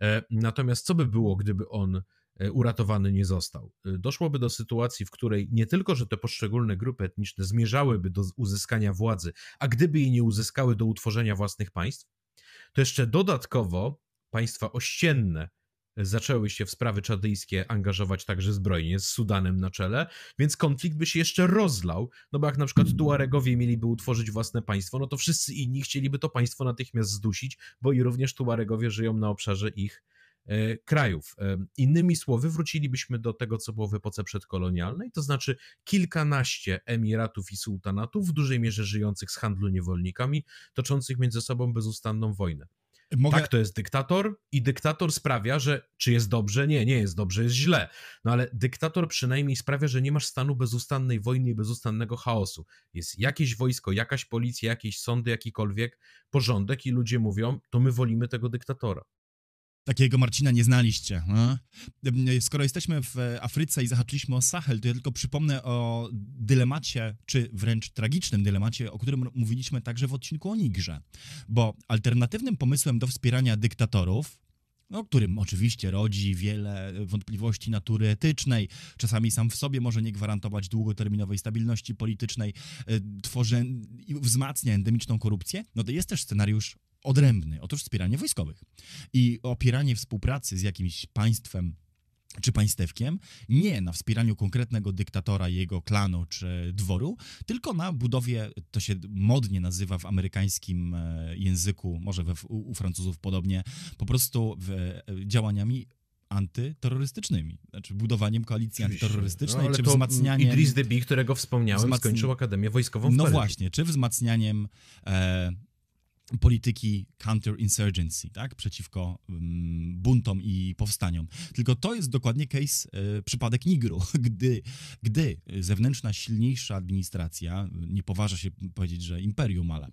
E, natomiast co by było, gdyby on uratowany nie został? E, doszłoby do sytuacji, w której nie tylko, że te poszczególne grupy etniczne zmierzałyby do uzyskania władzy, a gdyby jej nie uzyskały do utworzenia własnych państw, to jeszcze dodatkowo państwa ościenne zaczęły się w sprawy czadyjskie angażować także zbrojnie z Sudanem na czele, więc konflikt by się jeszcze rozlał, no bo jak na przykład Tuaregowie mieliby utworzyć własne państwo, no to wszyscy inni chcieliby to państwo natychmiast zdusić, bo i również Tuaregowie żyją na obszarze ich e, krajów. E, innymi słowy, wrócilibyśmy do tego, co było w epoce przedkolonialnej, to znaczy kilkanaście emiratów i sułtanatów, w dużej mierze żyjących z handlu niewolnikami, toczących między sobą bezustanną wojnę. Mogę... Tak, to jest dyktator i dyktator sprawia, że czy jest dobrze? Nie, nie jest dobrze, jest źle. No ale dyktator przynajmniej sprawia, że nie masz stanu bezustannej wojny i bezustannego chaosu. Jest jakieś wojsko, jakaś policja, jakieś sądy, jakikolwiek porządek i ludzie mówią, to my wolimy tego dyktatora. Takiego Marcina nie znaliście. No? Skoro jesteśmy w Afryce i zahaczyliśmy o Sahel, to ja tylko przypomnę o dylemacie, czy wręcz tragicznym dylemacie, o którym mówiliśmy także w odcinku o Nigrze. Bo alternatywnym pomysłem do wspierania dyktatorów, no, którym oczywiście rodzi wiele wątpliwości natury etycznej, czasami sam w sobie może nie gwarantować długoterminowej stabilności politycznej, e, tworzy i wzmacnia endemiczną korupcję, no to jest też scenariusz odrębny. Otóż wspieranie wojskowych i opieranie współpracy z jakimś państwem czy państewkiem, nie na wspieraniu konkretnego dyktatora, jego klanu czy dworu, tylko na budowie, to się modnie nazywa w amerykańskim e, języku, może we, u, u Francuzów podobnie, po prostu w, e, działaniami antyterrorystycznymi, znaczy budowaniem koalicji Oczywiście. antyterrorystycznej, no, czy wzmacnianiem... Idris Deby, którego wspomniałem, wzmacni... skończył Akademię Wojskową w No właśnie, czy wzmacnianiem e, polityki counterinsurgency, tak, przeciwko um, buntom i powstaniom. Tylko to jest dokładnie case, e, przypadek Nigru, gdy, gdy zewnętrzna, silniejsza administracja, nie poważa się powiedzieć, że imperium, ale e,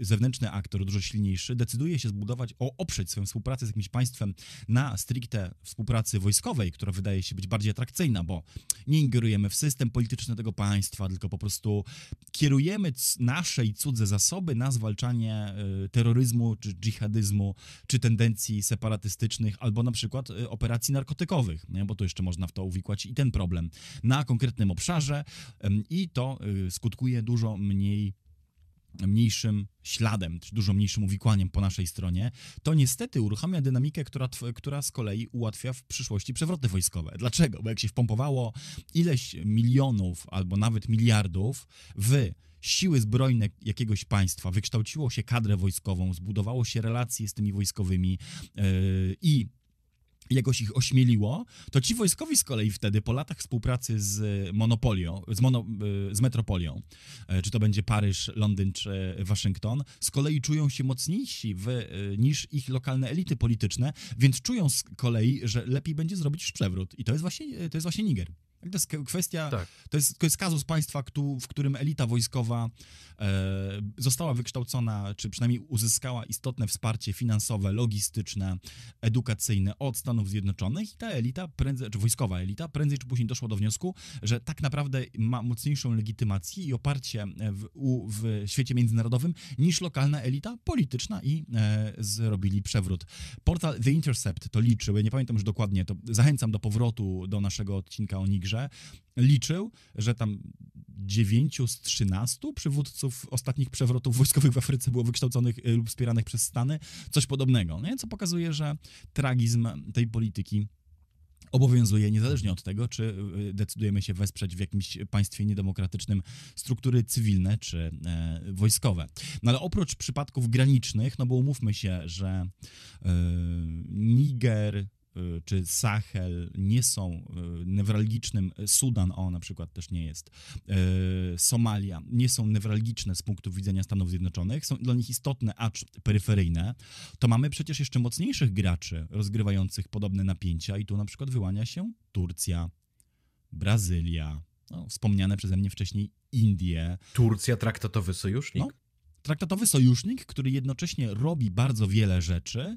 zewnętrzny aktor, dużo silniejszy, decyduje się zbudować, o, oprzeć swoją współpracę z jakimś państwem na stricte współpracy wojskowej, która wydaje się być bardziej atrakcyjna, bo nie ingerujemy w system polityczny tego państwa, tylko po prostu kierujemy nasze i cudze zasoby na zwalczanie zwalczanie y, terroryzmu, czy dżihadyzmu, czy tendencji separatystycznych, albo na przykład y, operacji narkotykowych, bo to jeszcze można w to uwikłać i ten problem na konkretnym obszarze i to y, skutkuje dużo mniej mniejszym śladem, czy dużo mniejszym uwikłaniem po naszej stronie, to niestety uruchamia dynamikę, która, która z kolei ułatwia w przyszłości przewroty wojskowe. Dlaczego? Bo jak się wpompowało ileś milionów albo nawet miliardów w siły zbrojne jakiegoś państwa, wykształciło się kadrę wojskową, zbudowało się relacje z tymi wojskowymi yy, i jakoś ich ośmieliło, to ci wojskowi z kolei wtedy po latach współpracy z monopolią, z, mono, yy, z metropolią, yy, czy to będzie Paryż, Londyn czy Waszyngton, z kolei czują się mocniejsi w, niż ich lokalne elity polityczne, więc czują z kolei, że lepiej będzie zrobić przewrót. I to jest właśnie, to jest właśnie Niger. To jest kwestia, tak. to, jest, to jest kazus państwa, w którym elita wojskowa e, została wykształcona, czy przynajmniej uzyskała istotne wsparcie finansowe, logistyczne, edukacyjne od Stanów Zjednoczonych i ta elita, prędzej, czy wojskowa elita, prędzej czy później doszła do wniosku, że tak naprawdę ma mocniejszą legitymację i oparcie w, u, w świecie międzynarodowym niż lokalna elita polityczna i e, zrobili przewrót. Portal The Intercept to liczył, ja nie pamiętam już dokładnie, to zachęcam do powrotu do naszego odcinka o Nigrze, liczył, że tam 9 z 13 przywódców ostatnich przewrotów wojskowych w Afryce było wykształconych y, lub wspieranych przez Stany, coś podobnego, nie? co pokazuje, że tragizm tej polityki obowiązuje niezależnie od tego, czy y, decydujemy się wesprzeć w jakimś państwie niedemokratycznym struktury cywilne czy e, wojskowe. No ale oprócz przypadków granicznych, no bo umówmy się, że e, Niger, Y, czy Sahel nie są y, newralgicznym, Sudan, o na przykład też nie jest, y, Somalia nie są newralgiczne z punktu widzenia Stanów Zjednoczonych, są dla nich istotne, acz peryferyjne, to mamy przecież jeszcze mocniejszych graczy rozgrywających podobne napięcia i tu na przykład wyłania się Turcja, Brazylia, no, wspomniane przeze mnie wcześniej Indie. Turcja traktatowy sojusznik? No, traktatowy sojusznik, który jednocześnie robi bardzo wiele rzeczy,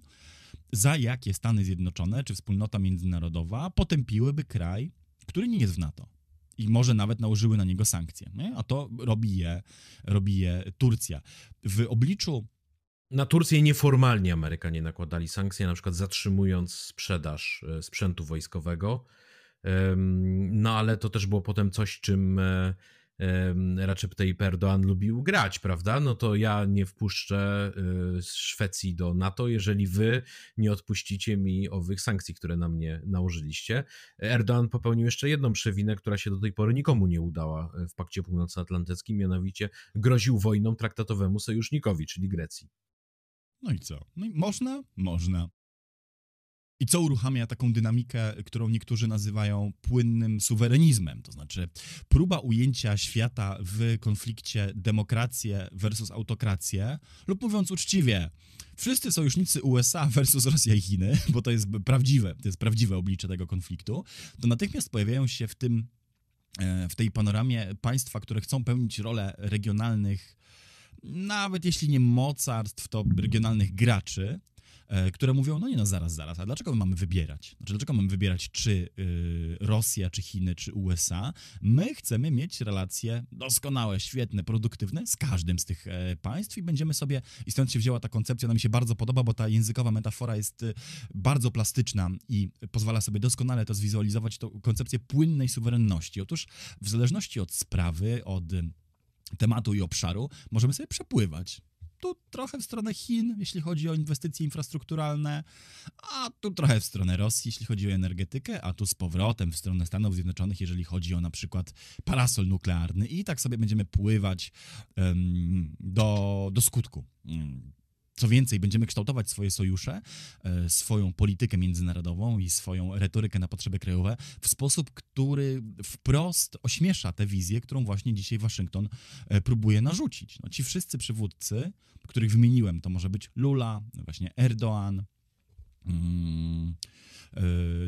za jakie Stany Zjednoczone czy wspólnota międzynarodowa potępiłyby kraj, który nie jest w NATO. I może nawet nałożyły na niego sankcje. Nie? A to robi je, robi je Turcja. W obliczu na Turcję nieformalnie Amerykanie nakładali sankcje, na przykład zatrzymując sprzedaż e, sprzętu wojskowego. No ale to też było potem coś, czym e, Recep Erdoğan lubił grać, prawda? No to ja nie wpuszczę y, Szwecji do NATO, jeżeli wy nie odpuścicie mi owych sankcji, które na mnie nałożyliście. Erdoğan popełnił jeszcze jedną przewinę, która się do tej pory nikomu nie udała w Pakcie Północnoatlantyckim, mianowicie groził wojną traktatowemu sojusznikowi, czyli Grecji. No i co? No i można? Można. I co uruchamia taką dynamikę, którą niektórzy nazywają płynnym suwerenizmem, to znaczy próba ujęcia świata w konflikcie demokrację versus autokrację, lub mówiąc uczciwie, wszyscy sojusznicy USA versus Rosja i Chiny, bo to jest prawdziwe, to jest prawdziwe oblicze tego konfliktu, to natychmiast pojawiają się w tym e, w tej panoramie państwa, które chcą pełnić rolę regionalnych, nawet jeśli nie mocarstw, to regionalnych graczy, które mówią, no nie no, zaraz, zaraz, a dlaczego my mamy wybierać? Znaczy, dlaczego mamy wybierać, czy y, Rosja, czy Chiny, czy USA? My chcemy mieć relacje doskonałe, świetne, produktywne z każdym z tych e, państw i będziemy sobie, i stąd się wzięła ta koncepcja, ona mi się bardzo podoba, bo ta językowa metafora jest y, bardzo plastyczna i pozwala sobie doskonale to zwizualizować, tą koncepcję płynnej suwerenności. Otóż w zależności od sprawy, od tematu i obszaru, możemy sobie przepływać tu trochę w stronę Chin, jeśli chodzi o inwestycje infrastrukturalne, a tu trochę w stronę Rosji, jeśli chodzi o energetykę, a tu z powrotem w stronę Stanów Zjednoczonych, jeżeli chodzi o na przykład parasol nuklearny i tak sobie będziemy pływać um, do, do skutku. Um, co więcej, będziemy kształtować swoje sojusze, e, swoją politykę międzynarodową i swoją retorykę na potrzeby krajowe w sposób, który wprost ośmiesza tę wizję, którą właśnie dzisiaj Waszyngton e, próbuje narzucić. No, ci wszyscy przywódcy, których wymieniłem, to może być Lula, właśnie Erdoğan,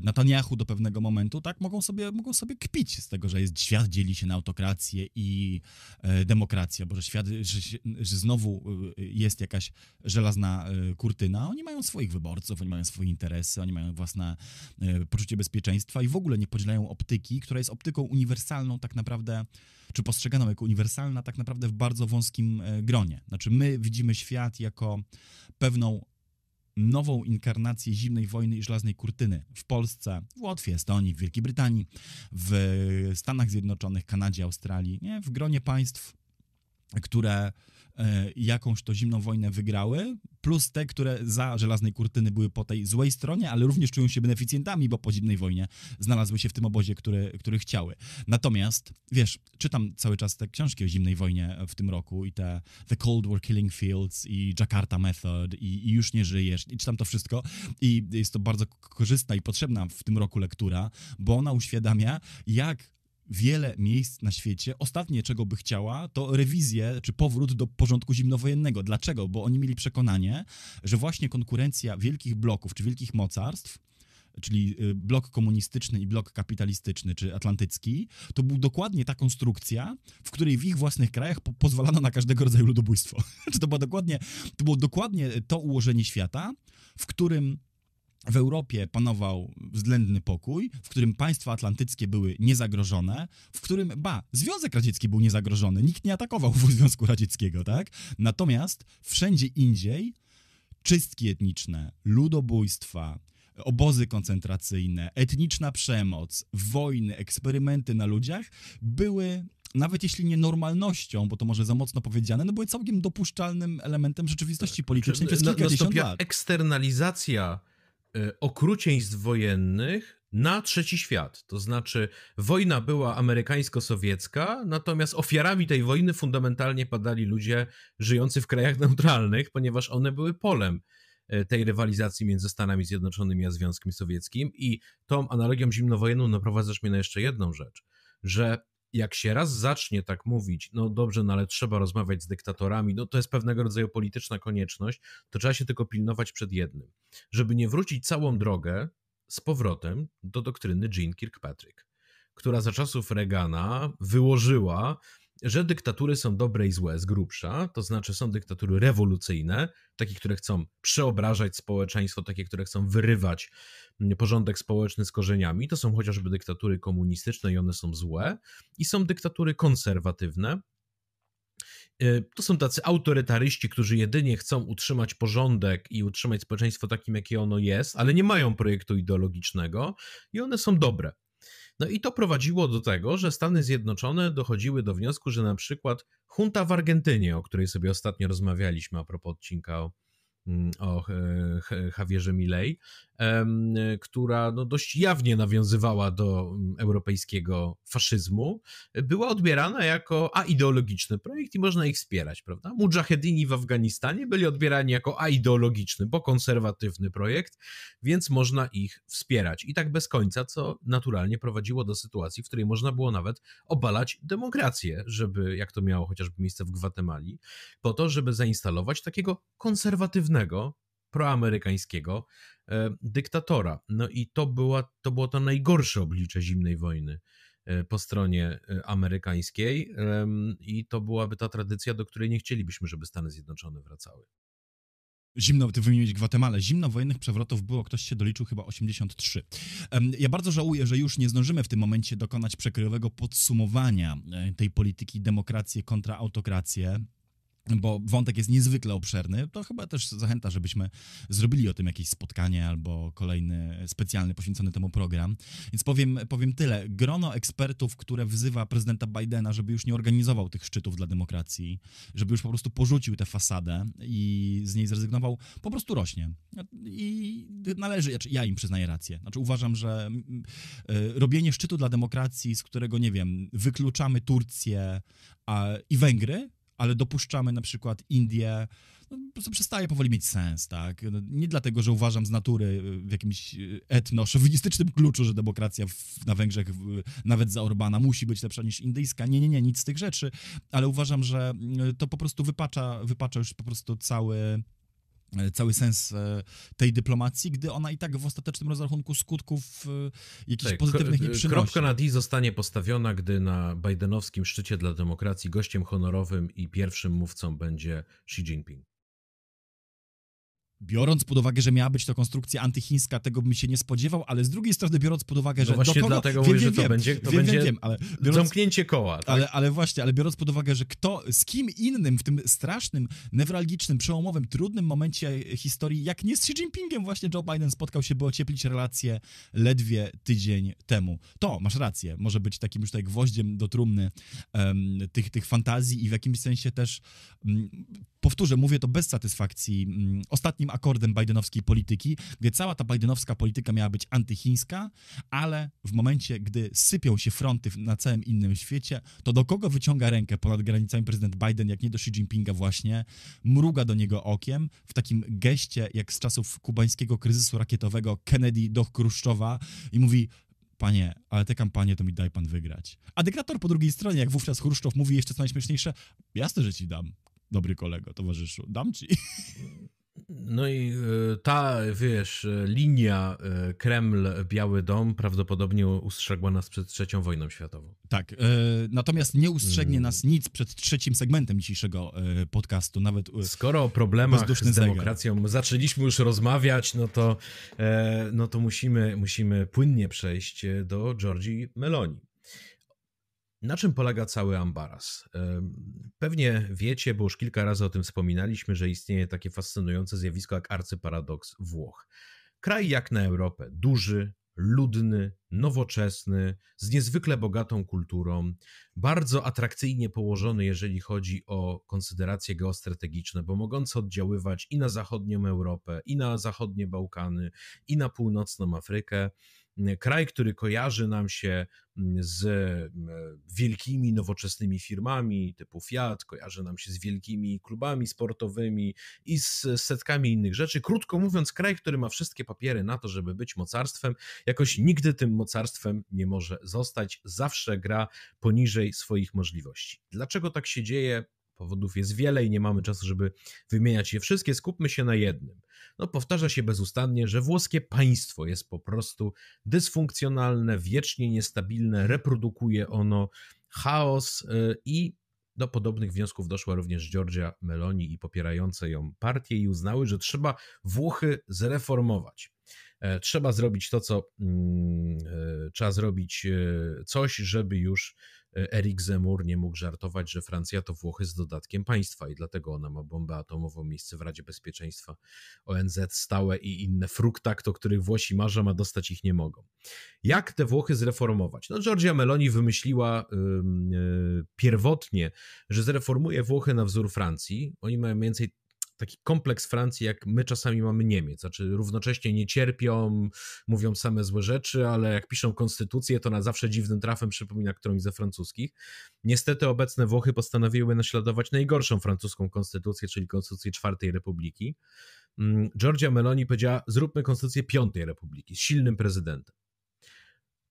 Netanyahu do pewnego momentu, tak, mogą sobie, mogą sobie kpić z tego, że jest, świat dzieli się na autokrację i e, demokrację, bo że świat, że, że znowu e, jest jakaś żelazna kurtyna. Oni mają swoich wyborców, oni mają swoje interesy, oni mają własne poczucie bezpieczeństwa i w ogóle nie podzielają optyki, która jest optyką uniwersalną tak naprawdę, czy postrzeganą jako uniwersalna tak naprawdę w bardzo wąskim gronie. Znaczy my widzimy świat jako pewną nową inkarnację zimnej wojny i żelaznej kurtyny w Polsce, w Łotwie, Estonii, w Wielkiej Brytanii, w Stanach Zjednoczonych, Kanadzie, Australii, nie? w gronie państw, które jakąś to zimną wojnę wygrały, plus te, które za żelaznej kurtyny były po tej złej stronie, ale również czują się beneficjentami, bo po zimnej wojnie znalazły się w tym obozie, który, który chciały. Natomiast, wiesz, czytam cały czas te książki o zimnej wojnie w tym roku i te The Cold War Killing Fields i Jakarta Method i, i Już nie żyjesz i czytam to wszystko i jest to bardzo korzystna i potrzebna w tym roku lektura, bo ona uświadamia, jak wiele miejsc na świecie. Ostatnie, czego by chciała, to rewizję czy powrót do porządku zimnowojennego. Dlaczego? Bo oni mieli przekonanie, że właśnie konkurencja wielkich bloków czy wielkich mocarstw czyli y, blok komunistyczny i blok kapitalistyczny, czy atlantycki, to był dokładnie ta konstrukcja, w której w ich własnych krajach po pozwalano na każdego rodzaju ludobójstwo. to było dokładnie, to było dokładnie to ułożenie świata, w którym w Europie panował względny pokój, w którym państwa atlantyckie były niezagrożone, w którym, ba, Związek Radziecki był niezagrożony, nikt nie atakował Związku Radzieckiego, tak? Natomiast wszędzie indziej czystki etniczne, ludobójstwa, obozy koncentracyjne, etniczna przemoc, wojny, eksperymenty na ludziach były nawet jeśli nie normalnością, bo to może za mocno powiedziane, no były całkiem dopuszczalnym elementem rzeczywistości politycznej przez kilkadziesiąt lat. Eksternalizacja okrucieństw wojennych na trzeci świat. To znaczy, wojna była amerykańsko-sowiecka, natomiast ofiarami tej wojny fundamentalnie padali ludzie żyjący w krajach neutralnych, ponieważ one były polem e, tej rywalizacji między Stanami Zjednoczonymi a Związkiem Sowieckim. I tą analogią zimnowojenną naprowadzasz mnie na jeszcze jedną rzecz, że jak się raz zacznie tak mówić, no dobrze, no ale trzeba rozmawiać z dyktatorami, no to jest pewnego rodzaju polityczna konieczność, to trzeba się tylko pilnować przed jednym, żeby nie wrócić całą drogę z powrotem do doktryny Jean Kirkpatrick, która za czasów Reagana wyłożyła że dyktatury są dobre i złe z grubsza, to znaczy są dyktatury rewolucyjne, takie, które chcą przeobrażać społeczeństwo, takie, które chcą wyrywać mm, porządek społeczny z korzeniami. To są chociażby dyktatury komunistyczne i one są złe. I są dyktatury konserwatywne, e, to są tacy autorytaryści, którzy jedynie chcą utrzymać porządek i utrzymać społeczeństwo takim, jakie ono jest, ale nie mają projektu ideologicznego i one są dobre. No i to prowadziło do tego, że Stany Zjednoczone dochodziły do wniosku, że na przykład junta w Argentynie, o której sobie ostatnio rozmawialiśmy a propos odcinka o, mm, o Javierze Milley, która no dość jawnie nawiązywała do mm, europejskiego faszyzmu, była odbierana jako aideologiczny projekt i można ich wspierać, prawda? Mujahedini w Afganistanie byli odbierani jako aideologiczny, bo konserwatywny projekt, więc można ich wspierać. I tak bez końca, co naturalnie prowadziło do sytuacji, w której można było nawet obalać demokrację, żeby, jak to miało chociażby miejsce w Gwatemali, po to, żeby zainstalować takiego konserwatywnego, proamerykańskiego e, dyktatora. No i to, była, to było to najgorsze oblicze zimnej wojny e, po stronie e, amerykańskiej i to byłaby ta tradycja, do której nie chcielibyśmy, żeby Stany Zjednoczone wracały. Zimno, ty wymieniłeś Gwatemalę. Zimnowojennych przewrotów było, ktoś się doliczył, chyba 83. Ja bardzo żałuję, że już nie zdążymy w tym momencie dokonać przekrojowego podsumowania tej polityki demokrację kontra autokrację bo wątek jest niezwykle obszerny, to chyba też zachęta, żebyśmy zrobili o tym jakieś spotkanie albo kolejny specjalny poświęcony temu program. Więc powiem, powiem tyle. Grono ekspertów, które wzywa prezydenta Bidena, żeby już nie organizował tych szczytów dla demokracji, żeby już po prostu porzucił tę fasadę i z niej zrezygnował, po prostu rośnie. I należy, znaczy ja im przyznaję rację. Znaczy uważam, że y, robienie szczytu dla demokracji, z którego, nie wiem, wykluczamy Turcję i Węgry, ale dopuszczamy na przykład Indię, no, po prostu przestaje powoli mieć sens, tak? No, nie dlatego, że uważam z natury y, w jakimś y, etno-szowinistycznym kluczu, że demokracja w, na Węgrzech w, nawet za Orbana musi być lepsza niż indyjska. Nie, nie, nie, nic z tych rzeczy, ale uważam, że y, to po prostu wypacza, wypacza już po prostu cały cały sens e, tej dyplomacji, gdy ona i tak w ostatecznym rozrachunku skutków e, jakichś tak, pozytywnych nie przynosi. Kropka na D zostanie postawiona, gdy na Bidenowskim szczycie dla demokracji gościem honorowym i pierwszym mówcą będzie Xi Jinping. Biorąc pod uwagę, że miała być to konstrukcja antychińska, tego bym się nie spodziewał, ale z drugiej strony biorąc pod uwagę, no że no właśnie do kogo... dlatego wiem, mówię, że to wiem, będzie, to wiem, będzie wiem, ale biorąc, zamknięcie koła. Tak? Ale, ale właśnie, ale biorąc pod uwagę, że kto, z kim innym w tym strasznym, newralgicznym, przełomowym, trudnym momencie historii, jak nie z Xi Jinpingiem właśnie Joe Biden spotkał się, by ocieplić relacje ledwie tydzień temu. To, masz rację, może być takim już tutaj gwoździem do trumny um, tych, tych fantazji i w jakimś sensie też, um, powtórzę, mówię to bez satysfakcji, um, ostatnim akordem bidenowskiej polityki, gdzie cała ta bidenowska polityka miała być antychińska, ale w momencie, gdy sypią się fronty na całym innym świecie, to do kogo wyciąga rękę ponad granicami prezydent Biden, jak nie do Xi Jinpinga właśnie, mruga do niego okiem w takim geście, jak z czasów kubańskiego kryzysu rakietowego Kennedy do Chruszczowa i mówi panie, ale te kampanie to mi daj pan wygrać. A dyktator po drugiej stronie, jak wówczas Chruszczow mówi jeszcze co najśmieszniejsze, jasne, że ci dam, dobry kolego, towarzyszu, dam ci. No i e, ta, wiesz, e, linia e, Kreml-Biały Dom prawdopodobnie ustrzegła nas przed trzecią wojną światową. Tak, natomiast nie ustrzegnie mm. nas nic przed trzecim segmentem dzisiejszego podcastu, nawet Skoro o problemach z demokracją zegar. zaczęliśmy już rozmawiać, no to, no to musimy, musimy płynnie przejść do Georgii Meloni. Na czym polega cały ambaras? Pewnie wiecie, bo już kilka razy o tym wspominaliśmy, że istnieje takie fascynujące zjawisko jak arcyparadoks Włoch. Kraj jak na Europę, duży, ludny, nowoczesny, z niezwykle bogatą kulturą, bardzo atrakcyjnie położony, jeżeli chodzi o konsyderacje geostrategiczne, bo mogący oddziaływać i na zachodnią Europę, i na zachodnie Bałkany, i na północną Afrykę kraj, który kojarzy nam się z wielkimi, nowoczesnymi firmami typu Fiat, kojarzy nam się z wielkimi klubami sportowymi i z setkami innych rzeczy. Krótko mówiąc, kraj, który ma wszystkie papiery na to, żeby być mocarstwem, jakoś nigdy tym mocarstwem nie może zostać, zawsze gra poniżej swoich możliwości. Dlaczego tak się dzieje? Powodów jest wiele i nie mamy czasu, żeby wymieniać je wszystkie. Skupmy się na jednym. No, powtarza się bezustannie, że włoskie państwo jest po prostu dysfunkcjonalne, wiecznie niestabilne, reprodukuje ono chaos y, i Do podobnych wniosków doszła również Giorgia Meloni i popierające ją partie i uznały, że trzeba Włochy zreformować. E, trzeba zrobić to, co mm, e, trzeba zrobić e, coś, żeby już Erik Zemur nie mógł żartować, że Francja to Włochy z dodatkiem państwa i dlatego ona ma bombę atomową, miejsce w Radzie Bezpieczeństwa ONZ stałe i inne fruktak, o których Włosi marzą, a dostać ich nie mogą. Jak te Włochy zreformować? No Giorgia Meloni wymyśliła yy, pierwotnie, że zreformuje Włochy na wzór Francji. Oni mają mniej więcej taki kompleks Francji, jak my czasami mamy Niemiec. Znaczy, równocześnie nie cierpią, mówią same złe rzeczy, ale jak piszą konstytucję, to na zawsze dziwnym trafem przypomina którąś ze francuskich. Niestety obecne Włochy postanowiły naśladować najgorszą francuską konstytucję, czyli konstytucję Czwartej Republiki. Mm, Giorgia Meloni powiedziała: Zróbmy konstytucję Piątej Republiki z silnym prezydentem.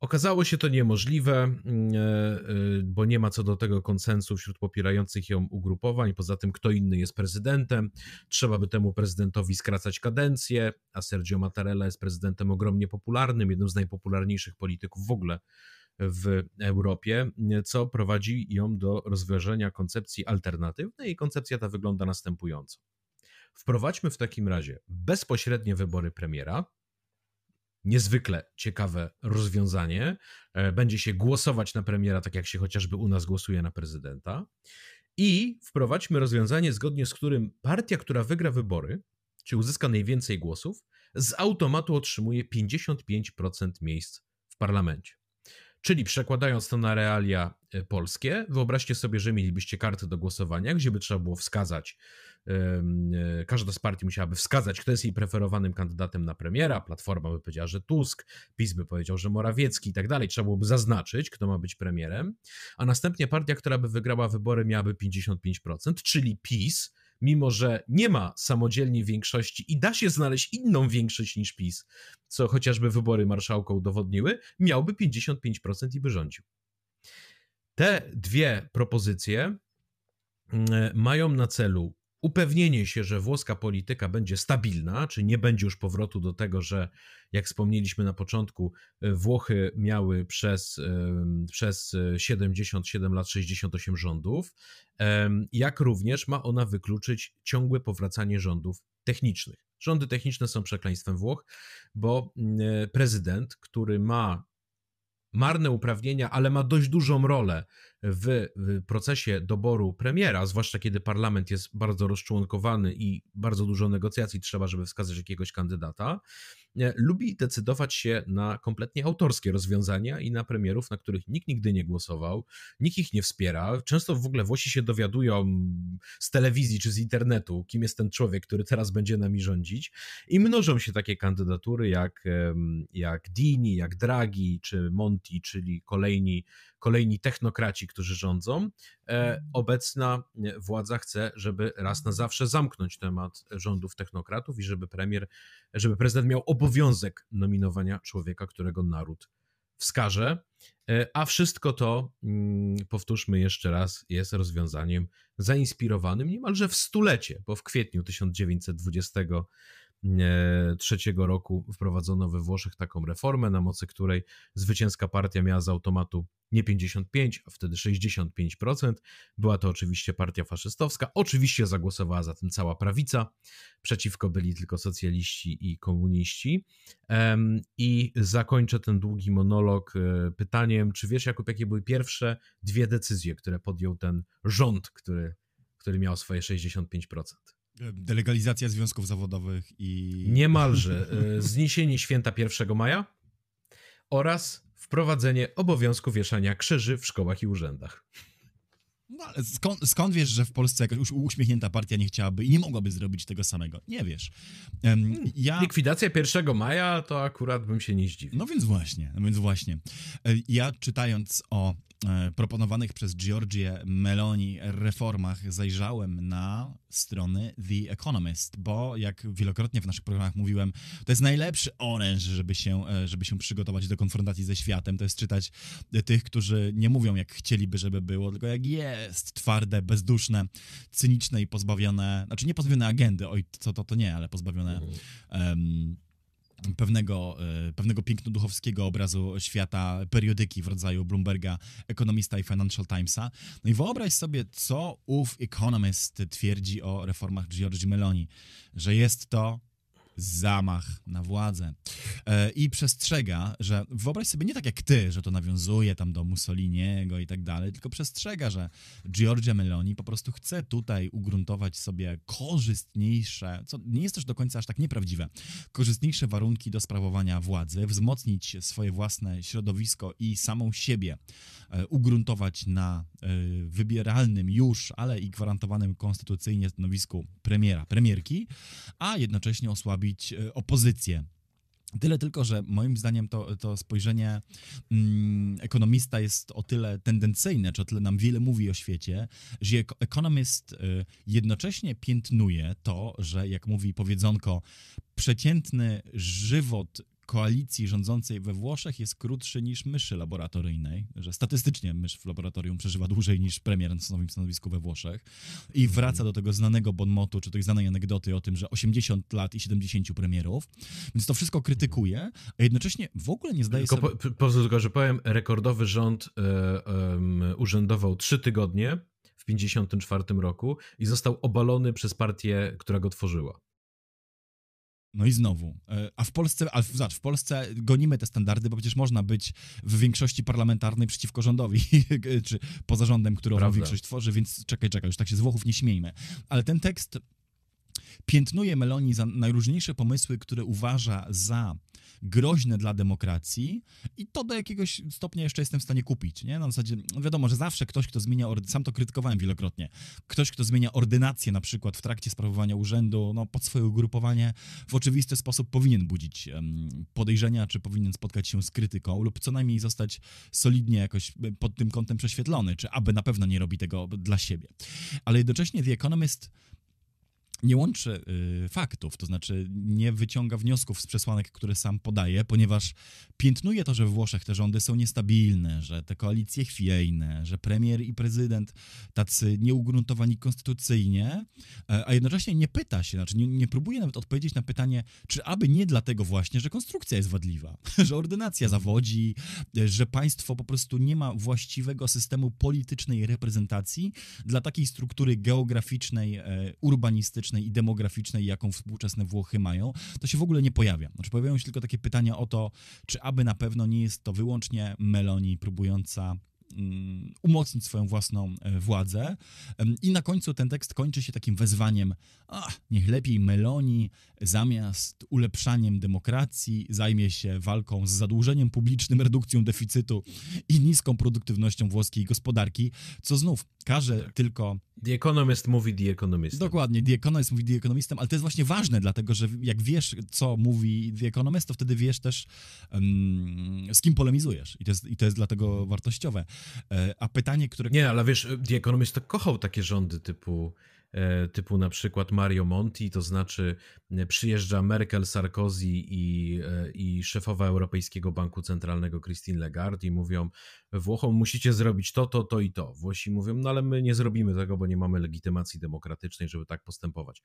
Okazało się to niemożliwe, mm, e, e, bo nie ma co do tego konsensu wśród popierających ją ugrupowań. Poza tym, kto inny jest prezydentem, trzeba by temu prezydentowi skracać kadencję, a Sergio Mattarella jest prezydentem ogromnie popularnym, jednym z najpopularniejszych polityków w ogóle w Europie, co prowadzi ją do rozważenia koncepcji alternatywnej i koncepcja ta wygląda następująco. Wprowadźmy w takim razie bezpośrednie wybory premiera, niezwykle ciekawe rozwiązanie. E, będzie się głosować na premiera, tak jak się chociażby u nas głosuje na prezydenta. I wprowadźmy rozwiązanie, zgodnie z którym partia, która wygra wybory, czy uzyska najwięcej głosów, z automatu otrzymuje 55% miejsc w parlamencie. Czyli przekładając to na realia e, polskie, wyobraźcie sobie, że mielibyście karty do głosowania, gdzie by trzeba było wskazać każda z partii musiałaby wskazać, kto jest jej preferowanym kandydatem na premiera. Platforma by powiedziała, że Tusk, PiS by powiedział, że Morawiecki i tak dalej. Trzeba byłoby zaznaczyć, kto ma być premierem. A następnie partia, która by wygrała wybory, miałaby 55%, czyli PiS, mimo że nie ma samodzielnie większości i da się znaleźć inną większość niż PiS, co chociażby wybory marszałka udowodniły, miałby 55% i by rządził. Te dwie propozycje mm, mają na celu upewnienie się, że włoska polityka będzie stabilna, czy nie będzie już powrotu do tego, że jak wspomnieliśmy na początku, e, Włochy miały przez, przez 77 lat 68 rządów, jak również ma ona wykluczyć ciągłe powracanie rządów technicznych. Rządy techniczne są przekleństwem Włoch, bo mm, e, prezydent, który ma marne uprawnienia, ale ma dość dużą rolę w, procesie doboru premiera, zwłaszcza kiedy parlament jest bardzo rozczłonkowany i bardzo dużo negocjacji trzeba, żeby wskazać jakiegoś kandydata, e, lubi decydować się na kompletnie autorskie rozwiązania i na premierów, na których nikt nigdy nie głosował, nikt ich nie wspiera. Często w ogóle Włosi się dowiadują z telewizji czy z internetu, kim jest ten człowiek, który teraz będzie nami rządzić i mnożą się takie kandydatury jak, jak Dini, jak Draghi czy Monti, czyli kolejni kolejni technokraci, którzy rządzą. E, obecna władza chce, żeby raz na zawsze zamknąć temat rządów technokratów i żeby premier, żeby prezydent miał obowiązek nominowania człowieka, którego naród wskaże. E, a wszystko to, mm, powtórzmy jeszcze raz, jest rozwiązaniem zainspirowanym niemalże w stulecie, bo w kwietniu 1920 trzeciego roku wprowadzono we Włoszech taką reformę, na mocy której zwycięska partia miała z automatu nie 55, a wtedy 65%. Była to oczywiście partia faszystowska. Oczywiście zagłosowała za tym cała prawica. Przeciwko byli tylko socjaliści i komuniści. I zakończę ten długi monolog e, pytaniem, czy wiesz, Jakub, jakie były pierwsze dwie decyzje, które podjął ten rząd, który, który miał swoje 65%? Delegalizacja związków zawodowych i. Niemalże. E, zniesienie święta 1 maja oraz wprowadzenie obowiązku wieszania krzyży w szkołach i urzędach. No ale skąd, skąd, wiesz, że w Polsce jakaś uśmiechnięta partia nie chciałaby i nie mogłaby zrobić tego samego? Nie wiesz. Um, ja... Likwidacja 1 maja to akurat bym się nie zdziwił. No więc właśnie, no więc właśnie. E, ja czytając o proponowanych przez Giorgie Meloni reformach zajrzałem na strony The Economist, bo jak wielokrotnie w naszych programach mówiłem, to jest najlepszy oręż, żeby się, e, żeby się przygotować do konfrontacji ze światem, to jest czytać tych, którzy nie mówią jak chcieliby, żeby było, tylko jak jest, twarde, bezduszne, cyniczne i pozbawione, znaczy nie pozbawione agendy, oj, co to, to nie, ale pozbawione um, pewnego, e, pewnego piękno-duchowskiego obrazu świata periodyki w rodzaju Bloomberga, Economista i Financial Timesa. No i wyobraź sobie, co ów Economist twierdzi o reformach Giorgi Meloni, że jest to zamach na władzę. E, I przestrzega, że wyobraź sobie nie tak jak ty, że to nawiązuje tam do Mussoliniego i tak dalej, tylko przestrzega, że Giorgia Meloni po prostu chce tutaj ugruntować sobie korzystniejsze, co nie jest też do końca aż tak nieprawdziwe, korzystniejsze warunki do sprawowania władzy, wzmocnić swoje własne środowisko i samą siebie e, ugruntować na e, wybieralnym już, ale i gwarantowanym konstytucyjnie stanowisku premiera, premierki, a jednocześnie osłabić e, opozycję. Tyle tylko, że moim zdaniem to, to spojrzenie mm, ekonomista jest o tyle tendencyjne, czy o tyle nam wiele mówi o świecie, że ekonomist y, jednocześnie piętnuje to, że jak mówi powiedzonko, przeciętny żywot koalicji rządzącej we Włoszech jest krótszy niż myszy laboratoryjnej, że statystycznie mysz w laboratorium przeżywa dłużej niż premier na nowym stanowisku we Włoszech i mhm. wraca do tego znanego bonmotu, czy tej znanej anegdoty o tym, że 80 lat i 70 premierów, więc to wszystko krytykuje, a jednocześnie w ogóle nie zdaje tylko sobie... Po, tylko, że powiem, rekordowy rząd e, e, urzędował trzy tygodnie w 54 roku i został obalony przez partię, która go tworzyła. No i znowu. E, a w Polsce, a w, zobacz, w Polsce gonimy te standardy, bo przecież można być w większości parlamentarnej przeciwko rządowi, czy poza rządem, który większość tworzy, więc czekaj, czekaj, już tak się z Włochów nie śmiejmy. Ale ten tekst piętnuje Meloni za najróżniejsze pomysły, które uważa za groźne dla demokracji i to do jakiegoś stopnia jeszcze jestem w stanie kupić, nie? Na zasadzie, no wiadomo, że zawsze ktoś, kto zmienia, sam to krytykowałem wielokrotnie, ktoś, kto zmienia ordynację na przykład w trakcie sprawowania urzędu, no pod swoje ugrupowanie, w oczywisty sposób powinien budzić podejrzenia, czy powinien spotkać się z krytyką lub co najmniej zostać solidnie jakoś e, pod tym kątem prześwietlony, czy aby na pewno nie robi tego dla siebie. Ale jednocześnie The Economist nie łączy y, faktów, to znaczy nie wyciąga wniosków z przesłanek, które sam podaje, ponieważ piętnuje to, że w Włoszech te rządy są niestabilne, że te koalicje chwiejne, że premier i prezydent tacy nieugruntowani konstytucyjnie, e, a jednocześnie nie pyta się, znaczy nie, nie próbuje nawet odpowiedzieć na pytanie, czy aby nie dlatego właśnie, że konstrukcja jest wadliwa, że ordynacja zawodzi, e, że państwo po prostu nie ma właściwego systemu politycznej reprezentacji dla takiej struktury geograficznej, e, urbanistycznej, i demograficznej, jaką współczesne Włochy mają, to się w ogóle nie pojawia. Znaczy pojawiają się tylko takie pytania o to, czy aby na pewno nie jest to wyłącznie Meloni próbująca Mm, umocnić swoją własną e, władzę. I na końcu ten tekst kończy się takim wezwaniem, ach, niech lepiej Meloni zamiast ulepszaniem demokracji zajmie się walką z zadłużeniem publicznym, redukcją deficytu i niską produktywnością włoskiej gospodarki, co znów każe tak. tylko... The Economist mówi The Economist. Dokładnie, The Economist mówi The Economistem, ale to jest właśnie ważne, dlatego że jak wiesz, co mówi The Economist, to wtedy wiesz też, um, z kim polemizujesz i to jest, i to jest dlatego wartościowe. E, a pytanie, które... Nie, ale wiesz, The Economist to kochał takie rządy typu E, typu na przykład Mario Monti, to znaczy e, przyjeżdża Merkel, Sarkozy i, i szefowa Europejskiego Banku Centralnego Christine Lagarde i mówią Włochom musicie zrobić to, to, to i to. Włosi mówią, no ale my nie zrobimy tego, bo nie mamy legitymacji demokratycznej, żeby tak postępować.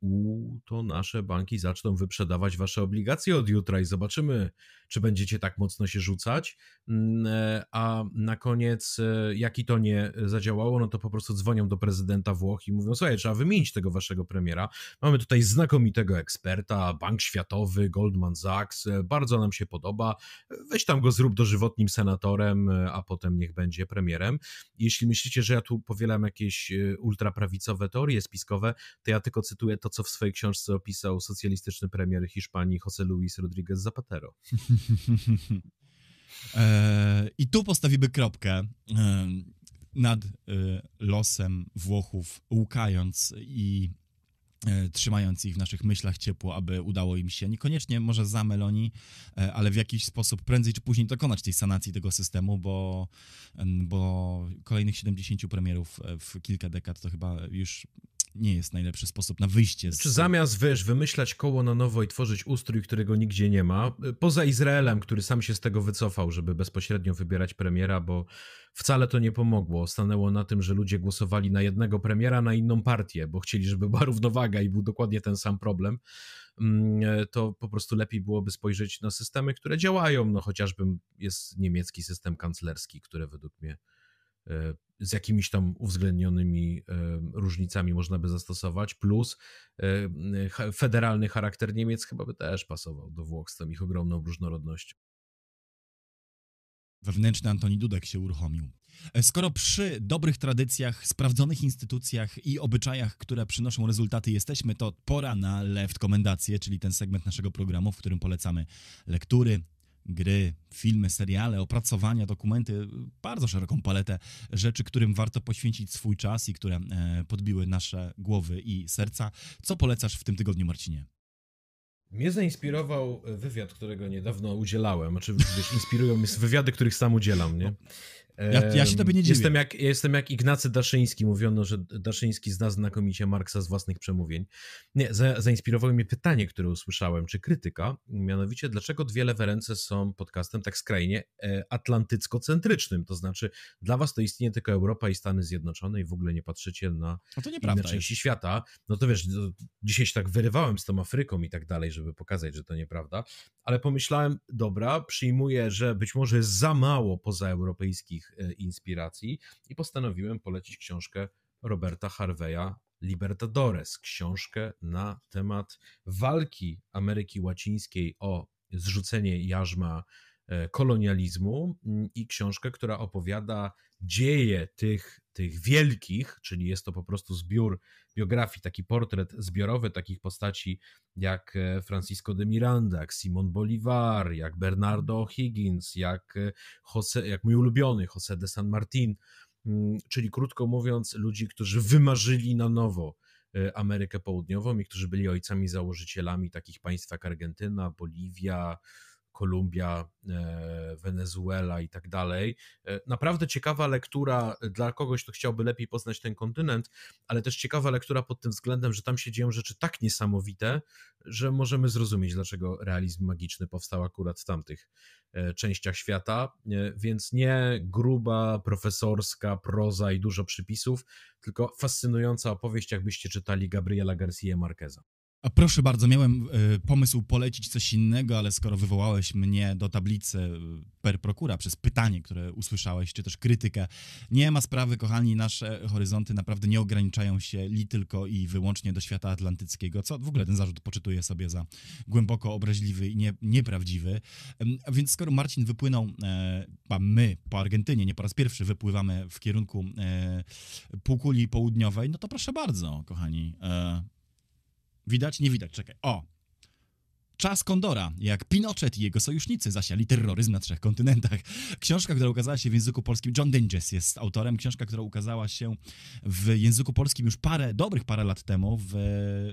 U, to nasze banki zaczną wyprzedawać wasze obligacje od jutra i zobaczymy, czy będziecie tak mocno się rzucać. Mm, a na koniec, jak i to nie zadziałało, no to po prostu dzwonią do prezydenta Włoch i mówią, słuchaj, trzeba wymienić tego waszego premiera. Mamy tutaj znakomitego eksperta, Bank Światowy, Goldman Sachs, bardzo nam się podoba. Weź tam go zrób dożywotnim senatorem, a potem niech będzie premierem. Jeśli myślicie, że ja tu powielam jakieś e, ultraprawicowe teorie spiskowe, to ja tylko cytuję to, co w swojej książce opisał socjalistyczny premier Hiszpanii José Luis Rodríguez Zapatero. E, I tu postawimy kropkę nad y, losem Włochów, łukając i trzymając ich w naszych myślach ciepło, aby udało im się niekoniecznie może za Meloni, y, ale w jakiś sposób prędzej czy później dokonać tej sanacji tego systemu, bo, bo kolejnych 70 premierów w kilka dekad to chyba już nie jest najlepszy sposób na wyjście z... Czy zamiast, wiesz, wymyślać koło na nowo i tworzyć ustrój, którego nigdzie nie ma, poza Izraelem, który sam się z tego wycofał, żeby bezpośrednio wybierać premiera, bo wcale to nie pomogło. Stanęło na tym, że ludzie głosowali na jednego premiera, na inną partię, bo chcieli, żeby była równowaga i był dokładnie ten sam problem. mm, e, to po prostu lepiej byłoby spojrzeć na systemy, które działają. No chociażby jest niemiecki system kanclerski, który według mnie z jakimiś tam uwzględnionymi różnicami można by zastosować, plus federalny charakter Niemiec chyba by też pasował do Włoch z tą ich ogromną różnorodnością. Wewnętrzny Antoni Dudek się uruchomił. E, skoro przy dobrych tradycjach, sprawdzonych instytucjach i obyczajach, które przynoszą rezultaty jesteśmy, to pora na left komendacje, czyli ten segment naszego programu, w którym polecamy lektury, gry, filmy, seriale, opracowania, dokumenty, bardzo szeroką paletę rzeczy, którym warto poświęcić swój czas i które e, podbiły nasze głowy i serca. Co polecasz w tym tygodniu, Marcinie? Mnie zainspirował wywiad, którego niedawno udzielałem. Znaczy, wiesz, inspirują mnie wywiady, których sam udzielam, nie? Ja, ja się tobie nie dziwię. Jestem jak, jestem jak Ignacy Daszyński. Mówiono, że Daszyński zna znakomicie Marksa z własnych przemówień. Nie, za, zainspirowało mnie pytanie, które usłyszałem, czy krytyka, mianowicie dlaczego dwie lewe ręce są podcastem tak skrajnie e, atlantycko-centrycznym, to znaczy dla was to istnieje tylko Europa i Stany Zjednoczone i w ogóle nie patrzycie na no to inne części jest. świata. No to wiesz, to dzisiaj się tak wyrywałem z tą Afryką i tak dalej, żeby pokazać, że to nieprawda, ale pomyślałem, dobra, przyjmuję, że być może jest za mało pozaeuropejskich E, inspiracji i postanowiłem polecić książkę Roberta Harveya Libertadores, książkę na temat walki Ameryki Łacińskiej o zrzucenie jarzma kolonializmu mm, i książkę, która opowiada dzieje tych, tych wielkich, czyli jest to po prostu zbiór biografii, taki portret zbiorowy takich postaci jak e, Francisco de Miranda, jak Simon Bolivar, jak Bernardo Higgins, jak, e, Jose, jak mój ulubiony José de San Martin, mm, czyli krótko mówiąc ludzi, którzy wymarzyli na nowo e, Amerykę Południową i którzy byli ojcami założycielami takich państw jak Argentyna, Boliwia, Kolumbia, e, Wenezuela i tak dalej. E, naprawdę ciekawa lektura dla kogoś, kto chciałby lepiej poznać ten kontynent, ale też ciekawa lektura pod tym względem, że tam się dzieją rzeczy tak niesamowite, że możemy zrozumieć, dlaczego realizm magiczny powstał akurat w tamtych e, częściach świata. Więc nie gruba, profesorska proza i dużo przypisów, tylko fascynująca opowieść, jakbyście czytali Gabriela Garcia Marqueza. A proszę bardzo, miałem y, pomysł polecić coś innego, ale skoro wywołałeś mnie do tablicy e, per prokura przez pytanie, które usłyszałeś, czy też krytykę, nie ma sprawy, kochani, nasze horyzonty naprawdę nie ograniczają się li tylko i wyłącznie do świata atlantyckiego, co w ogóle ten zarzut poczytuję sobie za głęboko obraźliwy i nie, nieprawdziwy. A więc skoro Marcin wypłynął, e, a my po Argentynie nie po raz pierwszy wypływamy w kierunku półkuli południowej, no to proszę bardzo, kochani, Widać? Nie widać, czekaj. O! Czas Kondora, jak Pinochet i jego sojusznicy zasiali terroryzm na trzech kontynentach. Książka, która ukazała się w języku polskim, John Dinges jest autorem. Książka, która ukazała się w języku polskim już parę, dobrych parę lat temu w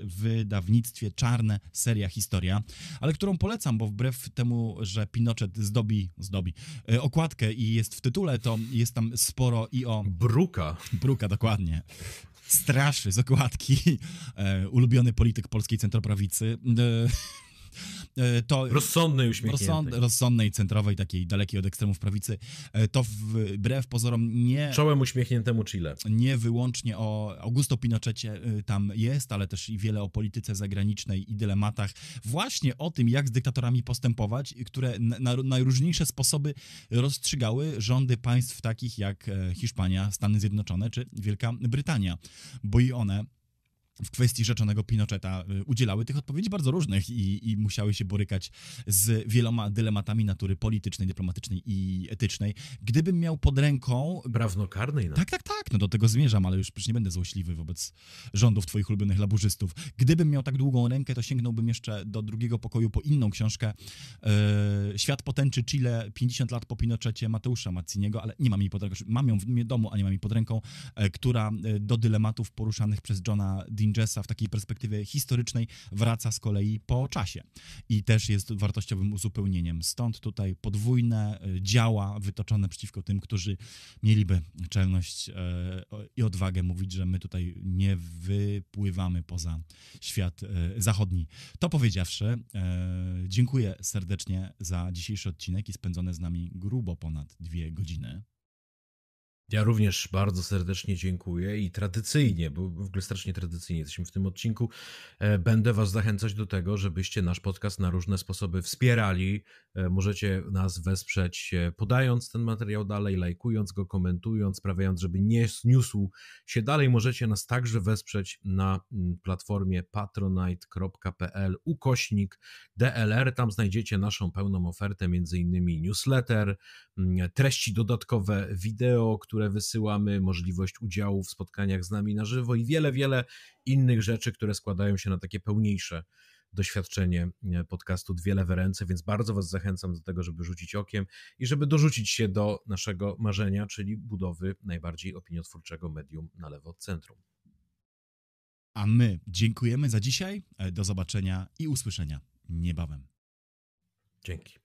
wydawnictwie Czarne Seria Historia, ale którą polecam, bo wbrew temu, że Pinochet zdobi, zdobi e, okładkę i jest w tytule, to jest tam sporo i o... Bruka. Bruka, dokładnie straszy z okładki, e, ulubiony polityk polskiej centroprawicy. E, to rozsądnej, uśmiechniętej. rozsądnej, centrowej, takiej dalekiej od ekstremów prawicy, e, to wbrew pozorom nie... Czołem uśmiechniętemu Chile. Nie wyłącznie o Augusto Pinochecie e, tam jest, ale też i wiele o polityce zagranicznej i dylematach. Właśnie o tym, jak z dyktatorami postępować, które na najróżniejsze sposoby rozstrzygały rządy państw takich jak Hiszpania, Stany Zjednoczone czy Wielka Brytania, bo i one w kwestii rzeczonego Pinocheta y, udzielały tych odpowiedzi bardzo różnych i, i, musiały się borykać z wieloma dylematami natury politycznej, dyplomatycznej i etycznej. Gdybym miał pod ręką... Prawnokarnej. No. Tak, tak, tak, no do tego zmierzam, ale już przecież nie będę złośliwy wobec rządów twoich ulubionych laburzystów. Gdybym miał tak długą rękę, to sięgnąłbym jeszcze do drugiego pokoju po inną książkę. Yy, Świat potęczy Chile, 50 lat po Pinochecie Mateusza Mazziniego, ale nie mam jej pod ręką. Mam ją w domu, a nie mam jej pod ręką, yy, która yy, do dylematów poruszanych przez Johna D. Dingessa w takiej perspektywie historycznej wraca z kolei po czasie i też jest wartościowym uzupełnieniem. Stąd tutaj podwójne e, działa wytoczone przeciwko tym, którzy mieliby czelność e, i odwagę mówić, że my tutaj nie wypływamy poza świat e, zachodni. To powiedziawszy, dziękuję serdecznie za dzisiejszy odcinek i spędzone z nami grubo ponad dwie godziny. Ja również bardzo serdecznie dziękuję i tradycyjnie, bo w ogóle strasznie tradycyjnie jesteśmy w tym odcinku, e, będę Was zachęcać do tego, żebyście nasz podcast na różne sposoby wspierali. E, możecie nas wesprzeć e, podając ten materiał dalej, lajkując go, komentując, sprawiając, żeby nie zniósł się dalej. Możecie nas także wesprzeć na mm, platformie patronite.pl ukośnik DLR. Tam znajdziecie naszą pełną ofertę, między innymi newsletter, mm, treści dodatkowe wideo, które wysyłamy, możliwość udziału w spotkaniach z nami na żywo i wiele, wiele innych rzeczy, które składają się na takie pełniejsze doświadczenie podcastu Dwie Lewe Ręce, więc bardzo Was zachęcam do tego, żeby rzucić okiem i żeby dorzucić się do naszego marzenia, czyli budowy najbardziej opiniotwórczego medium na lewo od centrum. A my dziękujemy za dzisiaj. E, do zobaczenia i usłyszenia niebawem. Dzięki.